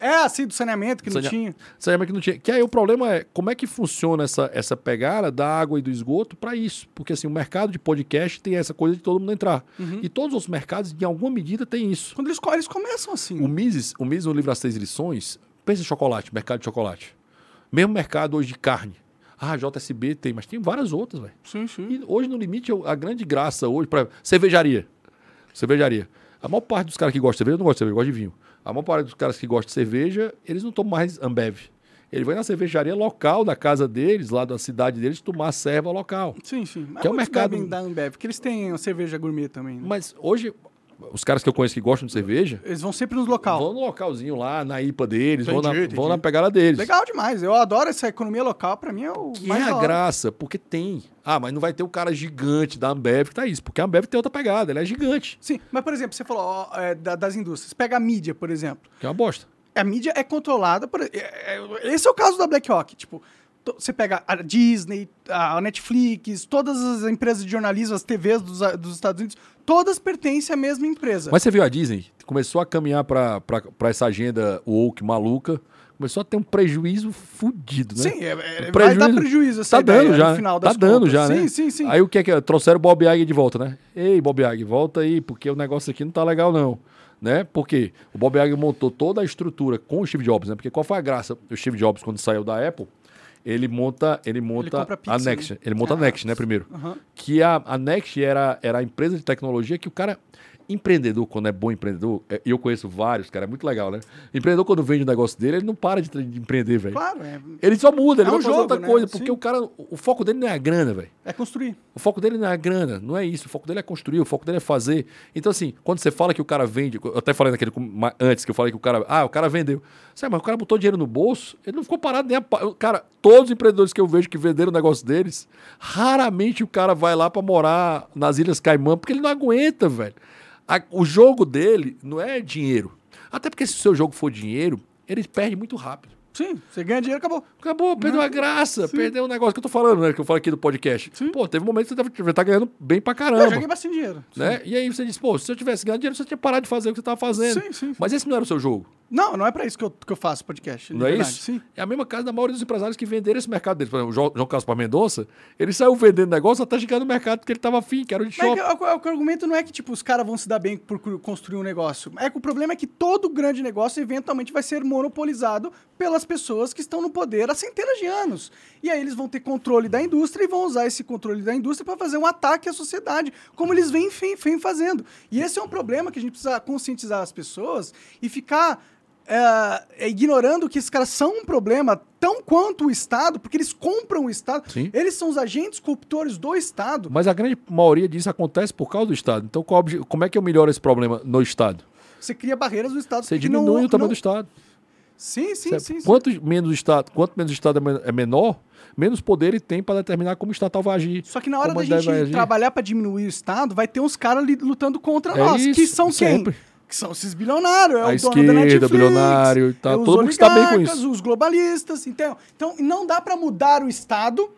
É, assim, do saneamento que não tinha. Saneamento que não tinha. Que aí o problema é como é que funciona essa, essa pegada da água e do esgoto para isso. Porque assim, o mercado de podcast tem essa coisa de todo mundo entrar. Uhum. E todos os mercados, em alguma medida, tem isso. Quando eles, eles começam assim. O Mises, o Mises no livro As Seis Lições, pensa em chocolate, mercado de chocolate. Mesmo mercado hoje de carne. Ah, JSB tem, mas tem várias outras, velho. Sim, sim. E hoje, no limite, a grande graça hoje para cervejaria. Cervejaria. A maior parte dos caras que gostam de cerveja não gosta de cerveja, gosta de vinho. A maior parte dos caras que gostam de cerveja, eles não tomam mais Ambev. Ele vai na cervejaria local da casa deles, lá da cidade deles, tomar a serva local. Sim, sim. Mas Que é o mercado- da Ambev, porque eles têm a cerveja gourmet também. né? Mas hoje, os caras que eu conheço que gostam de cerveja, Eles vão sempre nos local. vão no localzinho lá, na IPA deles, vão, na, Entendi, vão entendi. na pegada deles. Legal demais. Eu adoro essa economia local. Pra mim é o Que mais é a hora. graça, porque tem. Ah, mas não vai ter o cara gigante da Ambev que tá isso, porque a Ambev tem outra pegada, ela é gigante, Sim, mas por exemplo, você falou ó, é, da- das indústrias. Pega a mídia, por exemplo. que é uma bosta. A mídia é controlada por. é- é- esse é o caso da BlackRock. Tipo, você pega a Disney, a Netflix, todas as empresas de jornalismo, as TVs dos, dos Estados Unidos, todas pertencem à mesma empresa. Mas você viu a Disney? Começou a caminhar pra essa agenda woke maluca, começou a ter um prejuízo fudido, né? Sim, é, é- O vai dar prejuízo essa Tá dando já, no final tá das dando contas. já, sim, né? Sim, sim, Aí o que é que é? Trouxeram o Bob Iger de volta, né? Ei, Bob Iger, volta aí, porque o negócio aqui não tá legal não. Né? Porque o Bob Iger montou toda a estrutura com o Steve Jobs, né? Porque qual foi a graça do Steve Jobs quando saiu da Apple? Ele monta, ele monta compra a Next. né? Ele monta a Ah, Next, né, primeiro. Aham. Que a, a Next era, era a empresa de tecnologia que o cara empreendedor, quando é bom empreendedor, é- e eu conheço vários, cara, é muito legal, né? Empreendedor, quando vende o negócio dele, ele não para de, de empreender, velho. Claro, é, Ele só muda, ele É vai um fazer jogo, outra né? coisa, porque Sim. o cara, o foco dele não é a grana, velho. é construir. O foco dele não é a grana, não é isso. O foco dele é construir, o foco dele é fazer. Então, assim, quando você fala que o cara vende, eu até falei naquele antes que eu falei que o cara, ah, o cara vendeu. Sabe, mas o cara botou dinheiro no bolso, ele não ficou parado nem a. Cara, todos os empreendedores que eu vejo que venderam o negócio deles, raramente o cara vai lá pra morar nas Ilhas Caimã, porque ele não aguenta, velho. A- o jogo dele não é dinheiro. Até porque se o seu jogo for dinheiro, ele perde muito rápido. Sim, você ganha dinheiro, acabou. Acabou, perdeu a graça, perdeu o negócio que eu tô falando, né? Que eu falei aqui do podcast. Pô, teve um momento que você devia estar ganhando bem pra Eu caramba. joguei bastante dinheiro. Né? E aí você diz, pô, se eu tivesse ganhando dinheiro, você tinha parado de fazer o que você estava fazendo. Sim, sim, sim. Mas esse não era o seu jogo. Não, não é pra isso que eu, que eu faço podcast. Não é isso? Sim. É a mesma coisa da maioria dos empresários que venderam esse mercado deles. Por exemplo, o João, João Caspar Mendonça, ele saiu vendendo negócio até chegar no mercado que ele estava afim, que era o de é shopping. que, o, o argumento não é que tipo, os caras vão se dar bem por construir um negócio. É que o problema é que todo grande negócio eventualmente vai ser monopolizado pelas pessoas que estão no poder há centenas de anos. E aí eles vão ter controle da indústria e vão usar esse controle da indústria para fazer um ataque à sociedade, como eles vêm, vêm, fazendo. E esse é um problema que a gente precisa conscientizar as pessoas e ficar é, é, ignorando que esses caras são um problema tão quanto o Estado, porque eles compram o Estado. Sim. Eles são os agentes corruptores do Estado. Mas a grande maioria disso acontece por causa do Estado. Então, obje- como é que eu melhoro esse problema no Estado? Você cria barreiras no Estado. Você diminui não- o tamanho não- do Estado. Sim, sim, Você- sim. sim. Quanto menos o Estado, quanto menos o Estado é é menor, menos poder ele tem para determinar como o estatal vai agir. Só que na hora da gente trabalhar pra diminuir o Estado, vai ter uns caras lutando contra É nós. que isso, são sempre. quem? Que são esses bilionários. É A o esquerda, dono da Netflix, bilionário e os todo mundo está bem com isso. Os globalistas. Então, então não dá pra mudar o Estado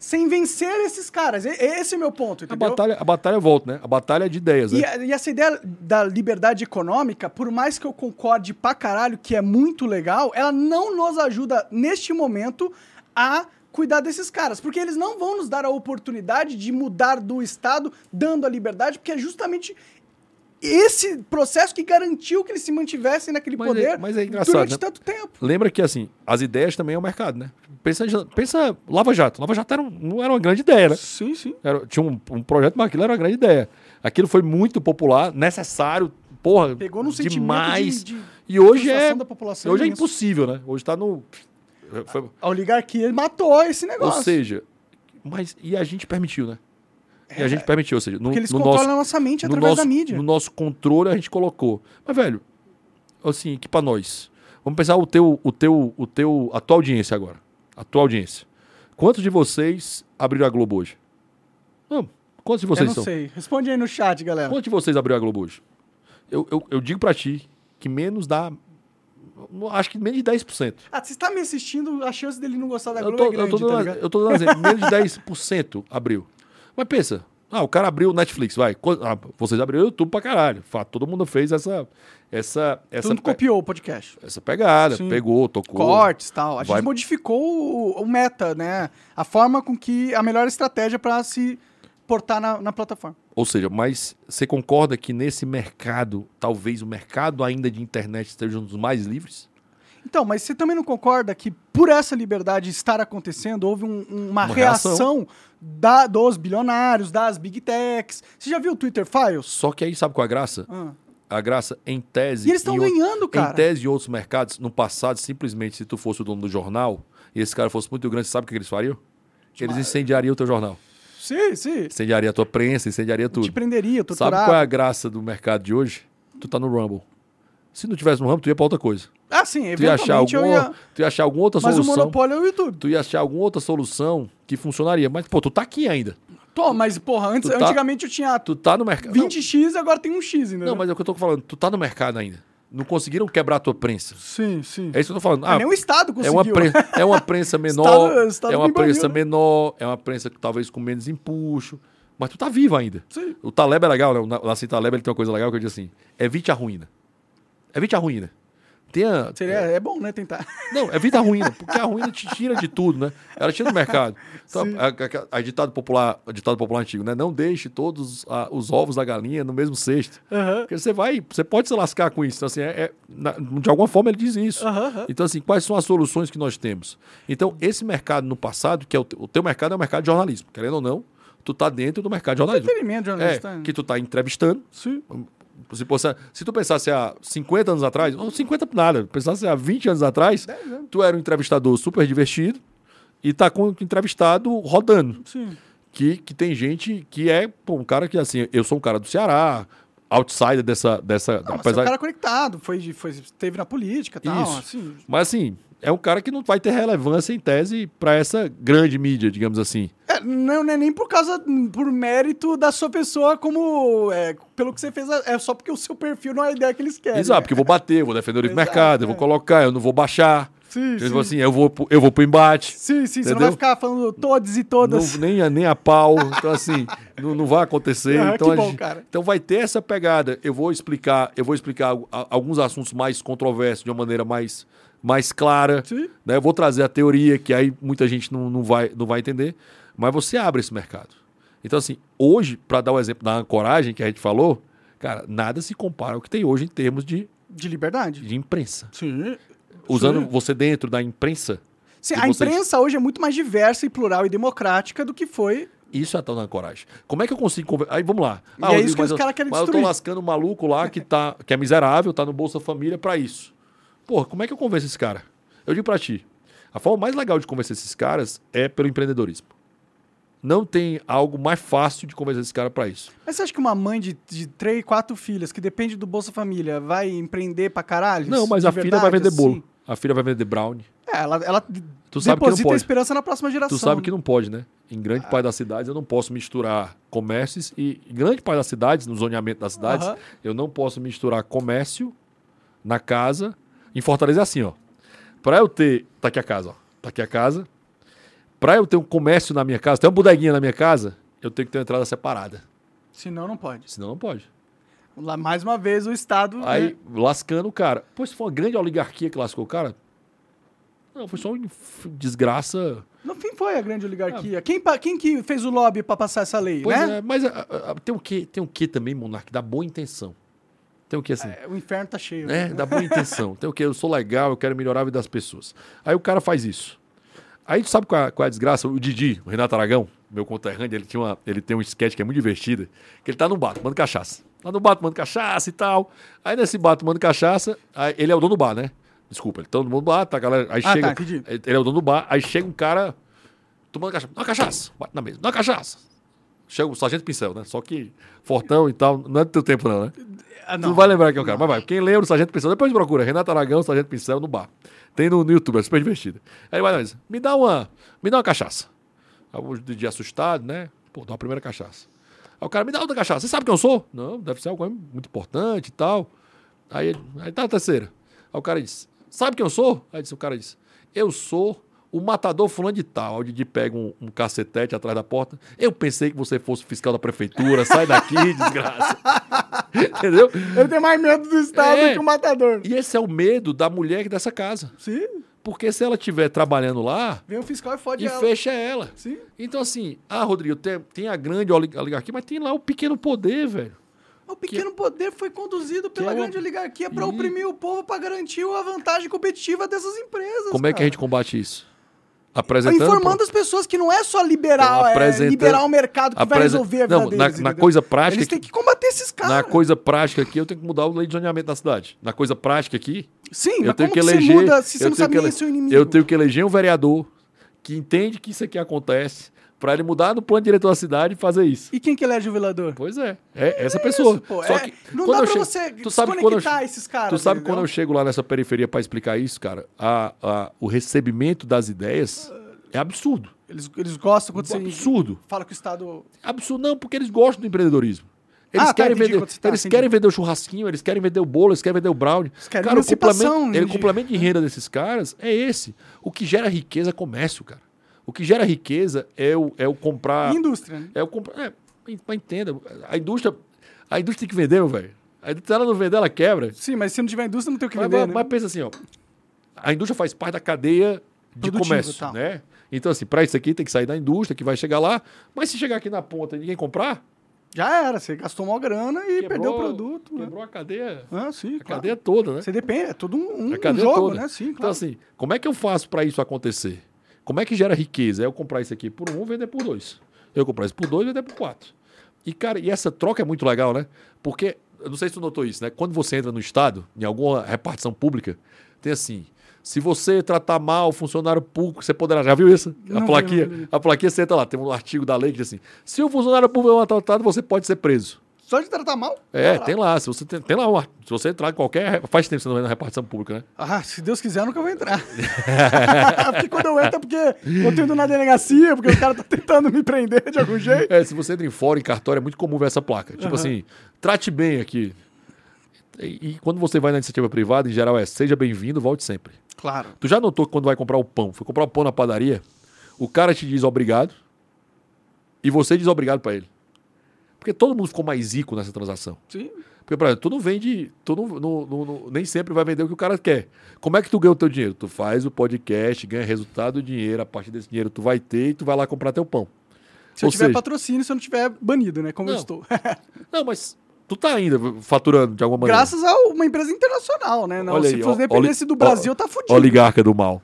sem vencer esses caras. E- Esse é o meu ponto, A entendeu? batalha, a batalha volta, né? A batalha é de ideias, E, né? a- e essa ideia da liberdade econômica, por mais que eu concorde pra caralho que é muito legal, ela não nos ajuda neste momento a cuidar desses caras, porque eles não vão nos dar a oportunidade de mudar do Estado dando a liberdade, porque é justamente esse processo que garantiu que eles se mantivessem naquele Mas é- poder mas é engraçado, durante né? tanto tempo. Lembra que, assim, as ideias também é o mercado, né? Pensa, pensa Lava Jato. Lava Jato era um- não era uma grande ideia, né? Sim, sim. Era- tinha um, um projeto, mas aquilo era uma grande ideia. Aquilo foi muito popular, necessário, porra, Pegou sentimento demais. de, de e hoje é, frustração da população hoje é impossível, né? Hoje tá no... foi- A oligarquia matou esse ou negócio. seja, mas e a gente permitiu, né? E a gente permitiu, ou seja, no, porque eles no controlam nosso, a nossa mente no através nosso, da mídia. no nosso controle a gente colocou. Mas, velho, assim, que pra nós. Vamos pensar o teu, o teu, o teu, a tua audiência agora. A tua audiência. Quantos de vocês abriram a Globo hoje? Não, quantos de Eu vocês não são? sei. Responde aí no chat, galera. Quantos de vocês abriram a Globo hoje? Eu, eu, eu digo pra ti que menos dá. Acho que menos de 10%. Ah, você está me assistindo, a chance dele não gostar da Eu Globo tô, é eu, grande, tô tá dando, ligado? eu tô dando exemplo. Menos de [LAUGHS] 10% abriu. Mas pensa, ah, o cara abriu o Netflix, vai. Ah, vocês abriram o YouTube pra caralho. Fato, todo mundo fez essa. Essa, essa, Todo mundo pe- copiou o podcast. essa pegada. Sim. Pegou, tocou. Cortes e tal. A gente Vai- modificou o, o meta, né? A forma com que... A melhor estratégia para se portar na, na plataforma. Ou seja, mas você concorda que nesse mercado, talvez o mercado ainda de internet esteja um dos mais livres? Então, mas você também não concorda que por essa liberdade estar acontecendo, houve um- uma, Uma reação, reação. da, dos bilionários, das big techs? Você já viu o Twitter Files? Só que aí sabe qual é a graça? Ah. A graça, em tese. E eles estão ganhando, cara. Em tese, em outros mercados, no passado, simplesmente, se tu fosse o dono do jornal e esse cara fosse muito grande, sabe o que eles fariam? Eles incendiariam o teu jornal. Sim, sim. Incendiaria a tua prensa, incendiaria tudo. Te prenderia, Sabe torturava. qual é a graça do mercado de hoje? Tu tá no Rumble. Se não tivesse no Rumble, tu ia pra outra coisa. Ah, sim, Tu ia achar, alguma, ia... tu ia achar alguma outra Mas o solução. monopólio é o YouTube. Tu ia achar alguma outra solução que funcionaria. Mas, pô, tu tá aqui ainda. Tô, mas, porra, antes, tá- antigamente eu tinha Tu tá no mercado. 20x, agora tem um X, ainda. Não, não, mas é o que eu tô falando. Tu tá no mercado ainda. Não conseguiram quebrar a tua prensa. Sim, sim. É isso que eu tô falando. Ah, nem o Estado É conseguiu. uma, pre- é uma prensa [LAUGHS] menor, Estado- Estado é uma prensa né? menor, é uma prensa que talvez com menos empuxo, mas tu tá vivo ainda. Sim. O Taleb é legal, né? O Na- Nassim Taleb ele tem uma coisa legal que eu digo assim: evite a ruína. Evite a ruína. Seria, é bom, né, tentar. Não, evita a ruína, porque a ruína te tira de tudo, né? Ela tira do mercado. Então, a, a- a ditado popular, a ditado popular antigo, né? Não deixe todos ah, os ovos da galinha no mesmo cesto. Aham. Porque você vai, você pode se lascar com isso. Então, assim, é, é- na- de alguma forma ele diz isso. Aham. Então, assim, quais são as soluções que nós temos? Então, esse mercado no passado, que é o, o teu mercado é o mercado de jornalismo. Querendo ou não, tu tá dentro do mercado de jornalismo. Entretenimento, jornalista. É, que tu tá entrevistando. Sim. Se, se tu pensasse há 50 anos atrás, ou 50 por nada, pensasse há 20 anos atrás, 10 anos. tu era um entrevistador super divertido e tá com o entrevistado rodando. Sim. Que, que tem gente que é pô, um cara que, assim, eu sou um cara do Ceará, outsider dessa. dessa Não, apesar, é um cara conectado, foi, foi, esteve na política e tal. Isso. Assim. Mas assim, é um cara que não vai ter relevância em tese para essa grande mídia, digamos assim. É, não, não é nem por causa, por mérito da sua pessoa, como. é, pelo que você fez, é só porque o seu perfil não é a ideia que eles querem. Exato, porque eu vou bater, eu vou defender o Exato, mercado, eu é. vou colocar, eu não vou baixar. Sim, Tipo sim. assim, eu vou, pro- eu vou pro embate. Sim, sim, você não Entendeu? vai ficar falando todos e todas. Não, nem, a, nem a pau. Então, assim, [LAUGHS] não, não vai acontecer. Ah, então, bom, gente- cara. então vai ter essa pegada. Eu vou explicar, eu vou explicar alguns assuntos mais controversos de uma maneira mais, mais clara. Né? Eu vou trazer a teoria, que aí muita gente não, não, vai, não vai entender. Mas você abre esse mercado. Então, assim, hoje, para dar o exemplo da ancoragem que a gente falou, cara, nada se compara ao que tem hoje em termos de, De liberdade. de imprensa. Sim. Usando Sim. você dentro da imprensa, Sim, a imprensa hoje é muito mais diversa e plural e democrática do que foi. Isso é a tal da ancoragem. Como é que eu consigo conver... Aí vamos lá. E é isso que mas os caras querem Mas eu tô destruir. lascando um maluco lá que, tá, que é miserável, tá no Bolsa Família pra isso. Porra, como é que eu convenço esse cara? Eu digo pra ti. A forma mais legal de convencer esses caras é pelo empreendedorismo. não tem algo mais fácil de convencer esse cara pra isso. Mas você acha que uma mãe de, de três, quatro filhas, que depende do Bolsa Família, vai empreender pra caralho? Não, mas a filha vai verdade, vender bolo. assim? A filha vai vender brownie. É, ela, ela Tu sabe que não deposita a pode. esperança na próxima geração. Tu sabe que não pode, né? Em grande parte das cidades eu não posso misturar comércios e em grande parte das cidades, no zoneamento das cidades, Aham. eu não posso misturar comércio na casa. Em Fortaleza é assim, ó. Pra eu ter, tá aqui a casa, ó. Tá aqui a casa. Pra eu ter um comércio na minha casa, ter uma bodeguinha na minha casa, eu tenho que ter uma entrada separada. Senão, não pode. Senão não pode. Lá, mais uma vez, o Estado... Aí, né? lascando o cara. Pô, se foi uma grande oligarquia que lascou o cara. Não, foi só uma desgraça. No fim, foi a grande oligarquia. Quem, pa- quem que fez o lobby pra passar essa lei, Ah. Né? é, mas a- a- a- tem o quê? Tem o quê também, Monark? Da boa intenção. Tem o quê assim? É, O inferno tá cheio. É, da boa intenção. Tem o quê? Eu sou legal, eu quero melhorar a vida das pessoas. Aí o cara faz isso. Aí tu sabe qual é, qual é a desgraça? O Didi, o Renato Aragão, meu conterrâneo, ele, tinha uma, ele tem um sketch que é muito divertido, que ele tá no bar tomando cachaça. Lá no bar tomando cachaça e tal. Aí nesse bar tomando cachaça, aí ele é o dono do bar, né? Desculpa, ele tá no bar, tá, galera? Aí Ah, chega. tá, ele é o dono do bar, aí chega um cara tomando cachaça. Dá uma cachaça, bate na mesa, dá uma cachaça. Chega o Sargento Pincel, né? Só que fortão e tal, não é do teu tempo, não, né? Ah, Tu não vai lembrar quem é o cara, mas vai. Quem lembra o Sargento Pincel, depois procura. Renato Aragão, Sargento Pincel no bar. Tem no, no YouTube, é super divertido. Aí vai mesa, me dá uma, me dá uma cachaça. Aí o assustado, né? Pô, dá uma primeira cachaça. Aí o cara, me dá outra cachaça. Você sabe quem eu sou? Não, deve ser algo muito importante e tal. Aí ele, aí tá a terceira. Aí o cara disse, sabe quem eu sou? Aí disse, o cara disse, eu sou o matador fulano de tal. O Didi pega um, um cacetete atrás da porta. Eu pensei que você fosse fiscal da prefeitura. Sai daqui, [LAUGHS] desgraça. Entendeu? Ele tem mais medo do Estado É. do que o matador. E esse é o medo da mulher dessa casa. Sim. Porque se ela estiver trabalhando lá, Vem o fiscal e fode e ela. fecha ela. Sim. Então, assim, ah, Rodrigo, tem, tem a grande oli- oligarquia, mas tem lá o pequeno poder, velho. O pequeno poder foi conduzido pela é grande oligarquia Ih. oprimir o povo pra garantir a vantagem competitiva dessas empresas. Como é que a cara. gente combate isso? Apresentando. Informando as pessoas que não é só liberar, Então, é, liberar o mercado que vai resolver a vida Não, na- deles. na entendeu? coisa prática Eles têm que combater esses caras. Na coisa prática aqui, eu tenho que mudar o lei de zoneamento da cidade. Na coisa prática aqui, Sim, eu tenho que eleger. muda eu tenho que ele- seu inimigo? Eu tenho que eleger um vereador que entende que isso aqui acontece para ele mudar no plano diretor da cidade e fazer isso. E quem que elege o vereador? Pois é, é essa pessoa. Isso, pô, Só é, que não quando dá pra chego- você tu sabe quando eu, desconectar esses caras, Tu sabe entendeu? quando eu chego lá nessa periferia para explicar isso, cara, a, a- o recebimento das ideias é absurdo. Eles, eles gostam quando você Absurdo. fala que o Estado... Absurdo não, porque eles gostam do empreendedorismo. Eles, Ah, tá, querem, entendi vender, tá, eles entendi. querem vender o churrasquinho, eles querem vender o bolo, eles querem vender o brownie. cara, o complemento, de- o complemento de renda desses caras é esse. O que gera riqueza é comércio, cara. O que gera riqueza é o, é o comprar. E indústria, né? É o comprar. É, mas entenda, a indústria, a indústria tem que vender, meu velho. A indústria, Se ela não vender, ela quebra. Sim, mas se não tiver indústria, não tem o que Mas, vender, mas- né? mas pensa assim, ó. A indústria faz parte da cadeia de Produtiva, comércio, tal. né? Então, assim, para isso aqui tem que sair da indústria, que vai chegar lá. Mas se chegar aqui na ponta e ninguém comprar, Já era, você gastou uma grana e perdeu o produto. né? Quebrou a cadeia, Ah, sim, a claro. cadeia toda, né? Você depende, é todo um, um jogo, toda. né? Sim, Então, claro. assim, como é que eu faço para isso acontecer? Como é que gera riqueza? É eu comprar isso aqui por um, vender por dois. Eu comprar isso por dois, vender por quatro. E, cara, e essa troca é muito legal, né? Porque, eu não sei se tu notou isso, né? Quando você entra no Estado, em alguma repartição pública, tem assim. Se você tratar mal o funcionário público, você poderá. Já viu isso? Não a plaquinha. não vi. A plaquinha você entra lá, tem um artigo da lei que diz assim: se o funcionário público é maltratado, você pode ser preso. Só de tratar mal? É, tem lá. Se você tem, tem lá um, ar- se você entrar em qualquer. Faz tempo que você não vem na repartição pública, né? Ah, se Deus quiser, eu nunca vou entrar. [LAUGHS] porque quando eu entro é porque eu tô indo na delegacia, porque os caras estão tentando me prender de algum jeito. É, se você entra em fórum, em cartório, é muito comum ver essa placa. Tipo Aham. assim, trate bem aqui. E, e quando você vai na iniciativa privada, em geral é seja bem-vindo, volte sempre. Claro. Tu já notou que quando vai comprar o pão, foi comprar o pão na padaria, o cara te diz obrigado e você diz obrigado pra ele. Porque todo mundo ficou mais rico nessa transação. Sim. Porque, por exemplo, tu não vende, tu não, não- não- nem sempre vai vender o que o cara quer. Como é que tu ganha o teu dinheiro? Tu faz o podcast, ganha resultado do dinheiro, a partir desse dinheiro tu vai ter e tu vai lá comprar teu pão. Se eu Ou tiver seja- patrocínio, se eu não tiver banido, né? Como eu Não. estou. [LAUGHS] Não, mas tu tá ainda faturando de alguma maneira. Graças a uma empresa internacional, né? Não, Olha se aí, fosse dependesse do Brasil, ó, tá fudido. Oligarca do mal.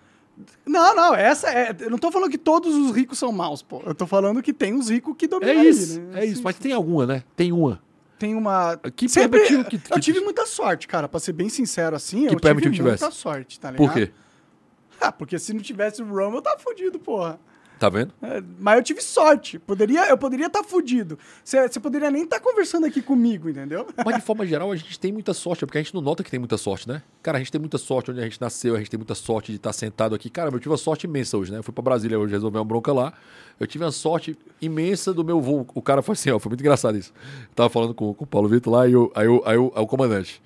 Não, não, essa é. Eu não tô falando que todos os ricos são maus, pô. Eu tô falando que tem os ricos que dominam É isso, né? é isso. Assim, Mas tem alguma, né? Tem uma. Tem uma. Que Sempre, permitiu que- eu que- tive muita sorte, cara. Pra ser bem sincero assim, Que eu tive que muita sorte, tá ligado? Por quê? [LAUGHS] Ah, porque se não tivesse o Rumble, eu tava fudido, porra. Tá vendo? É, mas eu tive sorte. Poderia, eu poderia estar fudido. Você poderia nem estar conversando aqui comigo, entendeu? Mas de [LAUGHS] forma geral, a gente tem muita sorte, porque a gente não nota que tem muita sorte, né? Cara, a gente tem muita sorte onde a gente nasceu, a gente tem muita sorte de estar sentado aqui. Cara, eu tive uma sorte imensa hoje, né? Eu fui pra Brasília hoje resolver uma bronca lá. Eu tive uma sorte imensa do meu voo. O cara foi assim, ó, foi muito engraçado isso. Eu tava falando com, com o Paulo Vitor lá e eu, aí, eu, aí, eu, aí o comandante.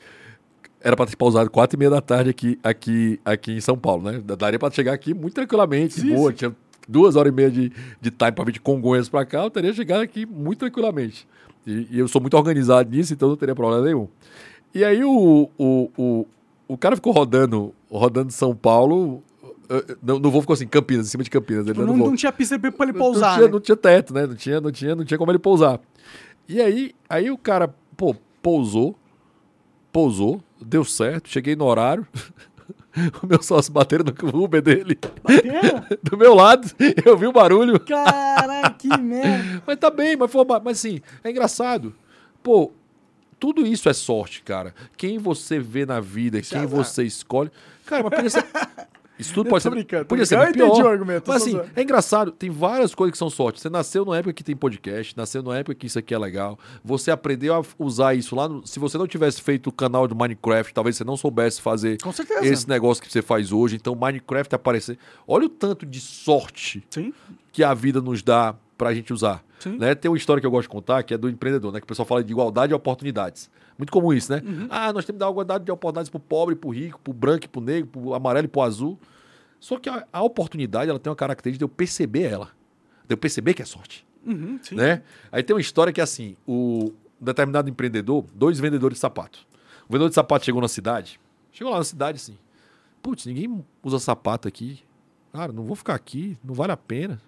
Era pra ter pausado quatro e meia da tarde aqui, aqui, aqui em São Paulo, né? Daria pra chegar aqui muito tranquilamente, Sim, boa. sim. Tinha duas horas e meia de, de time pra vir de Congonhas pra cá, eu teria chegado aqui muito tranquilamente. E, e eu sou muito organizado nisso, então não teria problema nenhum. E aí o, o, o, o cara ficou rodando, rodando São Paulo. No, no voo ficou assim, Campinas, em cima de Campinas. ele Tipo, não, não tinha pista pra ele Não- pousar. Não tinha, né? não tinha teto, né? Não tinha, não, tinha, não tinha como ele pousar. E aí, aí o cara, pô, pousou, pousou, deu certo, cheguei no horário. [LAUGHS] [LAUGHS] o meu sócio bateram no Uber dele, Bateu? [LAUGHS] do meu lado, eu vi o barulho. Caralho, que [LAUGHS] merda. Mas tá bem, mas, foi mas assim, é engraçado. Pô, tudo isso é sorte, cara. Quem você vê na vida, é quem azar. você escolhe. Cara, mas ser. Isso tudo Eu pode ser. brincando, podia ser brincando. Eu entendi pior. o argumento, Mas assim, é engraçado, tem várias coisas que são sorte. Você nasceu numa época que tem podcast, nasceu numa época que isso aqui é legal. Você aprendeu a usar isso lá. no- se você não tivesse feito o canal do Minecraft, talvez você não soubesse fazer esse negócio que você faz hoje. Então, Minecraft aparecer. Olha o tanto de sorte Sim. que a vida nos dá pra gente usar. Né? Tem uma história que eu gosto de contar, que é do empreendedor, né? Que o pessoal fala de igualdade de oportunidades. Muito comum isso, né? Uhum. Ah, nós temos que dar igualdade de oportunidades pro pobre, pro rico, pro branco, e pro negro, pro amarelo e pro azul. Só que a, a oportunidade, ela tem uma característica de eu perceber ela. De eu perceber que é sorte, Uhum, né? Aí tem uma história que é assim, o um determinado empreendedor, dois vendedores de sapato. O vendedor de sapato chegou na cidade, chegou lá na cidade assim, putz, ninguém usa sapato aqui. Cara, não vou ficar aqui, não vale a pena.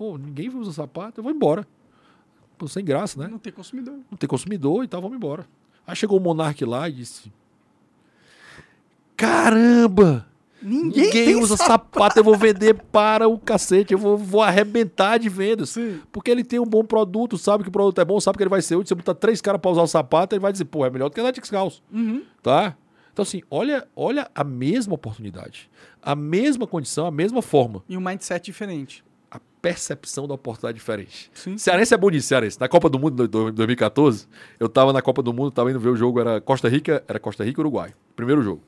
Pô, ninguém usa sapato, eu vou embora. Pô, sem graça, né? Não tem consumidor. Não tem consumidor e tal, vamos embora. Aí chegou o Monark lá e disse: Caramba! Ninguém, Ninguém, usa sapato. sapato, eu vou vender para o cacete, eu vou, vou arrebentar de vendas. Sim. Porque ele tem um bom produto, sabe que o produto é bom, sabe que ele vai ser útil. Você botar três caras para usar o sapato, ele vai dizer, pô, é melhor do que a Netflix House. Uhum. Tá? Então, assim, olha, olha a mesma oportunidade, a mesma condição, a mesma forma. E um mindset diferente. Percepção da oportunidade diferente. Sim. Cearense é bonito, Cearense. Na Copa do Mundo de 2014, eu tava na Copa do Mundo, tava indo ver o jogo, era Costa Rica, era Costa Rica e Uruguai. Primeiro jogo.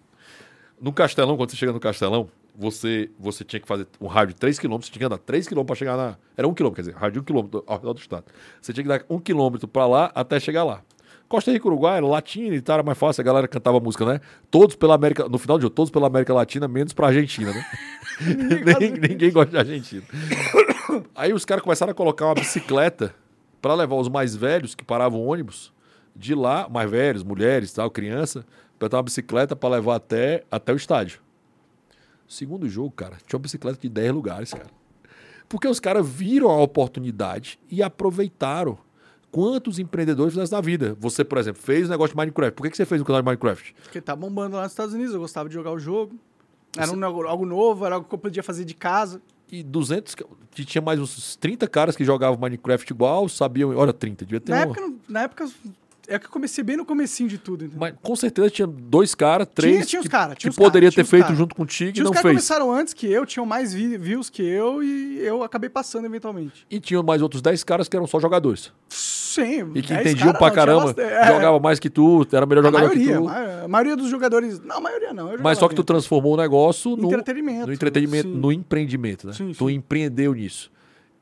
No Castelão, quando você chega no Castelão, você, você tinha que fazer um rádio de 3 km, você tinha que andar 3 km para chegar na. Era 1 km, quer dizer, rádio de 1 km ao redor do estado. Você tinha que dar 1 km para lá até chegar lá. Costa Rica e Uruguai era latina e tal, era mais fácil, a galera cantava música, né? Todos pela América, no final de jogo, todos pela América Latina, menos pra Argentina, né? [LAUGHS] [LAUGHS] ninguém, ninguém gosta de Argentina. [LAUGHS] [COUGHS] Aí os caras começaram a colocar uma bicicleta para levar os mais velhos que paravam o ônibus de lá, mais velhos, mulheres, tal, criança, para uma bicicleta para levar até, até o estádio. Segundo jogo, cara, tinha uma bicicleta de 10 lugares, cara. Porque os caras viram a oportunidade e aproveitaram. Quantos empreendedores fizessem na vida? Você, por exemplo, fez um negócio de Minecraft. Por que, que você fez um canal de Minecraft? Porque tá bombando lá nos Estados Unidos, eu gostava de jogar o jogo. Era um, algo novo, era algo que eu podia fazer de casa. E 200, ca- que tinha mais uns 30 caras que jogavam Minecraft igual, sabiam, olha, 30, devia ter Na um. época, na época, é que eu comecei bem no comecinho de tudo, entendeu? Mas com certeza tinha dois caras, três tinha os que, cara, tinha que os cara, poderia tinha ter os feito cara. junto contigo e Tinha os não caras fez. começaram antes que eu, tinham mais vi- views que eu e eu acabei passando eventualmente. E tinha mais outros 10 caras que eram só jogadores. Sim. E que 10 entendiam pra caramba, é, jogava mais que tu, era melhor jogador maioria, que tu. a maioria dos jogadores. Não, a maioria não. Mas só que tu transformou o negócio no Entretenimento, no entretenimento, sim. no empreendimento, né? Sim, tu sim. empreendeu nisso.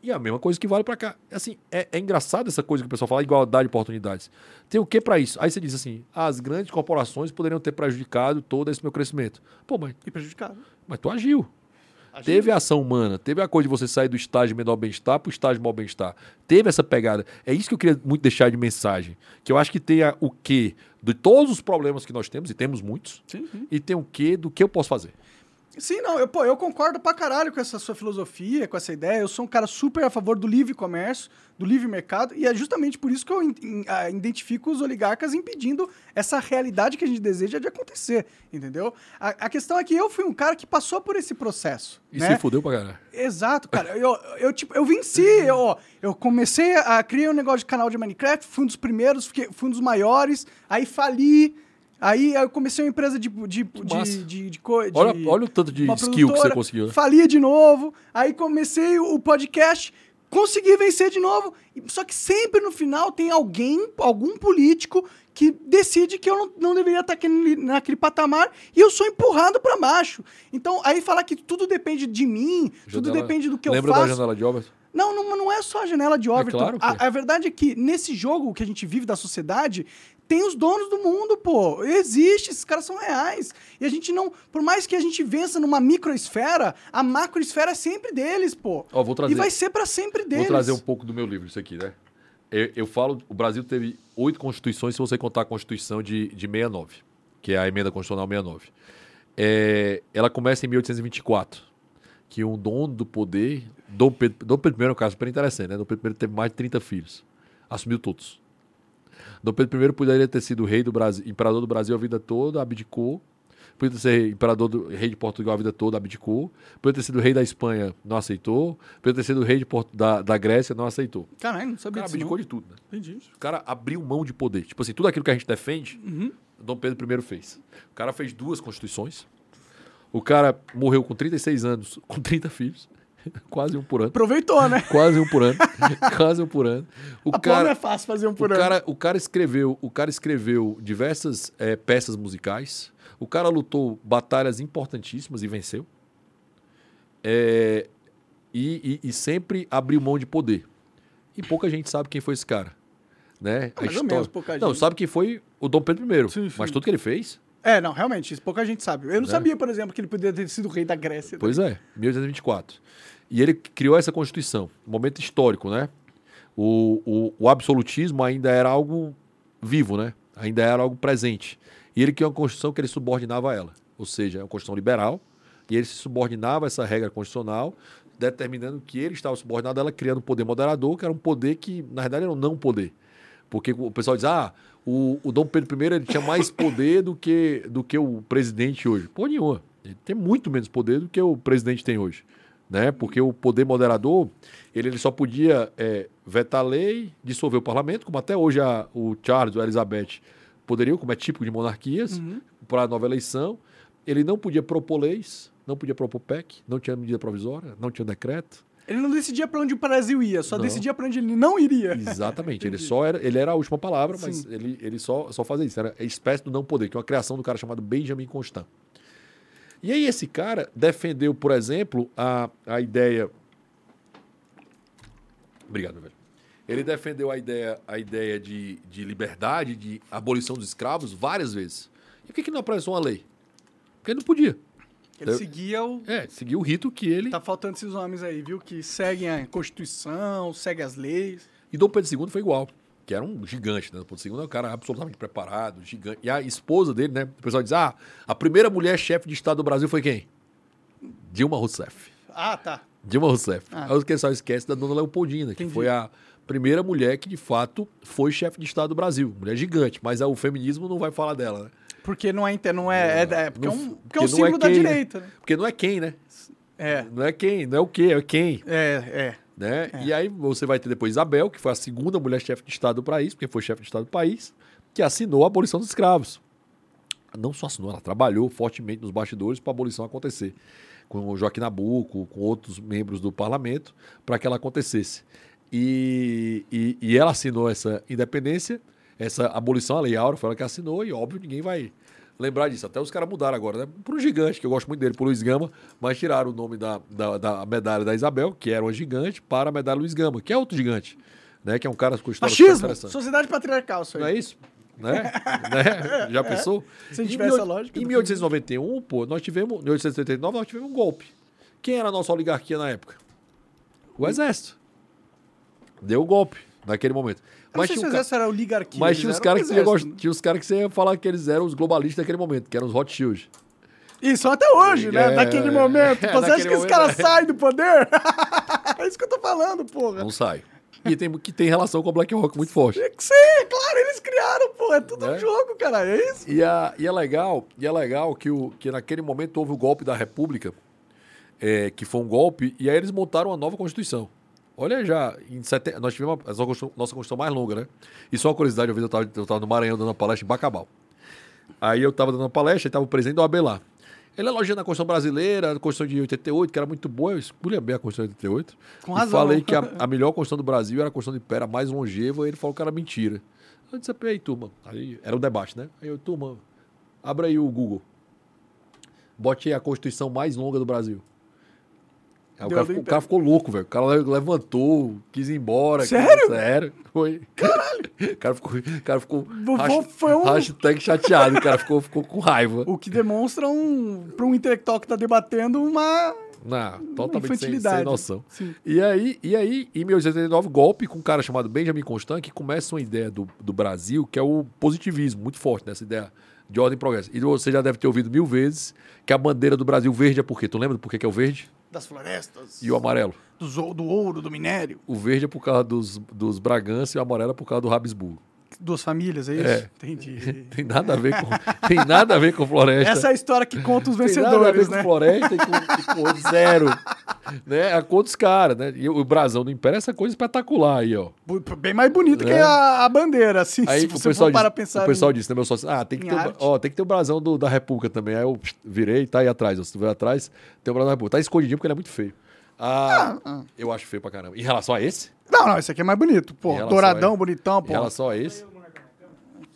E a mesma coisa que vale pra cá. Assim, é, é engraçado essa coisa que o pessoal fala, igualdade de oportunidades. Tem o que pra isso? Aí você diz assim, as grandes corporações poderiam ter prejudicado todo esse meu crescimento. Pô, mas, E prejudicado. mas tu agiu. Teve a ação humana, teve a coisa de você sair do estágio menor bem-estar para o estágio maior bem-estar. Teve essa pegada. É isso que eu queria muito deixar de mensagem. Que eu acho que tem a- o quê de todos os problemas que nós temos, e temos muitos, Sim, sim. e tem o quê do que eu posso fazer. Sim, não, eu, pô, eu concordo pra caralho com essa sua filosofia, com essa ideia. Eu sou um cara super a favor do livre comércio, do livre mercado, e é justamente por isso que eu in- in- ah, identifico os oligarcas impedindo essa realidade que a gente deseja de acontecer, entendeu? A, a questão é que eu fui um cara que passou por esse processo. E né? se fudeu pra caralho. Exato, cara. Eu, eu, tipo, eu venci. [LAUGHS] Eu, ó, eu comecei a criar um negócio de canal de Minecraft, fui um dos primeiros, fui um dos maiores, aí fali. Aí eu comecei uma empresa de. de, de, de, de, Olha, olha o tanto de skill que você conseguiu. né? Falia de novo. Aí comecei o podcast, consegui vencer de novo. Só que sempre no final tem alguém, algum político, que decide que eu não, não deveria estar aquele, naquele patamar e eu sou empurrado pra baixo. Então, aí falar que tudo depende de mim, tudo Janela- depende do que eu Lembra faço. da janela de obras? Não, não, não é só a janela de Overton. claro que a, a verdade é que nesse jogo que a gente vive da sociedade, tem os donos do mundo, pô. Existe, esses caras são reais. E a gente não. Por mais que a gente vença numa microesfera, a macroesfera é sempre deles, pô. Ó, vou trazer- E vai ser pra sempre deles. Vou trazer um pouco do meu livro, isso aqui, né? Eu, eu falo, o Brasil teve oito constituições, se você contar a Constituição de, de 69, que é a emenda constitucional 69. É, ela começa em 1824, que um dono do poder, Dom Pedro, Dom Pedro I é um caso super interessante, né? Dom Pedro I teve mais de 30 filhos, assumiu todos. Dom Pedro I poderia ter sido rei do Brasil, imperador do Brasil a vida toda, abdicou. Podia ser imperador do rei de Portugal a vida toda, abdicou. Podia ter sido rei da Espanha, não aceitou. Podia ter sido rei de Porto, da, da Grécia, não aceitou. Caralho, não O sabia cara disso. abdicou Não. de tudo, né? Entendi. O cara abriu mão de poder. Tipo assim, tudo aquilo que a gente defende, Uhum. Dom Pedro I fez. O cara fez duas constituições. O cara morreu com 36 anos, com 30 filhos. [LAUGHS] Quase um por ano. Aproveitou, né? [LAUGHS] Quase um por ano. [LAUGHS] Quase um por ano. O a não cara, é fácil fazer um o por ano. cara, o cara escreveu, o cara escreveu diversas eh, peças musicais. O cara lutou batalhas importantíssimas e venceu. É, e, e- e sempre abriu mão de poder. E pouca gente sabe quem foi esse cara. Né? Ah, mais ou menos, pouca Não, gente. sabe quem foi o Dom Pedro I. Sim, sim. Mas tudo que ele fez, É, não, realmente, isso pouca gente sabe. Eu não Né? sabia, por exemplo, que ele poderia ter sido rei da Grécia. pois é, 1824. E ele criou essa Constituição. Um momento histórico, né? O, o, o absolutismo ainda era algo vivo, né? Ainda era algo presente. E ele criou uma Constituição que ele subordinava a ela. Ou seja, é uma Constituição liberal. E ele se subordinava a essa regra constitucional, determinando que ele estava subordinado a ela, criando um poder moderador, que era um poder que, na verdade, era um não poder. Porque o pessoal diz, ah, o, o Dom Pedro I ele tinha mais poder do que, do que o presidente hoje. Pô, nenhuma. Ele tem muito menos poder do que o presidente tem hoje. Né? Porque o poder moderador, ele, ele só podia é, vetar lei, dissolver o parlamento, como até hoje a, o Charles ou a Elizabeth poderiam, como é típico de monarquias, para a nova eleição. Ele não podia propor leis, não podia propor PEC, não tinha medida provisória, não tinha decreto. Ele não decidia pra onde o Brasil ia, só Não. decidia pra onde ele não iria. Exatamente. ele só era, ele era a última palavra, mas Sim. ele, ele só, só fazia isso. Era a espécie do não poder, que é uma criação do cara chamado Benjamin Constant. E aí esse cara defendeu, por exemplo, a, a ideia. Obrigado, meu velho. Ele defendeu a ideia, a ideia de, de liberdade, de abolição dos escravos várias vezes. E por que, que não apresentou uma lei? Porque ele não podia. Ele Eu- seguia o. É, seguiu o rito que ele. Tá faltando esses homens aí, viu? Que seguem a Constituição, seguem as leis. E Dom Pedro II foi igual, que era um gigante, né? Dom Pedro II é um cara absolutamente preparado, gigante. E a esposa dele, né? O pessoal diz: ah, a primeira mulher chefe de Estado do Brasil foi quem? Dilma Rousseff. Ah, tá. Dilma Rousseff. Ah. Aí o pessoal esquece da dona Leopoldina, que Entendi. foi a primeira mulher que, de fato, foi chefe de Estado do Brasil. Mulher gigante, mas o feminismo não vai falar dela, né? Porque não é. Não é, é, é- porque, é um, porque porque é um é símbolo da quem, né? direita, né? Porque não é quem, né? É. Não é quem, não é o quê, é quem. É, é. né? E aí você vai ter depois Isabel, que foi a segunda mulher chefe de Estado do país, porque foi chefe de Estado do país, que assinou a abolição dos escravos. Não só assinou, ela trabalhou fortemente nos bastidores para a abolição acontecer. Com o Joaquim Nabuco, com outros membros do parlamento, para que ela acontecesse. E, e, e ela assinou essa independência, essa abolição, a Lei Áurea, foi ela que assinou, e óbvio, ninguém vai lembrar disso. Até os caras mudaram agora, né? Para um gigante, que eu gosto muito dele, por Luiz Gama, mas tiraram o nome da, da, da medalha da Isabel, que era uma gigante, para a medalha Luiz Gama, que é outro gigante, né? Que é um cara com história Machismo! Sociedade patriarcal, isso aí. Não é isso? Né? [LAUGHS] Né? Já pensou? Se a gente tiver mil- essa lógica, Em não 1891, pô, nós tivemos. Em 1889, nós tivemos um golpe. Quem era a nossa oligarquia na época? O Exército. Deu o golpe naquele momento. Eu não sei se tinha o um ca- exército era oligarquia. mas tinha os caras que gost- tinha os caras que você ia falar que eles eram os globalistas daquele momento, que eram os Rothschild. né? Isso, até hoje, né? É, Naquele momento. é, Você acha que esse cara é. sai do poder? [LAUGHS] é isso que eu tô falando, porra. Não sai. E tem, que tem relação com o Black Rock muito forte. [LAUGHS] Sim, claro, eles criaram, pô. É tudo um Né? jogo, cara. É isso. E, a, e é legal, e é legal que, o, que naquele momento houve o golpe da República, é, que foi um golpe, e aí eles montaram uma nova Constituição. Olha já, em sete, nós tivemos a nossa Constituição mais longa, né? E só uma curiosidade, uma vez eu estava eu tava no Maranhão dando uma palestra em Bacabal. Aí eu tava dando uma palestra e tava o presidente do AB lá. Ele elogiando a Constituição brasileira, a Constituição de 88, que era muito boa, eu escolhi bem a Constituição de 88. Com razão. falei que a, [LAUGHS] a melhor Constituição do Brasil era a Constituição de Pé, era a mais longeva, e ele falou que era mentira. Eu disse, aí, turma. Aí era um debate, né? Aí eu, turma, abra aí o Google. Bote aí a Constituição mais longa do Brasil. Aí o, cara do ficou, o cara ficou louco, velho. O cara le- levantou, quis ir embora. Sério? Cara, sério. Foi. Caralho. [LAUGHS] O cara ficou, o cara ficou um- hashtag chateado. O cara ficou, ficou com raiva. O que demonstra um, para um intelectual que tá debatendo uma Não, totalmente sem, infantilidade. sem noção. Sim. E aí, e aí, em 1889, golpe com um cara chamado Benjamin Constant, que começa uma ideia do, do Brasil, que é o positivismo, muito forte nessa ideia de ordem e progresso. E você já deve ter ouvido mil vezes que a bandeira do Brasil verde é por quê? Tu lembra por que que é o verde? Das florestas, E o amarelo? do, do ouro, do minério. O verde é por causa dos, dos Bragança e o amarelo é por causa do Habsburgo. Duas famílias, é isso? É. Entendi. [LAUGHS] Tem nada a ver com, tem nada a ver com floresta. Essa é a história que conta os tem nada a ver vencedores, com né? floresta e com, e com zero. né? A cor dos caras, né? E o brasão do Império é essa coisa espetacular aí, ó. Bem mais bonito que É. a, a bandeira, assim, Aí se o pessoal, for para pensar. o pessoal em- disse, né, meu sócio, ah, tem que, ter arte. ó, tem que ter o brasão do- da República também. Aí eu virei, tá aí atrás. ó. Se tu ver atrás, tem o brasão da República. Tá escondidinho porque ele é muito feio. Ah, ah. eu acho feio pra caramba. Em relação a esse, Não, não, esse aqui é mais bonito. Pô, Em douradão, bonitão, em pô. relação a esse,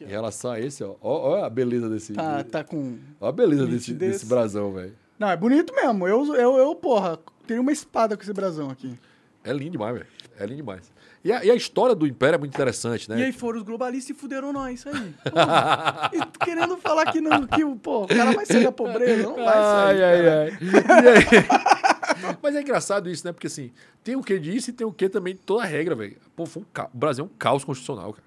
em relação a esse, ó, ó a beleza desse, Tá, tá com... ó a beleza desse, nitidez. desse brasão, velho. Não, é bonito mesmo. Eu, eu, eu, porra, teria uma espada com esse brasão aqui. É lindo demais, velho. É lindo demais. E a, e a história do Império é muito interessante, né? E aí foram os globalistas e fuderam nós, isso aí. [LAUGHS] E querendo falar que, não, que pô, o cara vai sair da pobreza, não vai Ai, sair. ai, cara. ai. E aí- [LAUGHS] [LAUGHS] Mas é engraçado isso, né? Porque assim, tem o que disso e tem o que também, toda a regra, velho. Pô, foi um ca... o Brasil é um caos constitucional, cara.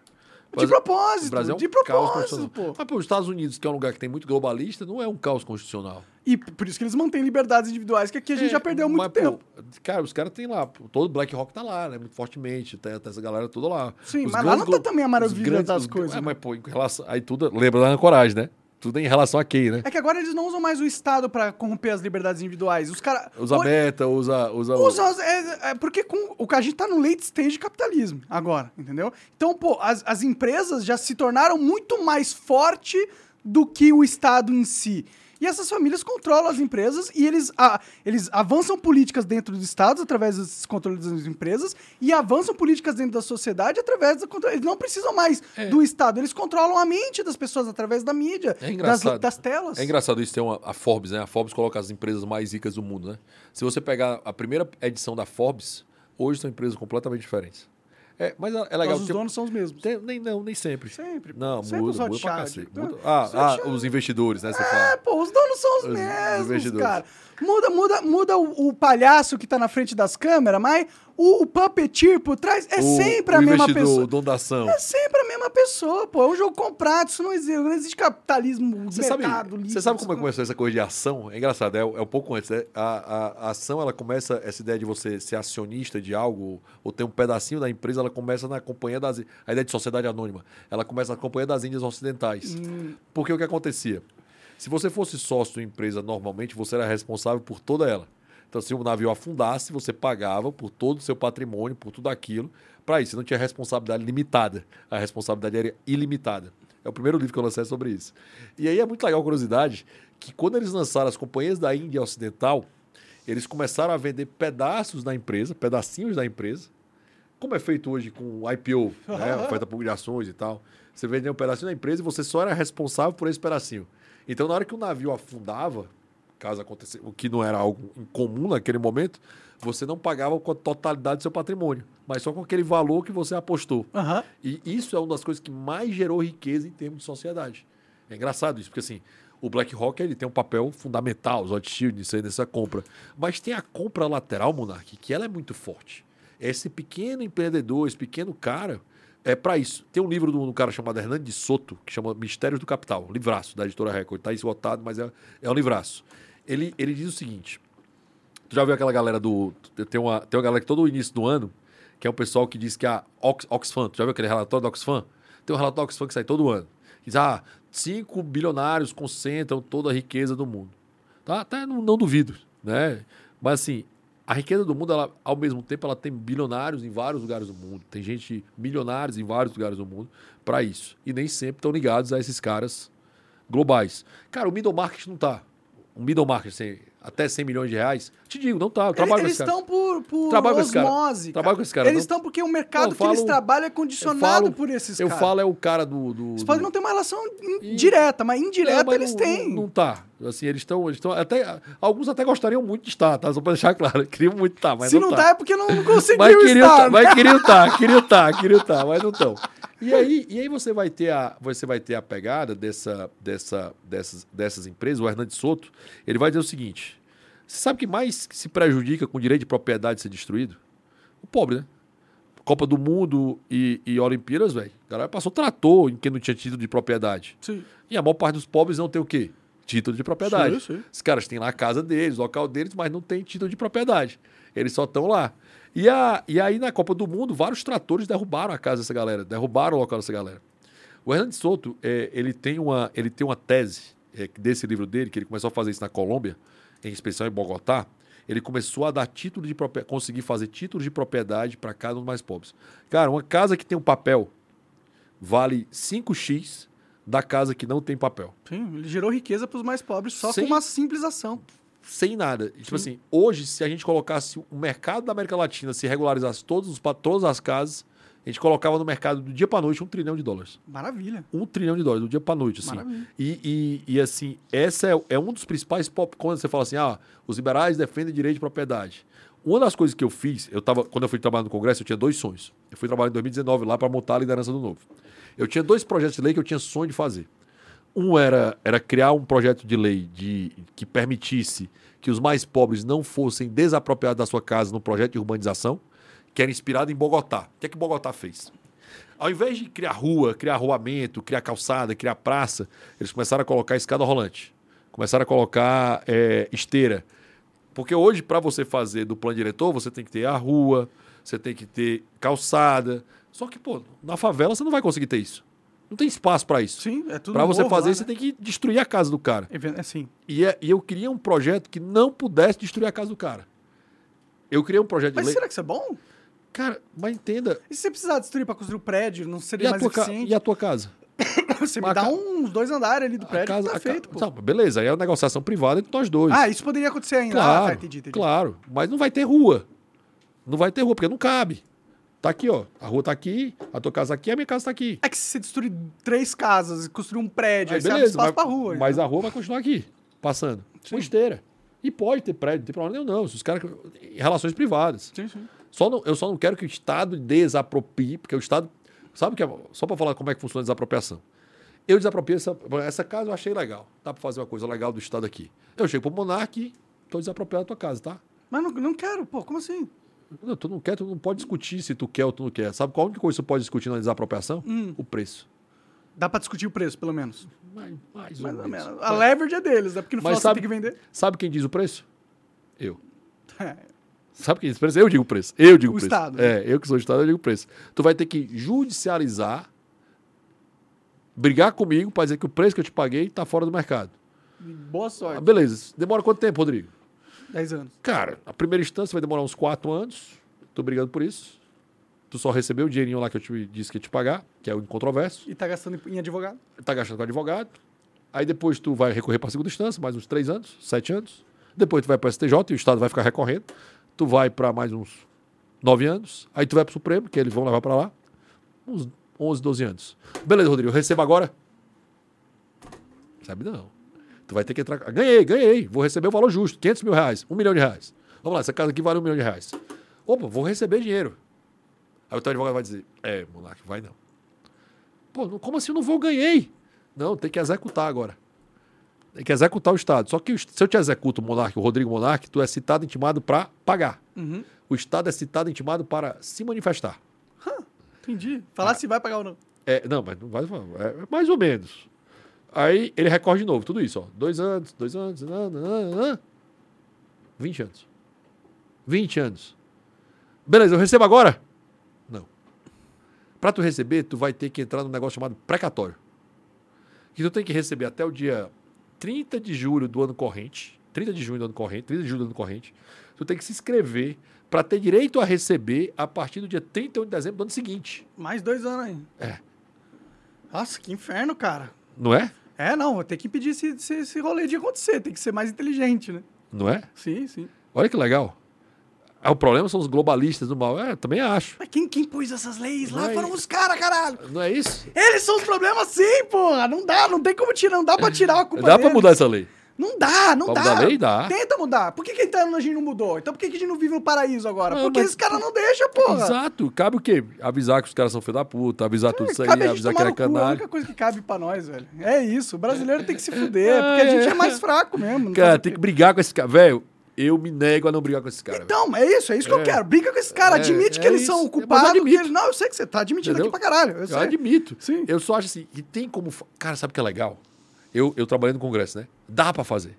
De propósito, o Brasil é um de propósito, pô. Mas, pô, os Estados Unidos, que é um lugar que tem muito globalista, não é um caos constitucional. E por isso que eles mantêm liberdades individuais, que aqui a gente É, já perdeu muito mas, pô, tempo. cara, os caras têm lá, todo Black Rock tá lá, né? Muito fortemente, tem, tem essa galera toda lá. Sim, Os mas lá não tá também a maravilha grandes- das coisas, É, né? mas, pô, em relação. Aí tudo. Lembra da ancoragem, né? Tudo em relação a quem, né? É que agora eles não usam mais o Estado pra corromper as liberdades individuais. Os caras. Usa meta, usa. Usa, Usa, é, é porque com, o que a gente tá no late stage de capitalismo agora, entendeu? Então, pô, as, as empresas já se tornaram muito mais forte do que o Estado em si. E essas famílias controlam as empresas e eles, ah, eles avançam políticas dentro dos estados através desses controles das empresas e avançam políticas dentro da sociedade através do controle. Eles não precisam mais É. do Estado, eles controlam a mente das pessoas através da mídia, É das, das telas. É engraçado isso, tem uma, a Forbes, né? A Forbes coloca as empresas mais ricas do mundo, né? Se você pegar a primeira edição da Forbes, hoje são empresas completamente diferentes. É, mas é é legal. Mas os donos são os mesmos. tem- nem, não, nem sempre. Sempre. Não, Sempre os muda, muda pra cacete. Os Ah, ah, os investidores, né? Você É, fala. pô, os donos são os, Os mesmos, investidores. cara. Muda, muda, muda o, o palhaço que tá na frente das câmeras, mas o, o puppeteer por trás é O- sempre a mesma pessoa. O dono da ação. É sempre a mesma pessoa, pô. É um jogo comprado, isso não existe. Não existe capitalismo, Você sabe, mercado livre. você sabe como é que começou essa coisa de ação? É engraçado, é, é um pouco antes. né? A, a- a ação, ela começa, essa ideia de você ser acionista de algo, ou ter um pedacinho da empresa, ela começa na companhia das... A ideia de sociedade anônima, ela começa na companhia das Índias Ocidentais. Hum. Porque o que acontecia? Se você fosse sócio de uma empresa normalmente, você era responsável por toda ela. Então, se o navio afundasse, você pagava por todo o seu patrimônio, por tudo aquilo. Para isso, você não tinha responsabilidade limitada. A responsabilidade era ilimitada. É o primeiro livro que eu lancei sobre isso. E aí é muito legal a curiosidade que quando eles lançaram as companhias da Índia Ocidental, eles começaram a vender pedaços da empresa, pedacinhos da empresa, como é feito hoje com o IPO, né? oferta pública de ações e tal. Você vendeu um pedacinho da empresa e você só era responsável por esse pedacinho. Então, na hora que o navio afundava, caso acontecesse, o que não era algo incomum naquele momento, você não pagava com a totalidade do seu patrimônio, mas só com aquele valor que você apostou. Aham. E isso é uma das coisas que mais gerou riqueza em termos de sociedade. É engraçado isso, porque assim, o BlackRock ele tem um papel fundamental, os Rothschild, nisso aí, nessa compra. Mas tem a compra lateral, Monark, que ela é muito forte. Esse pequeno empreendedor, esse pequeno cara, é para isso. Tem um livro de um cara chamado Hernando de Soto, que chama Mistérios do Capital, livraço da editora Record. Está esgotado, mas é, é um livraço. Ele, ele diz o seguinte: Tu já viu aquela galera do. Tem uma, tem uma galera que todo início do ano, que é um pessoal que diz que a Ox, Oxfam, tu já viu aquele relatório da Oxfam? Tem um relatório da Oxfam que sai todo ano. Diz, ah, cinco bilionários concentram toda a riqueza do mundo. Tá? Até não, não duvido, né? Mas assim, a riqueza do mundo, ela, ao mesmo tempo, ela tem bilionários em vários lugares do mundo. Tem gente milionários em vários lugares do mundo para isso. E nem sempre estão ligados a esses caras globais. Cara, o middle market não tá. O middle market, assim, até 100 milhões de reais. Te digo, não tá. Eu trabalho eles com cara. estão por, por Trabalho com esse cara. osmose. Trabalho com esse cara. Eles estão porque o mercado Não, que eles falo- trabalham é Eu condicionado falo- por esses Eu caras. falo é o cara do... do Eles do- podem não ter uma relação E- direta, mas indireta mas eles não- têm. Não, não tá. Assim, eles estão. Eles até, alguns até gostariam muito de estar, tá? Só pra deixar claro. [LAUGHS] Queriam muito estar, mas Se não, não tá. tá é porque não conseguiu Mas queriam estar. tá, mas queriam estar, [LAUGHS] queriam estar, queriam estar, mas não estão. E aí, e aí você vai ter a, você vai ter a pegada dessa, dessa, dessas, dessas empresas, o Hernandes Soto, ele vai dizer o seguinte: você sabe que mais se prejudica com o direito de propriedade ser destruído? O pobre, né? Copa do Mundo e, e Olimpíadas, velho. A galera passou trator em quem não tinha título de propriedade. Sim. E a maior parte dos pobres não tem o quê? Título de propriedade. Sim, sim. Os caras têm lá a casa deles, o local deles, mas não tem título de propriedade. Eles só estão lá. E, a, e aí, na Copa do Mundo, vários tratores derrubaram a casa dessa galera, derrubaram o local dessa galera. O Hernandes Soto, é, ele, tem uma, ele tem uma tese é, desse livro dele, que ele começou a fazer isso na Colômbia, em especial em Bogotá. Ele começou a dar título de propriedade, conseguir fazer títulos de propriedade para cada um dos mais pobres. Cara, uma casa que tem um papel vale 5x da casa que não tem papel. Sim, ele gerou riqueza para os mais pobres só Sim. com uma simples ação. sem nada. E, Tipo assim, hoje, se a gente colocasse o mercado da América Latina, se regularizasse todos os, todas as casas, a gente colocava no mercado do dia para noite um trilhão de dólares. Maravilha. Um trilhão de dólares, do dia para noite, assim. Maravilha. E, e, e, assim, essa é, é um dos principais pop quando você fala assim, ah, os liberais defendem direito de propriedade. Uma das coisas que eu fiz, eu tava, quando eu fui trabalhar no Congresso, eu tinha dois sonhos. Eu fui trabalhar em 2019 lá para montar a liderança do Novo. Eu tinha dois projetos de lei que eu tinha sonho de fazer. Um era, era criar um projeto de lei de, que permitisse que os mais pobres não fossem desapropriados da sua casa no projeto de urbanização, que era inspirado em Bogotá. O que é que Bogotá fez? Ao invés de criar rua, criar arruamento, criar calçada, criar praça, eles começaram a colocar escada rolante. Começaram a colocar é, esteira. Porque hoje, para você fazer do plano diretor, você tem que ter a rua, você tem que ter calçada. Só que, pô, na favela você não vai conseguir ter isso. Não tem espaço para isso. Sim, é tudo Para você fazer lá, isso, né? você tem que destruir a casa do cara. É assim. E, é- e eu queria um projeto que não pudesse destruir a casa do cara. Eu criei um projeto de Mas lei. será que isso é bom? Cara, mas entenda. E se você precisar destruir para construir o prédio, não seria mais tua ca- eficiente? e a tua casa? [COUGHS] Você me a dá ca- uns dois andares ali do A prédio, casa tá a ca- feito, pô. Beleza, aí é uma negociação privada entre nós dois. Ah, isso poderia acontecer ainda. claro, Ah, tá, entendi, entendi. claro. Mas não vai ter rua. Não vai ter rua, porque não cabe. Tá aqui, ó. A rua tá aqui, a tua casa aqui, a minha casa tá aqui. É que se você destruir três casas e construir um prédio, aí, Aí você abre beleza, espaço mas, pra rua. mas entendeu? a rua vai continuar aqui, passando. Com esteira. E pode ter prédio, não tem problema nenhum, não. Se os caras. Em relações privadas. Sim, sim. Só não- eu só não quero que o Estado desaproprie, porque o Estado. Sabe o que é. Só para falar como é que funciona a desapropriação. Eu desapropriei essa, essa casa, eu achei legal. Dá para fazer uma coisa legal do Estado aqui. Eu chego pro Monark e tô desapropriando a tua casa, tá? Mas não, não quero, pô, como assim? Não, tu não quer, tu não pode discutir se tu quer ou tu não quer. Sabe qual a única coisa que você pode discutir na desapropriação? Hum. O preço. Dá pra discutir o preço, pelo menos. Mais, mais, Mais ou menos. A leverage é deles, né? Porque no final sabe- você tem que vender. Sabe quem diz o preço? Eu. [LAUGHS] É. Sabe quem diz o preço? Eu digo o preço. Eu digo O preço. Estado. É, eu que sou o Estado, eu digo o preço. Tu vai ter que judicializar, brigar comigo para dizer que o preço que eu te paguei está fora do mercado. Boa Ah, sorte. beleza. Demora quanto tempo, Rodrigo? 10 anos. Cara, a primeira instância vai demorar uns quatro anos. Tô brigando por isso. Tu só recebeu o dinheirinho lá que eu te disse que ia te pagar, que é o incontroverso. E tá gastando em advogado? Tá gastando com advogado. Aí depois tu vai recorrer para segunda instância, mais uns três anos, sete anos. Depois tu vai para STJ e o Estado vai ficar recorrendo. Tu vai para mais uns nove anos. Aí tu vai para o Supremo, que eles vão levar para lá. Uns 11, 12 anos. Beleza, Rodrigo, eu recebo agora? Sabe não. Tu vai ter que entrar. Ganhei, ganhei. Vou receber o valor justo. 500 mil reais. Um milhão de reais. Vamos lá, essa casa aqui vale um milhão de reais. Opa, vou receber dinheiro. Aí o teu advogado vai dizer: É, Monark, vai não. Pô, como assim eu não vou? Ganhei. Não, tem que executar agora. Tem que executar o Estado. Só que se eu te executo o Monark, o Rodrigo Monark, tu é citado e intimado para pagar. Uhum. O Estado é citado e intimado para se manifestar. Entendi. Falar se vai pagar ou não. É, não, mas não vai. É mais ou menos. Aí ele recorre de novo, tudo isso, ó. Dois anos, dois anos, nananana, 20 anos. 20 anos. Beleza, eu recebo agora? Não. Para tu receber, tu vai ter que entrar num negócio chamado precatório. Que tu tem que receber até o dia 30 de julho do ano corrente. 30 de junho do ano corrente, 30 de julho do ano corrente. Tu tem que se inscrever para ter direito a receber a partir do dia 31 de dezembro do ano seguinte. Mais dois anos aí. É. Nossa, que inferno, cara. Não é? É, não, tem que impedir esse, esse, esse rolê de acontecer, tem que ser mais inteligente, né? Não é? Sim, sim. Olha que legal. Ah, o problema são os globalistas do mal. É, também acho. Mas quem, quem pôs essas leis lá Não é foram isso. os caras, caralho. Não é isso? Eles são os problemas sim, porra. Não dá, não tem como tirar, não dá pra tirar a culpa Dá pra deles. mudar essa lei. Não dá, não dá. lei, dá. Tenta mudar. Por que, que então a gente não mudou? Então por que, que a gente não vive no paraíso agora? Não, Porque mas- esses caras não deixam, porra. Exato. Cabe o quê? Avisar que os caras são filho da puta, avisar tudo isso aí, avisar que era cu, é a canalha. única coisa que cabe pra nós, velho. É isso, o brasileiro tem que se fuder, [LAUGHS] porque a gente é mais fraco mesmo. Cara, o tem que brigar com esse cara. Velho, eu me nego a não brigar com esse cara. velho. Então, é isso, é isso que eu É. quero. Briga com esse cara, É, admite que é eles isso. são culpados. que admito. eles- Não, eu sei que você tá admitindo Entendeu? aqui pra caralho. Eu, Eu admito. Sim. Eu só acho assim, que tem como. Cara, sabe o que é legal? Eu, eu trabalhei no Congresso, né? Dá pra fazer.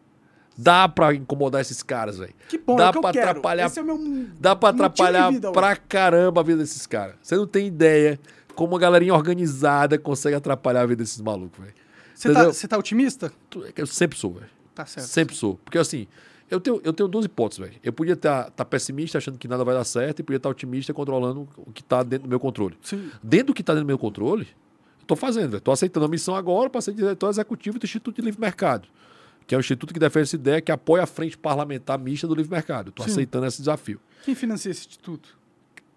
Dá pra incomodar esses caras, velho. Que bom, Dá é que eu pra atrapalhar. Esse é o meu Dá pra atrapalhar vida, pra caramba a vida desses caras. Você não tem ideia como a galerinha organizada consegue atrapalhar a vida desses malucos, velho. Você tá, tá otimista? Tu- Eu sempre sou, velho. Tá certo. Sempre sou. Porque assim, eu tenho, eu tenho duas hipóteses, velho. Eu podia estar pessimista, achando que nada vai dar certo, e podia estar otimista, controlando o que tá dentro do meu controle. Sim. Dentro do que tá dentro do meu controle, tô fazendo. Tô aceitando a missão agora para ser diretor executivo do Instituto de Livre Mercado. Que é o instituto que defende essa ideia, que apoia a frente parlamentar mista do livre mercado. Tô Sim. aceitando esse desafio. Quem financia esse instituto?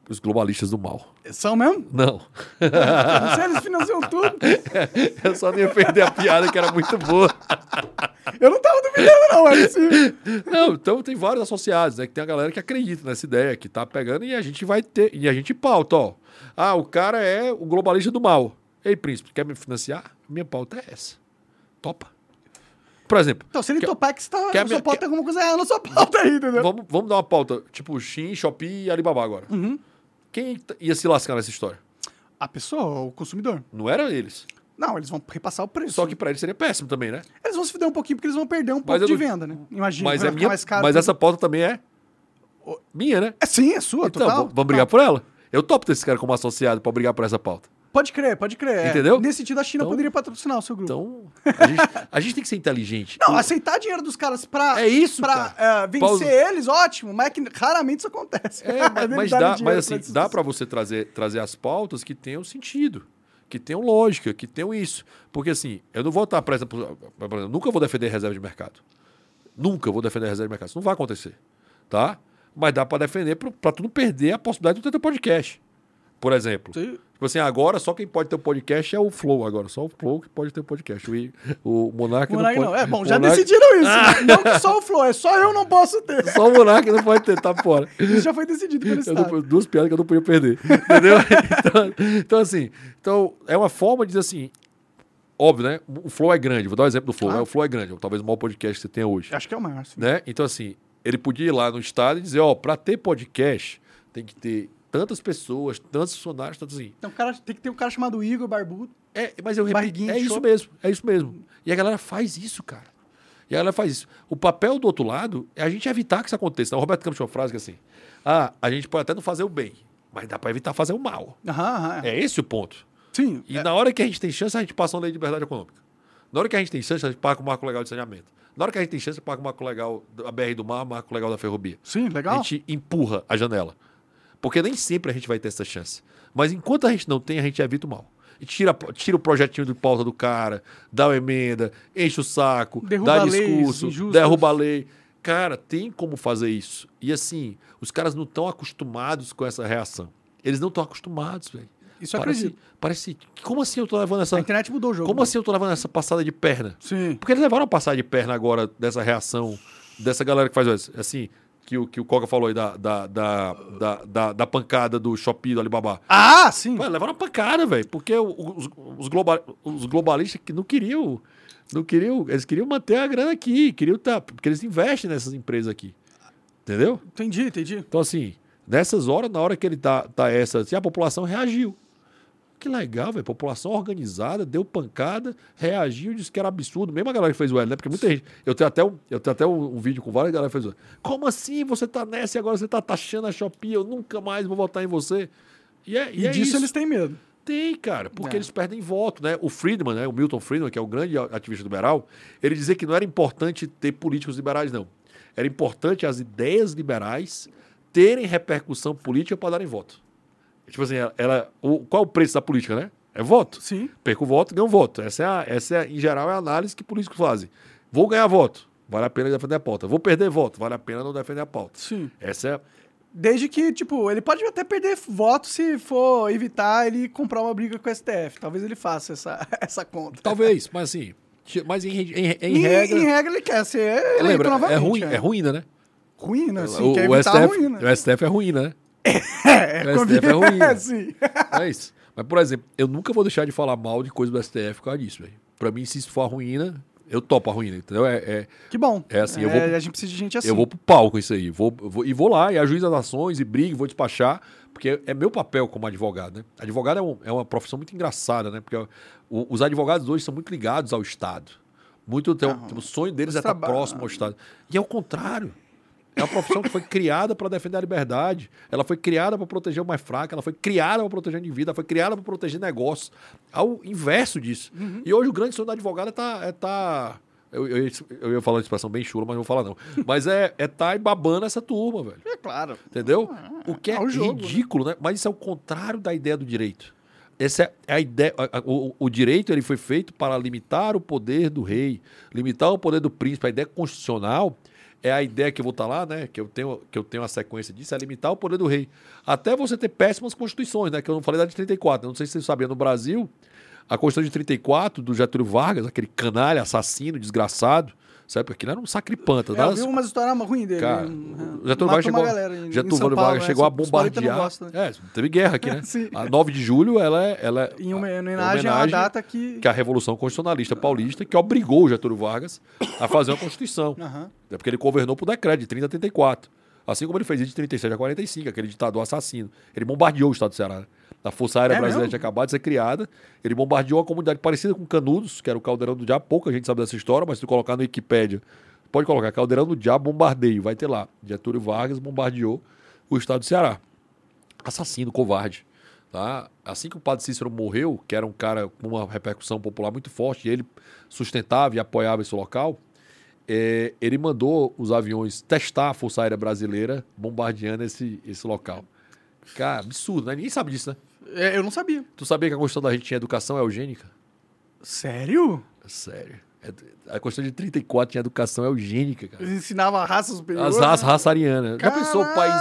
Os globalistas do mal. São mesmo? Não. Sei, eles financiam tudo. [LAUGHS] Eu só ia perder a piada, que era muito boa. Eu não tava duvidando, não. É sim. Não, então tem vários associados, né? Que tem a galera que acredita nessa ideia, que tá pegando e a gente vai ter. E a gente pauta, ó. Ah, o cara é o globalista do mal. Ei, príncipe, quer me financiar? Minha pauta é essa. Topa. Por exemplo, Então, se ele Quer- topar que você tá, quer a sua pauta quer- alguma coisa errada na sua pauta aí, entendeu? vamos, vamos dar uma pauta, tipo Shin, Shopee e Alibaba agora. Uhum. Quem ia se lascar nessa história? A pessoa, o consumidor. Não era eles. Não, eles vão repassar o preço. Só que pra eles seria péssimo também, né? Eles vão se fuder um pouquinho porque eles vão perder um pouco de não- venda, né? Imagina. Mas, é minha, mais caro mas essa pauta também é minha, né? É sim, é sua, Então, total. vamos brigar por ela. Eu topo ter esse cara como associado pra brigar por essa pauta. Pode crer, pode crer. é. Entendeu? Nesse sentido, a China Então- poderia patrocinar o seu grupo. Então, a gente, a gente tem que ser inteligente. não, O- aceitar dinheiro dos caras pra, É isso, pra cara. eh, vencer Pausa. eles, ótimo, mas é que raramente isso acontece. É, [LAUGHS] mas, mas dá, mas assim, esses- dá para você trazer, trazer as pautas que tenham sentido, que tenham lógica, que tenham isso. Porque assim, eu não vou estar presa. Nunca vou defender reserva de mercado. Nunca vou defender reserva de mercado. Isso não vai acontecer. Tá? Mas dá para defender para tu não perder a possibilidade ter teu podcast. Por exemplo. Sim. Tipo assim, agora só quem pode ter o podcast é o Flow agora. Só o Flow que pode ter o podcast. O, o Monark, Monark não não. pode. É bom, já Monark- decidiram isso. né? [LAUGHS] Não que só o Flow, é só eu não posso ter. Só o Monark não pode ter, tá fora. Isso já foi decidido pelo Estado. não- duas piadas que eu não podia perder. Entendeu? [LAUGHS] então, então, assim, então, é uma forma de dizer assim. Óbvio, né? O Flow é grande. Vou dar um exemplo do Flow. Claro. Né? O Flow é grande. Talvez o maior podcast que você tenha hoje. Acho que é o maior, sim. Né? Então, assim, ele podia ir lá no estado e dizer: ó, pra ter podcast, tem que ter tantas pessoas, tantos funcionários, tantos assim. Então, cara, tem que ter um cara chamado Igor Barbudo. É, mas eu repito, é isso mesmo, é isso mesmo. E a galera faz isso, cara. E a galera faz isso. O papel do outro lado é a gente evitar que isso aconteça. O Roberto Campos tinha uma frase que é assim: ah, a gente pode até não fazer o bem, mas dá pra evitar fazer o mal. Aham, aham. É esse o ponto. Sim. E é. na hora que a gente tem chance, a gente passa uma lei de liberdade econômica. Na hora que a gente tem chance, a gente paga o marco legal de saneamento. Na hora que a gente tem chance, paga o marco legal da BR do Mar, o marco legal da ferrovia. Sim, A legal. gente empurra a janela. Porque nem sempre a gente vai ter essa chance. Mas enquanto a gente não tem, a gente evita o mal. E tira, tira o projetinho de pauta do cara, dá uma emenda, enche o saco, Derruba dá leis discurso, injustas. derruba a lei. Cara, tem como fazer isso. E assim, os caras não estão acostumados com essa reação. Eles não estão acostumados, velho. Isso Parece, acredito. parece. Como assim eu tô levando essa. A internet mudou o jogo. Como assim eu tô levando essa passada de perna? Sim. Porque eles levaram uma passada de perna agora dessa reação, dessa galera que faz assim, que o, que o Coca falou aí da, da, da, da, da, da pancada do Shopee, do Alibaba. Ah, sim. Ué, levaram uma pancada, velho, porque os, os, globa- os globalistas que não queriam, não queriam, eles queriam manter a grana aqui, queriam tá, porque eles investem nessas empresas aqui. Entendeu? Entendi, entendi. Então, assim, nessas horas, na hora que ele tá, tá essa, assim, a população reagiu. Que legal, velho. População organizada, deu pancada, reagiu, disse que era absurdo. Mesmo a galera que fez o L, né? Porque muita gente. Eu tenho até um, eu tenho até um, um vídeo com várias galera que fez o L. Como assim você tá nessa e agora você tá taxando a Shopee? Eu nunca mais vou votar em você. E, é, e E, é disso isso. eles têm medo. Tem, cara, porque É. eles perdem voto, né? O Friedman, né? O Milton Friedman, que é o grande ativista liberal, ele dizia que não era importante ter políticos liberais, não. Era importante as ideias liberais terem repercussão política para darem voto. Tipo assim, ela, o, qual é o preço da política, né? É voto. Sim. Perco voto, ganho voto. Essa é, a, essa é, em geral, é a análise que políticos fazem. Vou ganhar voto, vale a pena defender a pauta. Vou perder voto, vale a pena não defender a pauta. Sim. Essa é. Desde que, tipo, ele pode até perder voto se for evitar ele comprar uma briga com o STF. Talvez ele faça essa, [LAUGHS] essa conta. Talvez, mas assim. Mas em, em, em, Em, regra. em regra, ele quer ser eleito lembra, novamente. é, ruim, é. é ruína, né? Ruína, sim, o, quer o evitar a STF, ruína. o STF é ruína, né? É, o STF é ruína. [LAUGHS] É, sim. É isso. Mas, por exemplo, eu nunca vou deixar de falar mal de coisa do STF por causa disso, velho. Pra mim, se isso for a ruína, eu topo a ruína, entendeu? É, é- Que bom. É assim, eu vou- A gente precisa de gente assim. Eu vou pro pau com isso aí. Vou, vou- e vou lá e ajuizo as ações e brigo, vou despachar, porque é meu papel como advogado, né? Advogado é, um- é uma profissão muito engraçada, né? Porque o- os advogados hoje são muito ligados ao Estado. Muito, tem, o sonho deles é estar trabalha- próximo ao Estado. E é o contrário. É uma profissão que foi criada para defender a liberdade. Ela foi criada para proteger o mais fraco. Ela foi criada para proteger indivíduo. Ela foi criada para proteger negócios. Ao inverso disso. Uhum. E hoje o grande sonho do advogado é estar. É tá, eu, eu, ia- eu ia falar uma expressão bem chula, mas não vou falar não. [LAUGHS] Mas é é tá babando essa turma, velho. É claro. Entendeu? O que é, é o jogo, ridículo, né? Mas isso é o contrário da ideia do direito. Essa é a ideia. a- a- o, o direito ele foi feito para limitar o poder do rei, limitar o poder do príncipe. A ideia constitucional é a ideia que eu vou estar lá, né? Que eu tenho que eu tenho a sequência disso, é limitar o poder do rei. Até você ter péssimas constituições, né? Que eu não falei da de 34. Eu não sei se você sabia, no Brasil, a Constituição de 34 do Getúlio Vargas, aquele canalha, assassino, desgraçado, sabe? Porque aquilo era um sacripanta. Eu das- vi umas histórias ruins dele. Cara, o Getúlio Vargas chegou, em- Getúlio Paulo, Vargas né? chegou a não bombardear. gostam, né? É, teve guerra aqui, né? [LAUGHS] A 9 de julho, ela é, ela é Em homen- é homenagem a uma data que... que é a Revolução Constitucionalista Paulista, que obrigou o Getúlio Vargas a fazer uma Constituição. [LAUGHS] Aham. É porque ele governou por decreto de 30 a 34. Assim como ele fez de 37 a 45, aquele ditador assassino. Ele bombardeou o estado do Ceará. Né? A Força Aérea É Brasileira mesmo? tinha acabado de ser criada. Ele bombardeou uma comunidade parecida com Canudos, que era o Caldeirão do Diabo. Pouca gente sabe dessa história, mas se tu colocar no Wikipédia, pode colocar Caldeirão do Diabo bombardeio, vai ter lá. Getúlio Vargas bombardeou o estado do Ceará. Assassino, covarde. Tá? Assim que o padre Cícero morreu, que era um cara com uma repercussão popular muito forte, e ele sustentava e apoiava esse local, é, ele mandou os aviões testar a Força Aérea Brasileira bombardeando esse, esse local. Cara, absurdo, né? Ninguém sabe disso, né? É, eu não sabia. Tu sabia que a Constituição da gente tinha educação eugênica? Sério? Sério. É- A Constituição de 34 tinha educação eugênica, cara. Eles ensinavam a raça superior? As raças raça ariana. Já pensou o país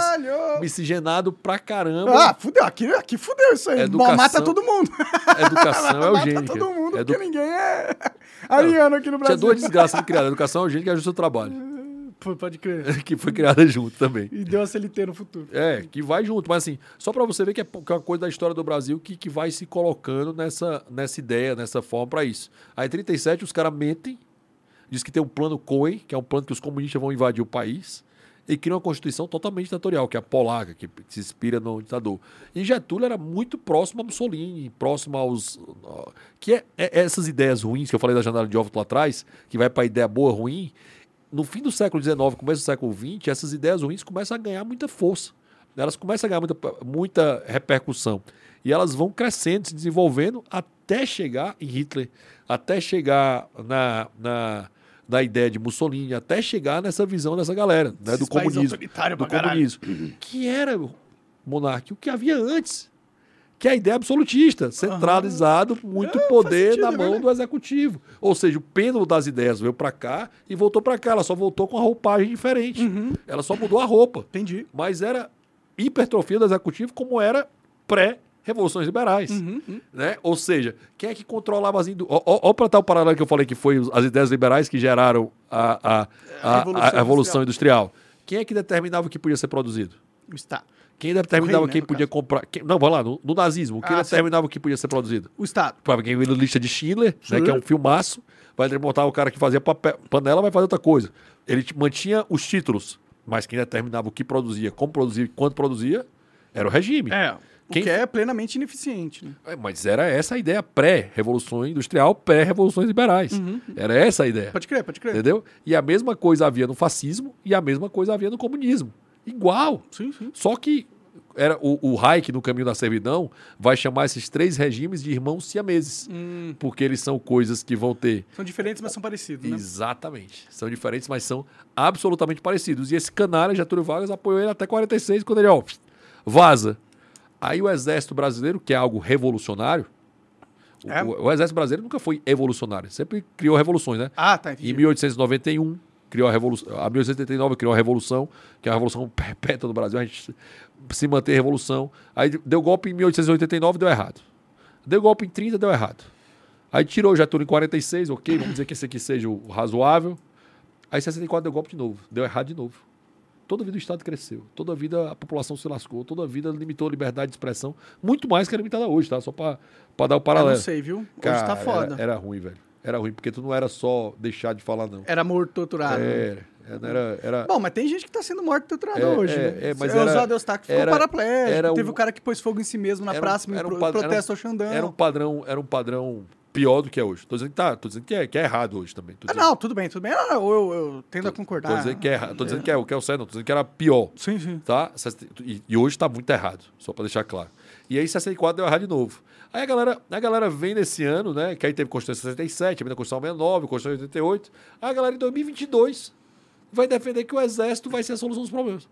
miscigenado pra caramba? Ah, fudeu. Aqui, aqui fudeu isso aí. Educação- Mata todo mundo. [LAUGHS] Educação [LAUGHS] Mata eugênica. todo mundo, Edu- porque ninguém é [LAUGHS] ariano aqui no Tinha Brasil. duas desgraças de criada. Educação eugênica e ajuste ao trabalho. Pode crer. [LAUGHS] que foi criada junto também. E deu a CLT no futuro. É, que vai junto. Mas assim, só pra você ver que é que é uma coisa da história do Brasil que, que vai se colocando nessa, nessa ideia, nessa forma pra isso. Aí, em 37, os caras mentem, diz que tem um plano Cohen, que é um plano que os comunistas vão invadir o país, e cria uma constituição totalmente ditatorial, que é a polaca, que se inspira no ditador. E Getúlio era muito próximo a Mussolini, próximo aos. Que é, é essas ideias ruins que eu falei da janela de óvulo lá atrás, que vai pra ideia boa ruim. No fim do século XIX, começo do século XX, essas ideias ruins começam a ganhar muita força. Elas começam a ganhar muita, muita repercussão. E elas vão crescendo, se desenvolvendo, até chegar em Hitler, até chegar na, na, na ideia de Mussolini, até chegar nessa visão dessa galera, né, do comunismo. Do caralho. comunismo. Que era, monarca, o que havia antes. Que é a ideia absolutista, centralizado muito É, poder sentido, na é mão do executivo. Ou seja, o pêndulo das ideias veio para cá e voltou para cá. Ela só voltou com a roupagem diferente. Uhum. Ela só mudou a roupa. Entendi. Mas era hipertrofia do executivo como era pré-revoluções liberais. Uhum, Né? Ou seja, quem é que controlava as indústrias? Olha para tal paralelo que eu falei que foi as ideias liberais que geraram a, a, a, a, Revolução a Revolução Industrial. Quem é que determinava o que podia ser produzido? O Estado. Quem determinava O né, quem no podia comprar. quem- não, vai lá, no, no nazismo. Quem Ah, determinava o que podia ser produzido? O Estado. Para quem viu a lista de Schindler, né, que é um filmaço, vai montar o cara que fazia papel, panela, vai fazer outra coisa. Ele mantinha os títulos, mas quem determinava o que produzia, como produzia e quanto produzia, era o regime. É. O Quem- que é plenamente ineficiente. Né? É, Mas era essa a ideia pré-revolução industrial, pré-revoluções liberais. Era essa a ideia. Pode crer, pode crer. Entendeu? E a mesma coisa havia no fascismo e a mesma coisa havia no comunismo. Igual. Sim, sim. Só que era o, o Hayek, no caminho da servidão, vai chamar esses três regimes de irmãos siameses. Hum, Porque eles são coisas que vão ter. são diferentes, mas são parecidos, né? Exatamente. São diferentes, mas são absolutamente parecidos. E esse canalha, Getúlio Vargas, apoiou ele até 46, quando ele, ó, vaza. Aí o exército brasileiro, que é algo revolucionário, O, É? o- o Exército Brasileiro nunca foi evolucionário, sempre criou revoluções, né? Ah, tá. Em Entendi. 1891, criou a Revolução. A 1889 criou a Revolução, que é a Revolução [LAUGHS] Perpétua do Brasil. A gente se mantém a Revolução. Aí deu golpe em 1889, deu errado. Deu golpe em 30, deu errado. Aí tirou Getúlio em 46, ok, vamos dizer que esse aqui seja o razoável. Aí em 64 deu golpe de novo, deu errado de novo. Toda a vida o Estado cresceu, toda a vida a população se lascou, toda a vida limitou a liberdade de expressão, muito mais que é limitada hoje, tá? Só para dar o Eu paralelo. não sei, viu? Hoje Cara, tá foda. Era, era ruim, velho. Era ruim, porque tu não era só deixar de falar, não. Era morto torturado. Era, era, era, Bom, mas tem gente que tá sendo morto torturado É, hoje, é, né? é, mas era- Oswaldo Eustáquio ficou era- paraplégico. era Teve um- o cara que pôs fogo em si mesmo na era um- praça era um pro- era um- protesto ao Xandão. era um padrão, era um padrão pior do que é hoje. Tô dizendo que tá, tô dizendo que é, que é errado hoje também. Tô Ah, dizendo, não, tudo bem, tudo bem. Não, não, eu, eu tendo a concordar. tô dizendo que é errado. Tô dizendo que é o que é o certo, não. Tô dizendo que era pior. Sim, sim. Tá? E, e hoje tá muito errado, só pra deixar claro. E aí 64 deu errado de novo. Aí a galera, a galera vem nesse ano, né? Que aí teve Constituição 67, a Constituição 69, Constituição 88. Aí a galera em 2022 vai defender que o exército vai ser a solução dos problemas.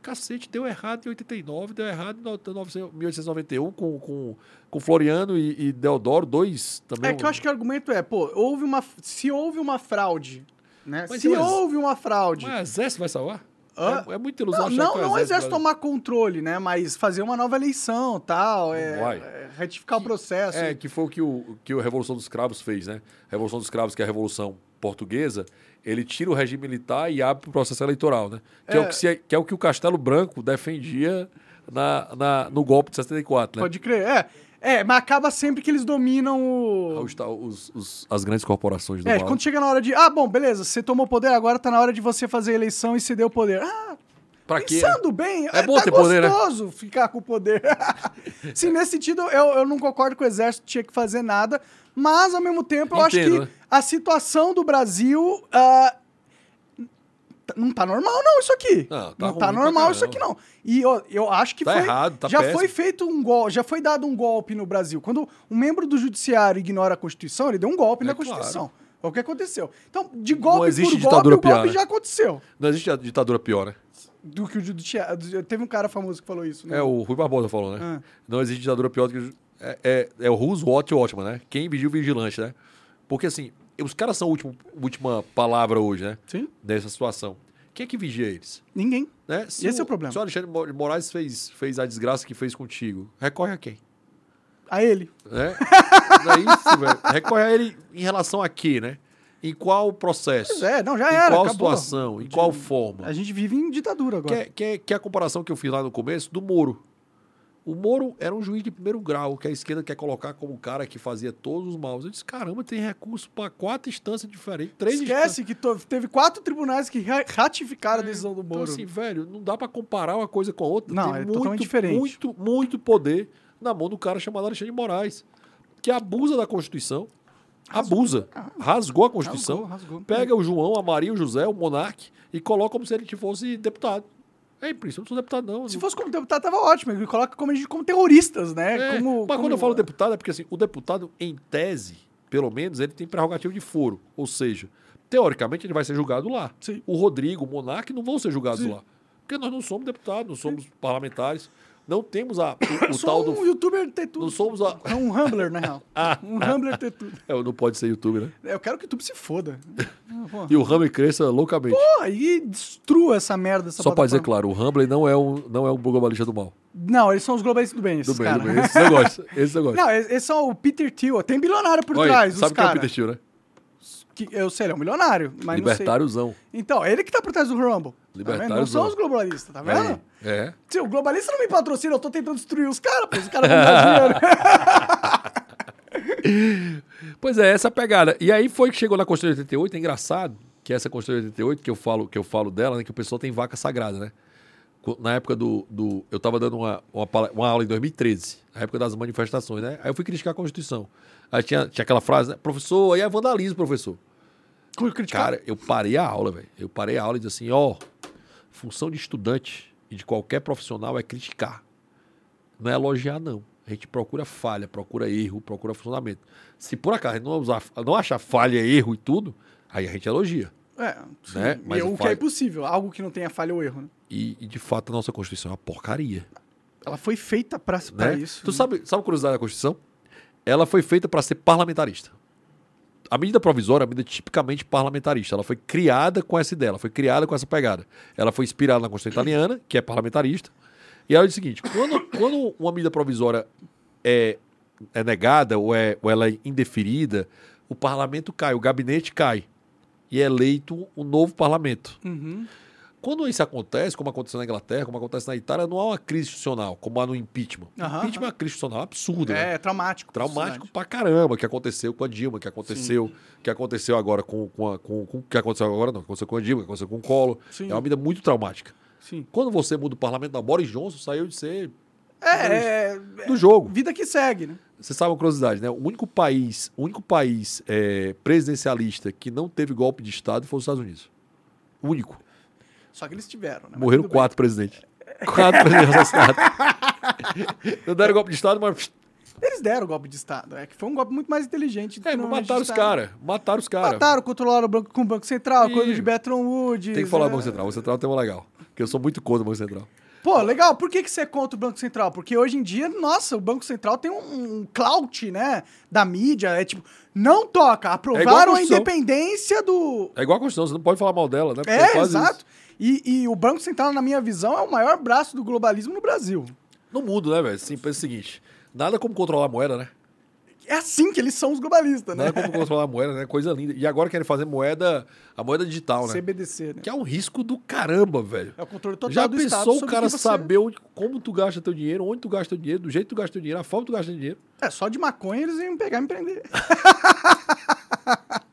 Cacete, deu errado em 89, deu errado em 900 1891 com, com, com Floriano e, e Deodoro, dois também. É que eu acho que o argumento é, pô, houve uma. Se houve uma fraude, né? Se houve uma fraude. Mas o exército vai salvar? Hã? É, é muita ilusão Não, não, que o não o exército vai- tomar controle, né? Mas fazer uma nova eleição tal. É, é, retificar o processo. É, que foi o que, o que a Revolução dos Cravos fez, né? A Revolução dos Cravos, que é a Revolução Portuguesa, ele tira o regime militar e abre o processo eleitoral, né? Que é, o, É. que se- que é o que o Castelo Branco defendia na, na- no golpe de 64, né? Pode crer. É, é, mas acaba sempre que eles dominam o. Os, os- os- as grandes corporações do É, mal. quando chega na hora de. Ah, bom, beleza, você tomou o poder, agora tá na hora de você fazer a eleição e ceder o poder. Ah, Pra quê? pensando bem, É bom tá ter poder, né? gostoso ficar com o poder. [LAUGHS] Sim, nesse sentido, eu, eu não concordo que o exército tinha que fazer nada, mas ao mesmo tempo eu acho Entendo, que né? a situação do Brasil. t- não tá normal, não, isso aqui. Não, tá não tá normal isso aqui, não. E eu, eu acho que Tá foi. errado, tá já péssimo. foi feito um golpe, já foi dado um golpe no Brasil. Quando um membro do judiciário ignora a Constituição, ele deu um golpe É na claro. Constituição. É o que aconteceu. Então, de golpe existe por ditadura golpe, o golpe pior, né? já aconteceu. Não existe a ditadura pior, né? Do que o judiciário. Teve um cara famoso que falou isso. né? É, o Rui Barbosa falou, né? Ah. Não existe ditadura pior do que. o- É, é, é o Watch Watchman, né? Quem vigia o vigilante, né? Porque assim, os caras são a última, última palavra hoje, né? Sim. Nessa situação. Quem é que vigia eles? Ninguém. Né? Se Esse é o problema. Se o Alexandre Moraes fez, fez a desgraça que fez contigo, recorre a quem? A ele. Né? Não é isso, [LAUGHS] velho. Recorre a ele em relação a quê, né? Em qual processo? Pois é, não, já em era. qual acabou. situação? Em qual forma? A gente vive em ditadura Que agora. é, que, é, que é a comparação que eu fiz lá no começo do Moro. O Moro era um juiz de primeiro grau, que a esquerda quer colocar como o cara que fazia todos os maus. Eu disse, caramba, tem recurso para quatro instâncias diferentes, três instâncias. Esquece que to- teve quatro tribunais que ra- ratificaram a decisão do Então, Moro. assim, velho, não dá para comparar uma coisa com a outra. Não, Tem é muito, totalmente diferente. Muito, muito poder na mão do cara chamado Alexandre de Moraes, que abusa da Constituição. Abusa. Rasgou a Constituição. Rasgou, rasgou. Pega o João, a Maria, o José, o Monarque e coloca como se ele fosse deputado. É por isso, eu não sou deputado, não. Se fosse como deputado, tava ótimo. Ele coloca como, como terroristas, né? É, como, mas como- quando eu falo deputado, é porque assim, o deputado, em tese, pelo menos, ele tem prerrogativa de foro. Ou seja, teoricamente, ele vai ser julgado lá. Sim. O Rodrigo, o Monarque não vão ser julgados Sim. lá. Porque nós não somos deputados, não somos parlamentares. Não temos a, o, o [COUGHS] tal um do. youtuber ter tudo. Não somos a. É um Humbler, na real. [LAUGHS] Ah. um Humbler ter tudo. É, não pode ser youtuber, né? Eu quero que o YouTube se foda. [LAUGHS] Ah, E o Humble cresça loucamente. Pô, e destrua essa merda, essa Só pra dizer claro, o Humble não é um, não é um globalista do mal. Não, eles são os globalistas do bem, esses Do bem, caras. do bem. Esse eu gosto. Esse eu [LAUGHS] gosto. Não, eles eles são o Peter Thiel. Tem bilionário por Olha, trás, sabe os quem é o caras. Peter Thiel, né? Que, eu sei, ele é um milionário, mas não. Libertáriozão. Então, ele que tá por trás do Rumble. Tá vendo? Não Libertáriozão. são os globalistas, tá vendo? Aí, É. Se o globalista não me patrocina, eu tô tentando destruir os caras, pô. Os caras dar dinheiro. [LAUGHS] Pois é, essa pegada. E aí foi que chegou na Constituição de 88, é engraçado que essa Constituição de 88, que eu falo, que eu falo dela, né, que o pessoal tem vaca sagrada, né? Na época do. do eu estava dando uma, uma, uma aula em 2013, na época das manifestações, né? Aí eu fui criticar a Constituição. Aí tinha, tinha aquela frase, né? Professor, aí é vandalismo, professor. Cara, eu parei a aula, velho. Eu parei a aula e disse assim, ó, função de estudante e de qualquer profissional é criticar. Não é elogiar, não. A gente procura falha, procura erro, procura funcionamento. Se por acaso a gente não, usar, não achar falha, erro e tudo, aí a gente elogia. É, sim. Né? Mas o o que falha- é impossível. Algo que não tenha falha ou erro, né? E, e, de fato a nossa Constituição é uma porcaria. Ela foi feita pra Né? isso. Tu sabe, sabe a curiosidade da Constituição? ela foi feita para ser parlamentarista. A medida provisória é uma medida tipicamente parlamentarista. Ela foi criada com essa ideia, ela foi criada com essa pegada. Ela foi inspirada na Constituição Italiana, que é parlamentarista. E ela diz o seguinte: quando, quando uma medida provisória é, é negada ou, é, ou ela é indeferida, o parlamento cai, o gabinete cai. E é eleito um novo parlamento. Uhum. Quando isso acontece, como aconteceu na Inglaterra, como acontece na Itália, não há uma crise institucional, como há no impeachment. Aham, impeachment é uma crise institucional absurda. né? É, traumático. pra Traumático sociedade. pra caramba, que aconteceu com a Dilma, que aconteceu, que aconteceu agora com, com, a, com, com que aconteceu agora não, que aconteceu com a Dilma, que aconteceu com o Collor. Sim. É uma medida muito traumática. Sim. Quando você muda o parlamento, da Boris Johnson saiu de ser É, é, do jogo. vida que segue, né? Você sabe uma curiosidade, né? O único país, o único país é, presidencialista que não teve golpe de Estado foi os Estados Unidos. O único. Só que eles tiveram, né? Morreram bem. quatro presidentes. Quatro presidentes [LAUGHS] assassinados. não deram golpe de Estado, mas Eles deram golpe de Estado. É que foi um golpe muito mais inteligente do é, normalmente mataram os caras. Mataram os caras. Mataram, controlaram o banco com o Banco Central, coisa de Bretton Woods. Tem que falar do é. Banco Central. O Banco Central tem uma legal. Porque eu sou muito contra o Banco Central. Pô, legal. Por que, que você é contra o Banco Central? Porque hoje em dia, nossa, o Banco Central tem um, um clout, né? Da mídia. É tipo, não toca. É a Aprovaram a Constituição. independência do. É igual a Constituição, você não pode falar mal dela, né? Porque É, quase exato. E, e o Banco Central, na minha visão, é o maior braço do globalismo no Brasil. No mundo, né, velho? Sim, pensa o seguinte: nada como controlar a moeda, né? É assim que eles são os globalistas, né? Nada como controlar a moeda, né? Coisa linda. E agora querem fazer moeda, a moeda digital, né? CBDC, né? Que é um risco do caramba, velho. É o controle total Já do pensou o cara você- saber onde- como tu gasta teu dinheiro, onde tu gasta teu dinheiro, do jeito que tu gasta teu dinheiro, a forma que tu gasta teu dinheiro? É, só de maconha eles iam pegar e me prender. [LAUGHS]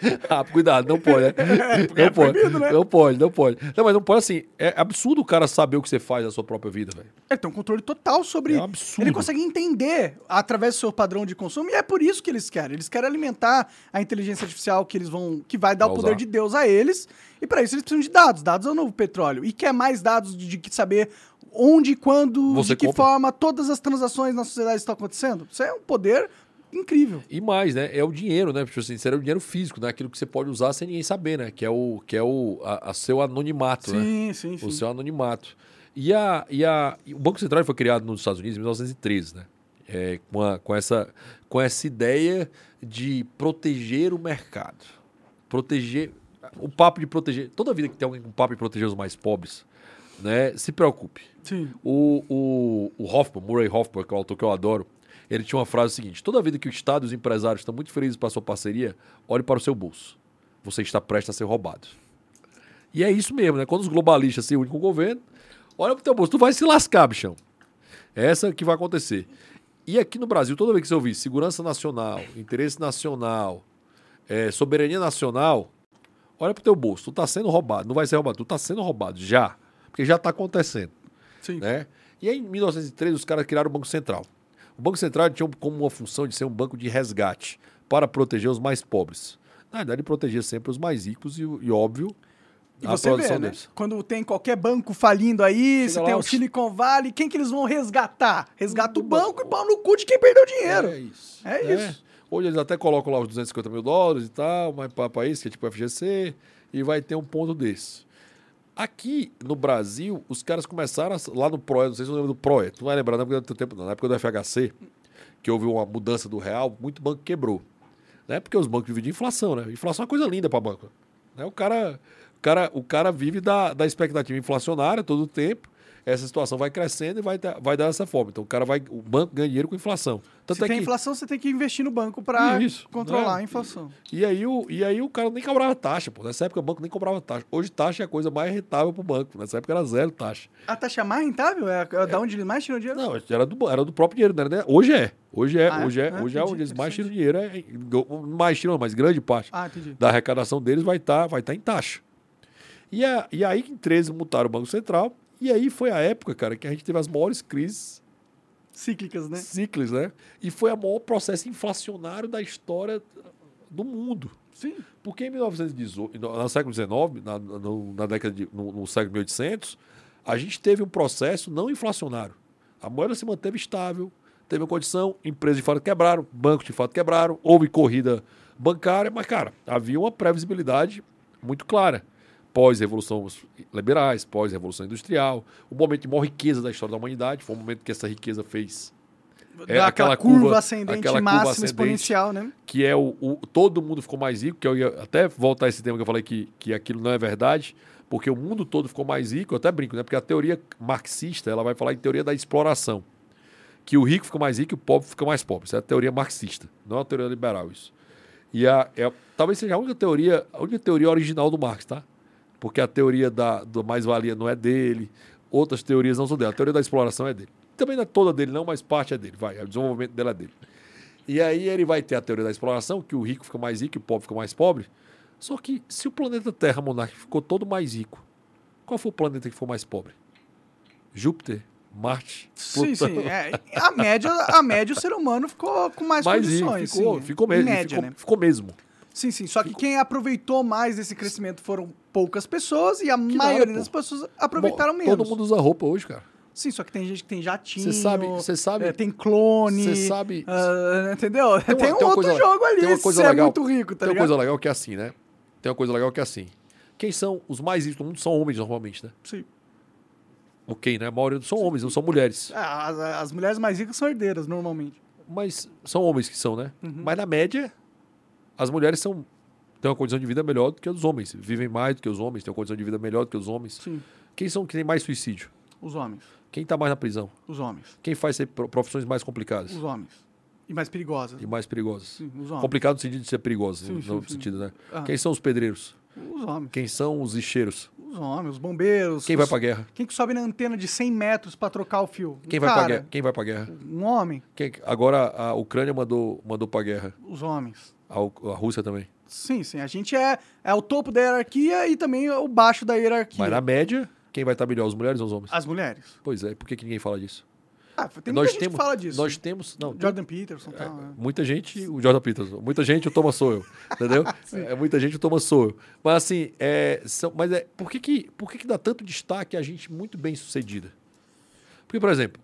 [LAUGHS] Ah, cuidado, não pode, né? [LAUGHS] é não pode. proibido, né? Não pode, não pode. Não, mas não pode assim. É absurdo o cara saber o que você faz da sua própria vida, velho. Ele tem um controle total sobre. É um absurdo. Ele consegue entender através do seu padrão de consumo e é por isso que eles querem. Eles querem alimentar a inteligência artificial que eles vão, que vai dar Vai o poder usar. de Deus a eles. E para isso eles precisam de dados. Dados é o novo petróleo. E quer mais dados de, de que saber onde, quando, Você de que compra. forma todas as transações na sociedade estão acontecendo. Isso é um poder incrível. E mais, né? É o dinheiro, né? Tipo assim, era o dinheiro físico, né? Aquilo que você pode usar sem ninguém saber, né? Que é o, que é o a, a seu anonimato, né? Sim, sim, sim. O seu anonimato. E, a, e, a, e o Banco Central foi criado nos Estados Unidos em 1913, né? É, com, a- com, essa, com essa ideia de proteger o mercado. Proteger. O papo de proteger. Toda vida que tem alguém com papo de proteger os mais pobres, né? Se preocupe. Sim. O, o, o Hoffman, Murray Hoffman, que é o autor que eu adoro, ele tinha uma frase seguinte: toda vida que o Estado e os empresários estão muito felizes para a sua parceria, olhe para o seu bolso. Você está prestes a ser roubado. E é isso mesmo, né? Quando os globalistas se unem com o governo, olha para o teu bolso, tu vai se lascar, bichão. É essa que vai acontecer. E aqui no Brasil, toda vez que você ouvir segurança nacional, interesse nacional, eh, soberania nacional, olha para o teu bolso, tu está sendo roubado. Não vai ser roubado, tu está sendo roubado já. Porque já está acontecendo Sim. né? E aí, em 1903, os caras criaram o Banco Central. O Banco Central tinha como uma função de ser um banco de resgate para proteger os mais pobres. Na verdade, ele protegia sempre os mais ricos e, e óbvio, E a você vê, né? deles. Quando tem qualquer banco falindo aí, Chega você lá, tem o Silicon Valley, quem que eles vão resgatar? Resgata o banco e pau no cu de quem perdeu dinheiro. É isso. É né? isso. Hoje eles até colocam lá os 250 mil dólares e tal, mas para isso, que é tipo FGC, e vai ter um ponto desse. Aqui no Brasil, os caras começaram a- lá no PROE, não sei se você lembra do PROE, tu não vai lembrar, não, porque é teu tempo, não. Na época do FHC, que houve uma mudança do real, muito banco quebrou. Né? Porque os bancos de inflação, né? Inflação é uma coisa linda para banco. Né? O, cara, o, cara, o cara vive da, da expectativa inflacionária todo o tempo. Essa situação vai crescendo e vai, dar- vai dar dessa forma. Então o cara vai. O banco ganha dinheiro com inflação. Tanto Se é tem que, inflação, você tem que investir no banco para Isso, controlar né? a inflação. E aí, o, e aí o cara nem cobrava taxa, pô. Nessa época o banco nem cobrava taxa. Hoje taxa é a coisa mais rentável pro banco. Nessa época era zero taxa. A taxa mais rentável é, é da onde eles mais tiram dinheiro? Não, era do, era do próprio dinheiro, nem- Hoje é. Hoje é, Ah, é? hoje é, Ah, hoje é entendi, onde eles mais tiram dinheiro. É, mais tiram, mas grande parte Ah, da arrecadação deles vai estar vai tá em taxa. E, a, e aí, em 13, mutaram o Banco Central. E aí foi a época, cara, que a gente teve as maiores crises Cíclicas, né? cíclicas, né? E foi o maior processo inflacionário da história do mundo. Sim. Porque em 1918, no século XIX, na, no, na década de, no, no século 1800, a gente teve um processo não inflacionário. A moeda se manteve estável, teve uma condição, empresas de fato quebraram, bancos de fato quebraram, houve corrida bancária, mas, cara, havia uma previsibilidade muito clara. Pós-revolução liberais, pós-revolução industrial, o momento de maior riqueza da história da humanidade, foi um momento que essa riqueza fez É Dá aquela curva, curva- ascendente aquela curva máxima ascendente. exponencial, né? que é o, o- todo mundo ficou mais rico, que eu ia até voltar a esse tema que eu falei que, que aquilo não é verdade, porque o mundo todo ficou mais rico, eu até brinco, né? Porque a teoria marxista, ela vai falar em teoria da exploração. Que o rico fica mais rico e o pobre fica mais pobre. Isso é a teoria marxista, não é a teoria liberal isso. E a, é, talvez seja a única teoria, a única teoria original do Marx, tá? Porque a teoria da do mais-valia não é dele, outras teorias não são dele. A teoria da exploração é dele. Também não é toda dele, não, mas parte é dele. Vai, o desenvolvimento dela é dele. E aí ele vai ter a teoria da exploração, que o rico fica mais rico e o pobre fica mais pobre. Só que se o planeta Terra, Monark, ficou todo mais rico, qual foi o planeta que ficou mais pobre? Júpiter, Marte, Sim, Plutão. sim. É, a, média, a média, o ser humano ficou com mais, mais rico, condições. ficou, sim. ficou mesmo. média, ficou, né? ficou mesmo. Sim, sim. Só que quem aproveitou mais desse crescimento foram poucas pessoas e a nada, maioria das pessoas aproveitaram Bom, menos. Todo mundo usa roupa hoje, cara. Sim, só que tem gente que tem jatinho. Você sabe, você sabe, é, tem clone. você sabe- ah, entendeu? Tem, uma- um tem uma outro jogo ali. tem uma coisa você legal. é muito rico, tá Tem uma ligado? coisa legal que é assim, né? Tem uma coisa legal que é assim. Quem são os mais ricos do mundo são homens normalmente, né? Sim. Ok, né? A maioria são homens, não são mulheres. Ah, As, as mulheres mais ricas são herdeiras, normalmente. Mas são homens que são, né? Uhum. Mas na média, as mulheres são têm uma condição de vida melhor do que os homens. Vivem mais do que os homens, têm uma condição de vida melhor do que os homens. Sim. Quem são que tem mais suicídio? Os homens. Quem está mais na prisão? Os homens. Quem faz profissões mais complicadas Os homens. E mais perigosas. e mais perigosas? Sim, os homens. Complicado no sentido de ser perigoso, Sim, no sim, sentido, né? Ah. Quem são os pedreiros? Os homens. Quem são os lixeiros? Os homens, os bombeiros. Quem os- vai pra guerra? Quem que sobe na antena de 100 metros pra trocar o fio? Quem Um vai pra cara, guerra? Quem vai pra guerra? Um homem. Quem- agora a Ucrânia mandou, mandou pra guerra. Os homens. A, Rússia também. Sim, sim. A gente é, é o topo da hierarquia e também o baixo da hierarquia. Mas na média, quem vai estar melhor, as mulheres ou os homens? As mulheres. Pois é, por que, que ninguém fala disso? Ah, tem nós muita gente temos, que fala disso. Nós temos. Não, Jordan Peterson tal. né? Muita gente, o Jordan Peterson. Muita gente, o Thomas Sowell. Entendeu? [LAUGHS] é, muita gente, o Thomas Sowell. Mas assim, é, são, mas é, por, que, que, por que, que dá tanto destaque a gente muito bem sucedida? Porque, por exemplo,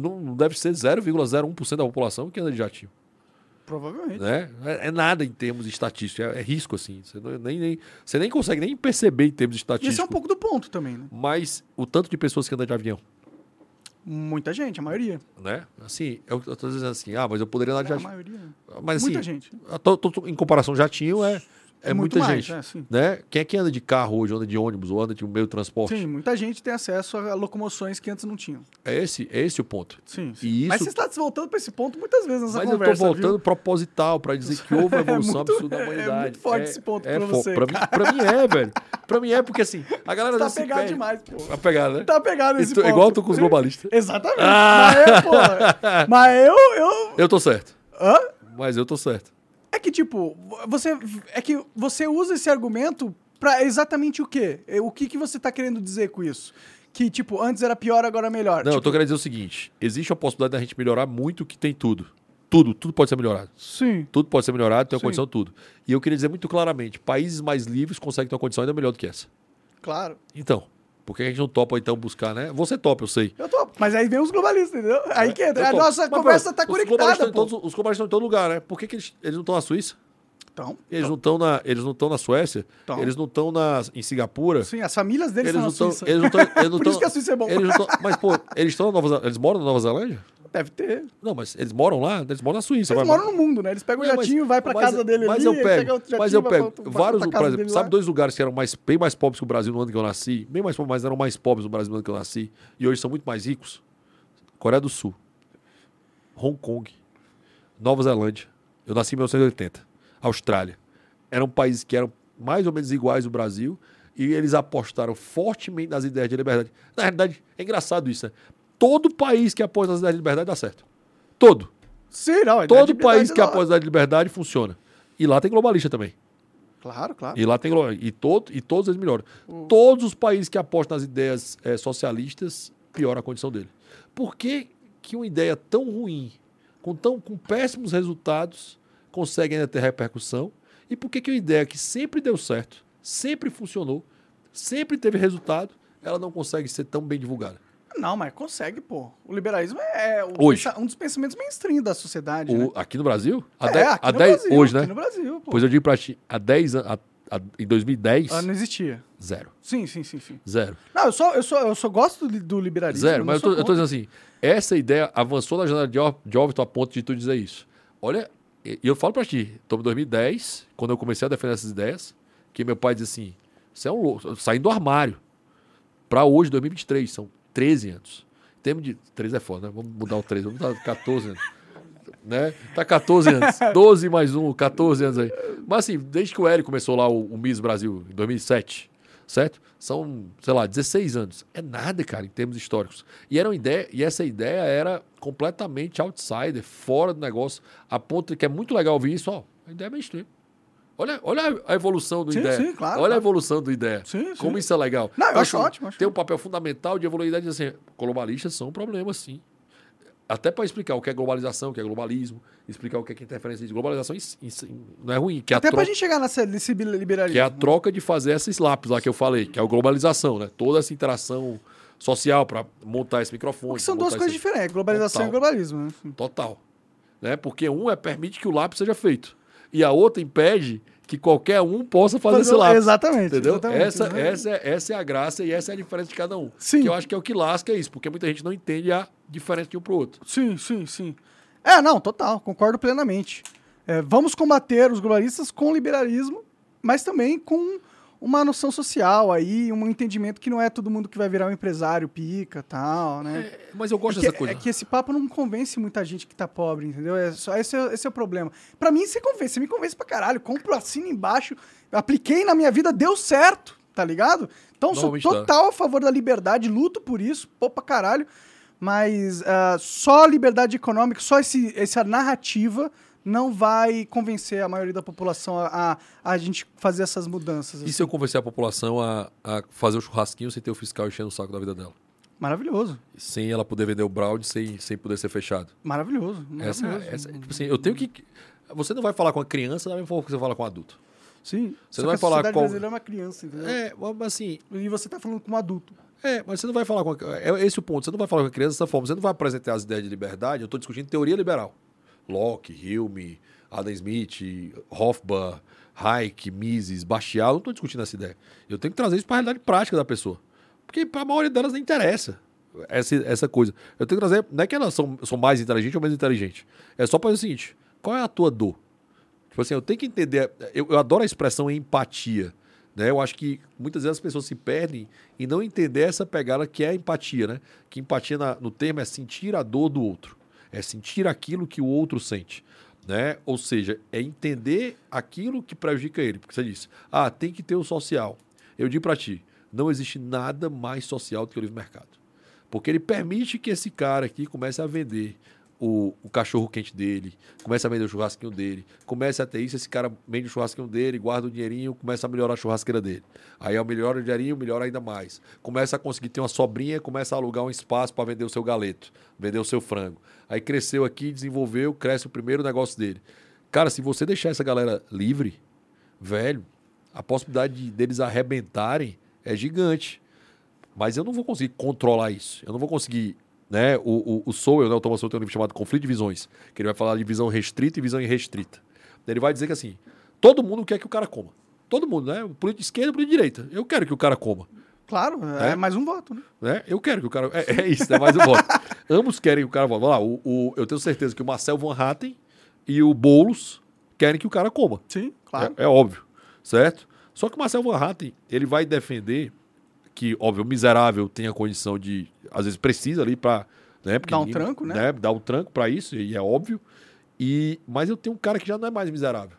não deve ser 0,01% da população que anda de jatinho. Provavelmente. Né? É, é nada em termos estatísticos, é, é risco assim. Você, não- nem, nem, você nem consegue nem perceber em termos esse estatísticos. é um pouco do ponto também, né? Mas o tanto de pessoas que andam de avião. Muita gente, a maioria. Né? Assim, eu, eu tô dizendo assim, ah, mas eu poderia andar de É, a maioria. Mas assim, Muita gente. to- to- em comparação jatinho é, é, É muito muita mais, gente. é, né? Quem é que anda de carro hoje, anda de ônibus ou anda de um meio de transporte? Sim, muita gente tem acesso a locomoções que antes não tinham. É esse, é esse o ponto. Sim, sim. E Mas isso- você está voltando para esse ponto muitas vezes nessa Mas conversa, eu tô voltando viu? proposital para dizer que houve uma [LAUGHS] evolução muito- absurda da é humanidade. muito forte esse ponto fo- você, Pra mim, pra mim é, velho. Pra mim é, porque assim, a galera Tá se pegado perde. demais, pô. Tá pegado, né? Tá pegado esse ponto. igual eu tô com os globalistas. [LAUGHS] Exatamente. Ah! Mas, eu, pô, mas eu, eu... Eu tô certo. Hã? Mas eu tô certo. É que, tipo, você... É que você usa esse argumento pra exatamente o quê? O que, que você tá querendo dizer com isso? Que, tipo, antes era pior, agora é melhor. Não, eu tipo, tô querendo dizer o seguinte: existe a possibilidade da gente melhorar muito que tem tudo. Tudo, tudo pode ser melhorado. Sim. Tudo pode ser melhorado, tem uma Sim. condição tudo. E eu queria dizer muito claramente: países mais livres conseguem ter uma condição ainda melhor do que essa. Claro. Então, por que a gente não topa então buscar, né? Você topa, eu sei. Eu tô... Mas aí vem os globalistas, entendeu? Aí que entra. A topo. nossa Mas, conversa tá globalistas conectada, pô. todos- Os globalistas estão em todo lugar, né? Por que, que eles, eles não estão na Suíça? Então, Eles não estão na, eles não estão na Suécia? Eles não estão na, em Singapura? sim, as famílias deles Eles estão na. Suíça. Eles não estão. Eles [LAUGHS] não Por isso que a Suíça é bom. Eles tão- mas, pô, eles estão na Nova. Eles moram na Nova Zelândia? Deve ter. Não, mas eles moram lá? Eles moram na Suíça. Eles vai- moram no mundo, né? Eles pegam o Não, mas- jatinho, vai pra mas- casa dele mas ali, eu pego, jatinho, mas eu pra pego vários, pra por casa exemplo, dele sabe lá. dois lugares que eram mais, bem mais pobres que o Brasil no ano que eu nasci? Bem mais pobres, mas eram mais pobres no Brasil no ano que eu nasci. E hoje são muito mais ricos? Coreia do Sul, Hong Kong, Nova Zelândia. Eu nasci em 1980. Austrália. Eram países que eram mais ou menos iguais ao Brasil e eles apostaram fortemente nas ideias de liberdade. Na realidade, é engraçado isso, né? Todo país que apoia nas ideias de liberdade dá certo. Todo. Sim, não. a Todo país que apoia as ideias de liberdade funciona. E lá tem globalista também. é Claro, claro. E lá tem e, todo, e todos eles melhoram. Todos os países que apostam nas ideias eh, socialistas pioram a condição dele. Por que, que uma ideia tão ruim, com, tão, com péssimos resultados, consegue ainda ter repercussão? E por que, que uma ideia que sempre deu certo, sempre funcionou, sempre teve resultado, ela não consegue ser tão bem divulgada? Não, mas consegue, pô. O liberalismo é o Hoje. um dos pensamentos mainstream da sociedade, né? O- aqui no Brasil? Há É, dez- aqui há no dez- Brasil, hoje, aqui né? no Brasil, pô. Pois eu digo pra ti, há 10 anos, a- em 2010, Ah, não existia. zero. Sim, sim, sim, sim. Zero. Não, eu só, eu só, eu só gosto do, do liberalismo. Zero. Mas eu tô, eu tô dizendo assim, essa ideia avançou na janela de, Overton a ponto de tu dizer isso. Olha, e e eu falo pra ti, tô em 2010, quando eu comecei a defender essas ideias, que meu pai diz assim, você é um louco, saindo do armário. Pra hoje, 2023, são 13 anos. Em termos de... 13 é foda, né? Vamos mudar o 13, vamos mudar 14 anos. Né? Tá 14 anos. [LAUGHS] 12 mais um, 14 anos aí. Mas assim, desde que o Hélio começou lá o, o Miss Brasil, em 2007, certo? São, sei lá, 16 anos. É nada, cara, em termos históricos. E, era uma ideia, e essa ideia era completamente outsider, fora do negócio, a ponto que é muito legal ouvir isso, ó, a ideia é mainstream. Olha, olha a evolução do Sim, ideia. sim, claro, olha a claro. evolução do ideia. Sim, sim. Como isso é legal. Não, eu Então, acho assim, ótimo, acho Tem um papel fundamental de evoluir a ideia assim, globalistas são um problema, sim. Até para explicar o que é globalização, o que é globalismo, explicar o que é interferência de globalização, isso- isso não é ruim, que é a Até pra troca- gente chegar nessa, nesse liberalismo. que é a troca de fazer esses lápis lá que eu falei, que é a globalização, né? Toda essa interação social para montar esse microfone. Porque são duas coisas esse- diferentes, globalização Total. e globalismo. Né? Total. Né? Porque um é permite que o lápis seja feito. E a outra impede que qualquer um possa fazer Fazer- esse lápis. exatamente, Entendeu? exatamente, essa, exatamente. Essa, é, essa é a graça e essa é a diferença de cada um. Sim. Que eu acho que é o que lasca isso, porque muita gente não entende a diferença de um pro outro. Sim, sim, sim. É, não, total, concordo plenamente. É, vamos combater os globalistas com liberalismo, mas também com uma noção social aí, um entendimento que não é todo mundo que vai virar um empresário pica tal, né? É, mas eu gosto É que, dessa coisa. é que esse papo não convence muita gente que tá pobre, entendeu? É só, esse, é, esse é o problema. Pra mim, você convence, você me convence pra caralho. Compro, assino embaixo, apliquei na minha vida, deu certo, tá ligado? Então, sou dá. total a favor da liberdade, luto por isso, pô pra caralho. Mas ah, só liberdade econômica, só esse, essa narrativa não vai convencer a maioria da população a, a, a gente fazer essas mudanças. E assim. se eu convencer a população a, a fazer o churrasquinho sem ter o fiscal enchendo o saco da vida dela? Maravilhoso, Sem ela poder vender o brownie, sem, sem poder ser fechado. maravilhoso. Essa, maravilhoso. essa, tipo assim, eu tenho que. Você não vai falar com a criança da mesma forma que você fala com um adulto. Sim. Você não vai falar a sociedade qual- brasileira é uma criança, entendeu? É, mas assim, E você tá falando com um adulto. É, mas você não vai falar com a, é esse o ponto. Você não vai falar com a criança dessa forma. Você não vai apresentar as ideias de liberdade. Eu estou discutindo teoria liberal. Locke, Hume, Adam Smith, Hofbauer, Hayek, Mises, Bastiat. Eu não estou discutindo essa ideia. Eu tenho que trazer isso para a realidade prática da pessoa. Porque para a maioria delas não interessa essa, essa coisa. Eu tenho que trazer. Não é que elas são, são mais inteligentes ou menos inteligentes. É só para o seguinte: qual é a tua dor? Tipo assim, eu tenho que entender. Eu, eu adoro a expressão empatia. Né? Eu acho que muitas vezes as pessoas se perdem em não entender essa pegada que é a empatia. Né? Que empatia na- no termo é sentir a dor do outro. É sentir aquilo que o outro sente. Né? Ou seja, é entender aquilo que prejudica ele. Porque você disse, ah, tem que ter o social. Eu digo para ti, não existe nada mais social do que o livre mercado. Porque ele permite que esse cara aqui comece a vender o, o cachorro quente dele, comece a vender o churrasquinho dele, comece a ter isso, esse cara vende o churrasquinho dele, guarda o dinheirinho, começa a melhorar a churrasqueira dele. Aí ao melhora o dinheirinho, melhora ainda mais. Começa a conseguir ter uma sobrinha, começa a alugar um espaço para vender o seu galeto, vender o seu frango. Aí cresceu aqui, desenvolveu, cresce o primeiro negócio dele. Cara, se você deixar essa galera livre, velho, a possibilidade de- deles arrebentarem é gigante. Mas eu não vou conseguir controlar isso. Eu não vou conseguir. Né? O, o, o Sowell, né? o Thomas Sowell tem um livro chamado Conflito de Visões, que ele vai falar de visão restrita e visão irrestrita. Ele vai dizer que assim, todo mundo quer que o cara coma. Todo mundo, né? O político de esquerda e o político de direita. Eu quero que o cara coma. Claro, é, É? mais um voto, né? Né? Eu quero que o cara. É, é isso, é mais um voto. [LAUGHS] Ambos querem que o cara vote. Vamos lá, o, o- eu tenho certeza que o Marcel Van Hatten e o Boulos querem que o cara coma. Sim, claro. É, é óbvio, certo? Só que o Marcel Van Hatten, ele vai defender que, óbvio, o miserável tem a condição de, às vezes precisa ali para, né, Dar um ninguém- tranco, né? Dar um tranco para isso, e é óbvio. E mas eu tenho um cara que já não é mais miserável,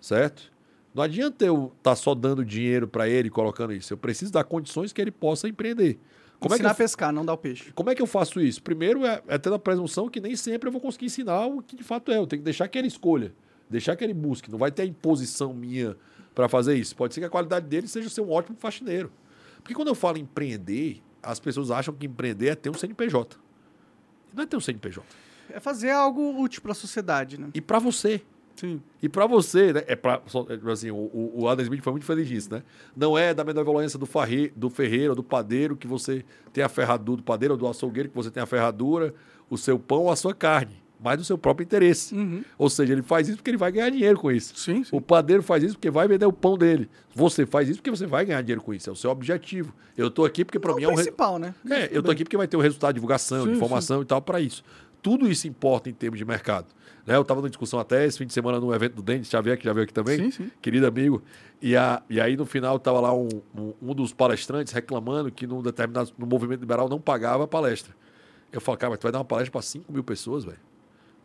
certo? Não adianta eu estar só dando dinheiro para ele e colocando isso. Eu preciso dar condições que ele possa empreender. Como é, que Ensinar eu, a pescar, não dar o peixe. como é que eu faço isso? Primeiro é, é tendo a presunção que nem sempre eu vou conseguir ensinar o que de fato é. Eu tenho que deixar que ele escolha, deixar que ele busque. Não vai ter a imposição minha para fazer isso. Pode ser que a qualidade dele seja ser um ótimo faxineiro. Porque quando eu falo empreender, as pessoas acham que empreender é ter um CNPJ. Não é ter um CNPJ. É fazer algo útil pra sociedade, né? E para você. Sim. E para você, né? É pra, é, assim, o, o o Adam Smith foi muito feliz disso, né? Não é da benevolência do, farre, do ferreiro, do padeiro, que você tem a ferradura, do padeiro ou do açougueiro, que você tem a ferradura, o seu pão ou a sua carne. Mas do seu próprio interesse. Uhum. Ou seja, ele faz isso porque ele vai ganhar dinheiro com isso. Sim, sim. O padeiro faz isso porque vai vender o pão dele. Você faz isso porque você vai ganhar dinheiro com isso. É o seu objetivo. Eu tô aqui porque para É mim o é um re- principal, né? é, eu tô aqui porque vai ter o resultado de divulgação, Sim, de informação e tal para isso. Tudo isso importa em termos de mercado. Né? Eu estava numa discussão até esse fim de semana no evento do Denis Xavier, que já veio aqui também, Sim, sim. querido amigo. E, a, e aí no final estava lá um, um, um dos palestrantes reclamando que num determinado no movimento liberal não pagava a palestra. Eu falo, cara, mas tu vai dar uma palestra para 5 mil pessoas, velho.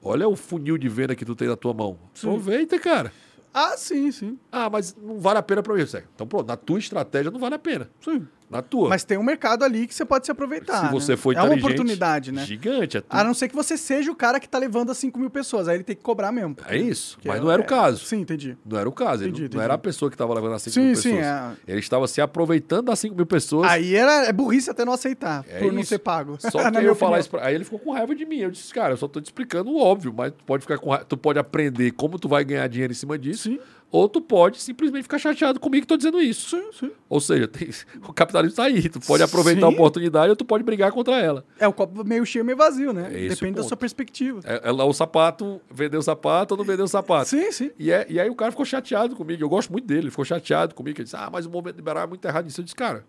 Olha o funil de venda que tu tem na tua mão. Sim. Aproveita, cara. Ah, sim, sim. Ah, mas não vale a pena para mim. Zé. Então, pronto, na tua estratégia não vale a pena. Sim. Na tua. Mas tem um mercado ali que você pode se aproveitar. se você né? for É uma oportunidade, né? Gigante. É, tudo. A não ser que você seja o cara que tá levando as 5 mil pessoas. Aí ele tem que cobrar mesmo. é isso. Mas é- não era o é- caso. Sim, entendi. Não era o caso. Ele Entendi, não, entendi. não era a pessoa que estava levando as 5 Sim, mil sim, pessoas. é. Ele estava se aproveitando das 5 mil pessoas. Aí era, é burrice até não aceitar, É por não isso. ser pago. Só [LAUGHS] que eu falar isso pra... Aí ele ficou com raiva de mim. Eu disse, cara, eu só tô te explicando o óbvio, mas tu pode ficar com raiva. Tu pode aprender como tu vai ganhar dinheiro em cima disso. Sim. Ou tu pode simplesmente ficar chateado comigo que tô dizendo isso. Sim, sim. Ou seja, tem- [LAUGHS] o capitalismo tá aí. Tu pode aproveitar a Sim. oportunidade ou tu pode brigar contra ela. É o copo meio cheio, meio vazio, né? É Depende da sua perspectiva. É, é lá o sapato, vendeu o sapato ou não vendeu o sapato. Sim, sim. E, é- e aí o cara ficou chateado comigo. Eu gosto muito dele. Ele ficou chateado comigo. Ele disse, ah, mas o movimento liberal é muito errado nisso. Eu disse, cara,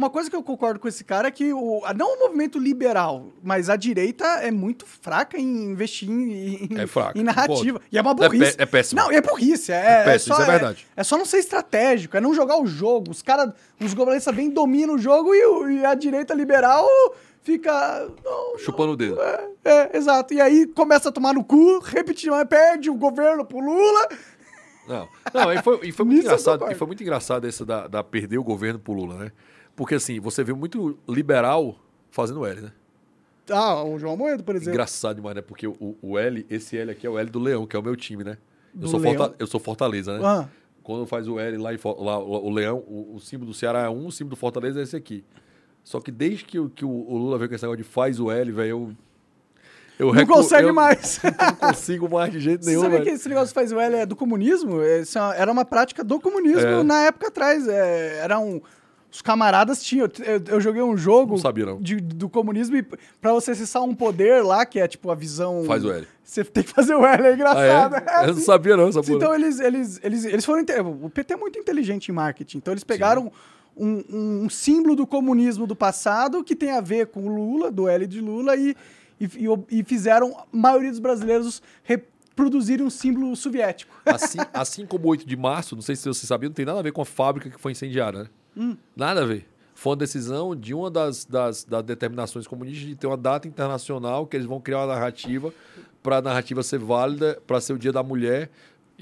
Uma coisa que eu concordo com esse cara é que o, não o movimento liberal, mas a direita é muito fraca em investir em, em- É fraca, em narrativa. E é uma É burrice. é péssimo. Não, é burrice. É, É péssimo, só, isso é verdade. É, só não ser estratégico, é não jogar o jogo. Os caras, os globalistas bem dominam o jogo e, e a direita liberal fica. Não, chupando o dedo. é, é, exato. E aí começa a tomar no cu, repetindo, mas perde o governo pro Lula. Não, não e foi, e foi [LAUGHS] muito engraçado. E foi muito engraçado essa da, da perder o governo pro Lula, né? Porque assim, você viu muito liberal fazendo L, né? Ah, o João Moedo, por exemplo. Engraçado demais, né? Porque o, o L, esse L aqui é o L do Leão, que é o meu time, né? Eu, sou, Leão? Forta- eu sou Fortaleza, né? Ah, Quando faz o L lá, em lá, o, Leão, o, o símbolo do Ceará é um, o símbolo do Fortaleza é esse aqui. Só que desde que, o- que o, o Lula veio com esse negócio de faz o L, velho, eu. Eu não recu- consegue eu mais. [LAUGHS] Não consigo mais de jeito Você nenhum, sabia velho. que esse negócio faz o L é do comunismo? É era uma prática do comunismo É. na época atrás. É, era um, os camaradas tinham. Eu, eu joguei um jogo Não sabia, não. de- do comunismo e pra você acessar um poder lá, que é tipo a visão. Faz o L. Você tem que fazer o L, é Ah, engraçado. é? Eu não sabia, não, essa. Então eles, eles, eles, eles foram. O PT é muito inteligente em marketing. Então eles pegaram um, um símbolo do comunismo do passado que tem a ver com o Lula, do L de Lula, e, e, e- fizeram a maioria dos brasileiros reproduzirem um símbolo soviético. Assim, assim como o 8 de março, não sei se você sabia, não tem nada a ver com a fábrica que foi incendiada, né? Hum. Nada a ver. Foi uma decisão de uma das, das, das determinações comunistas de ter uma data internacional que eles vão criar uma narrativa para a narrativa ser válida, para ser o Dia da Mulher,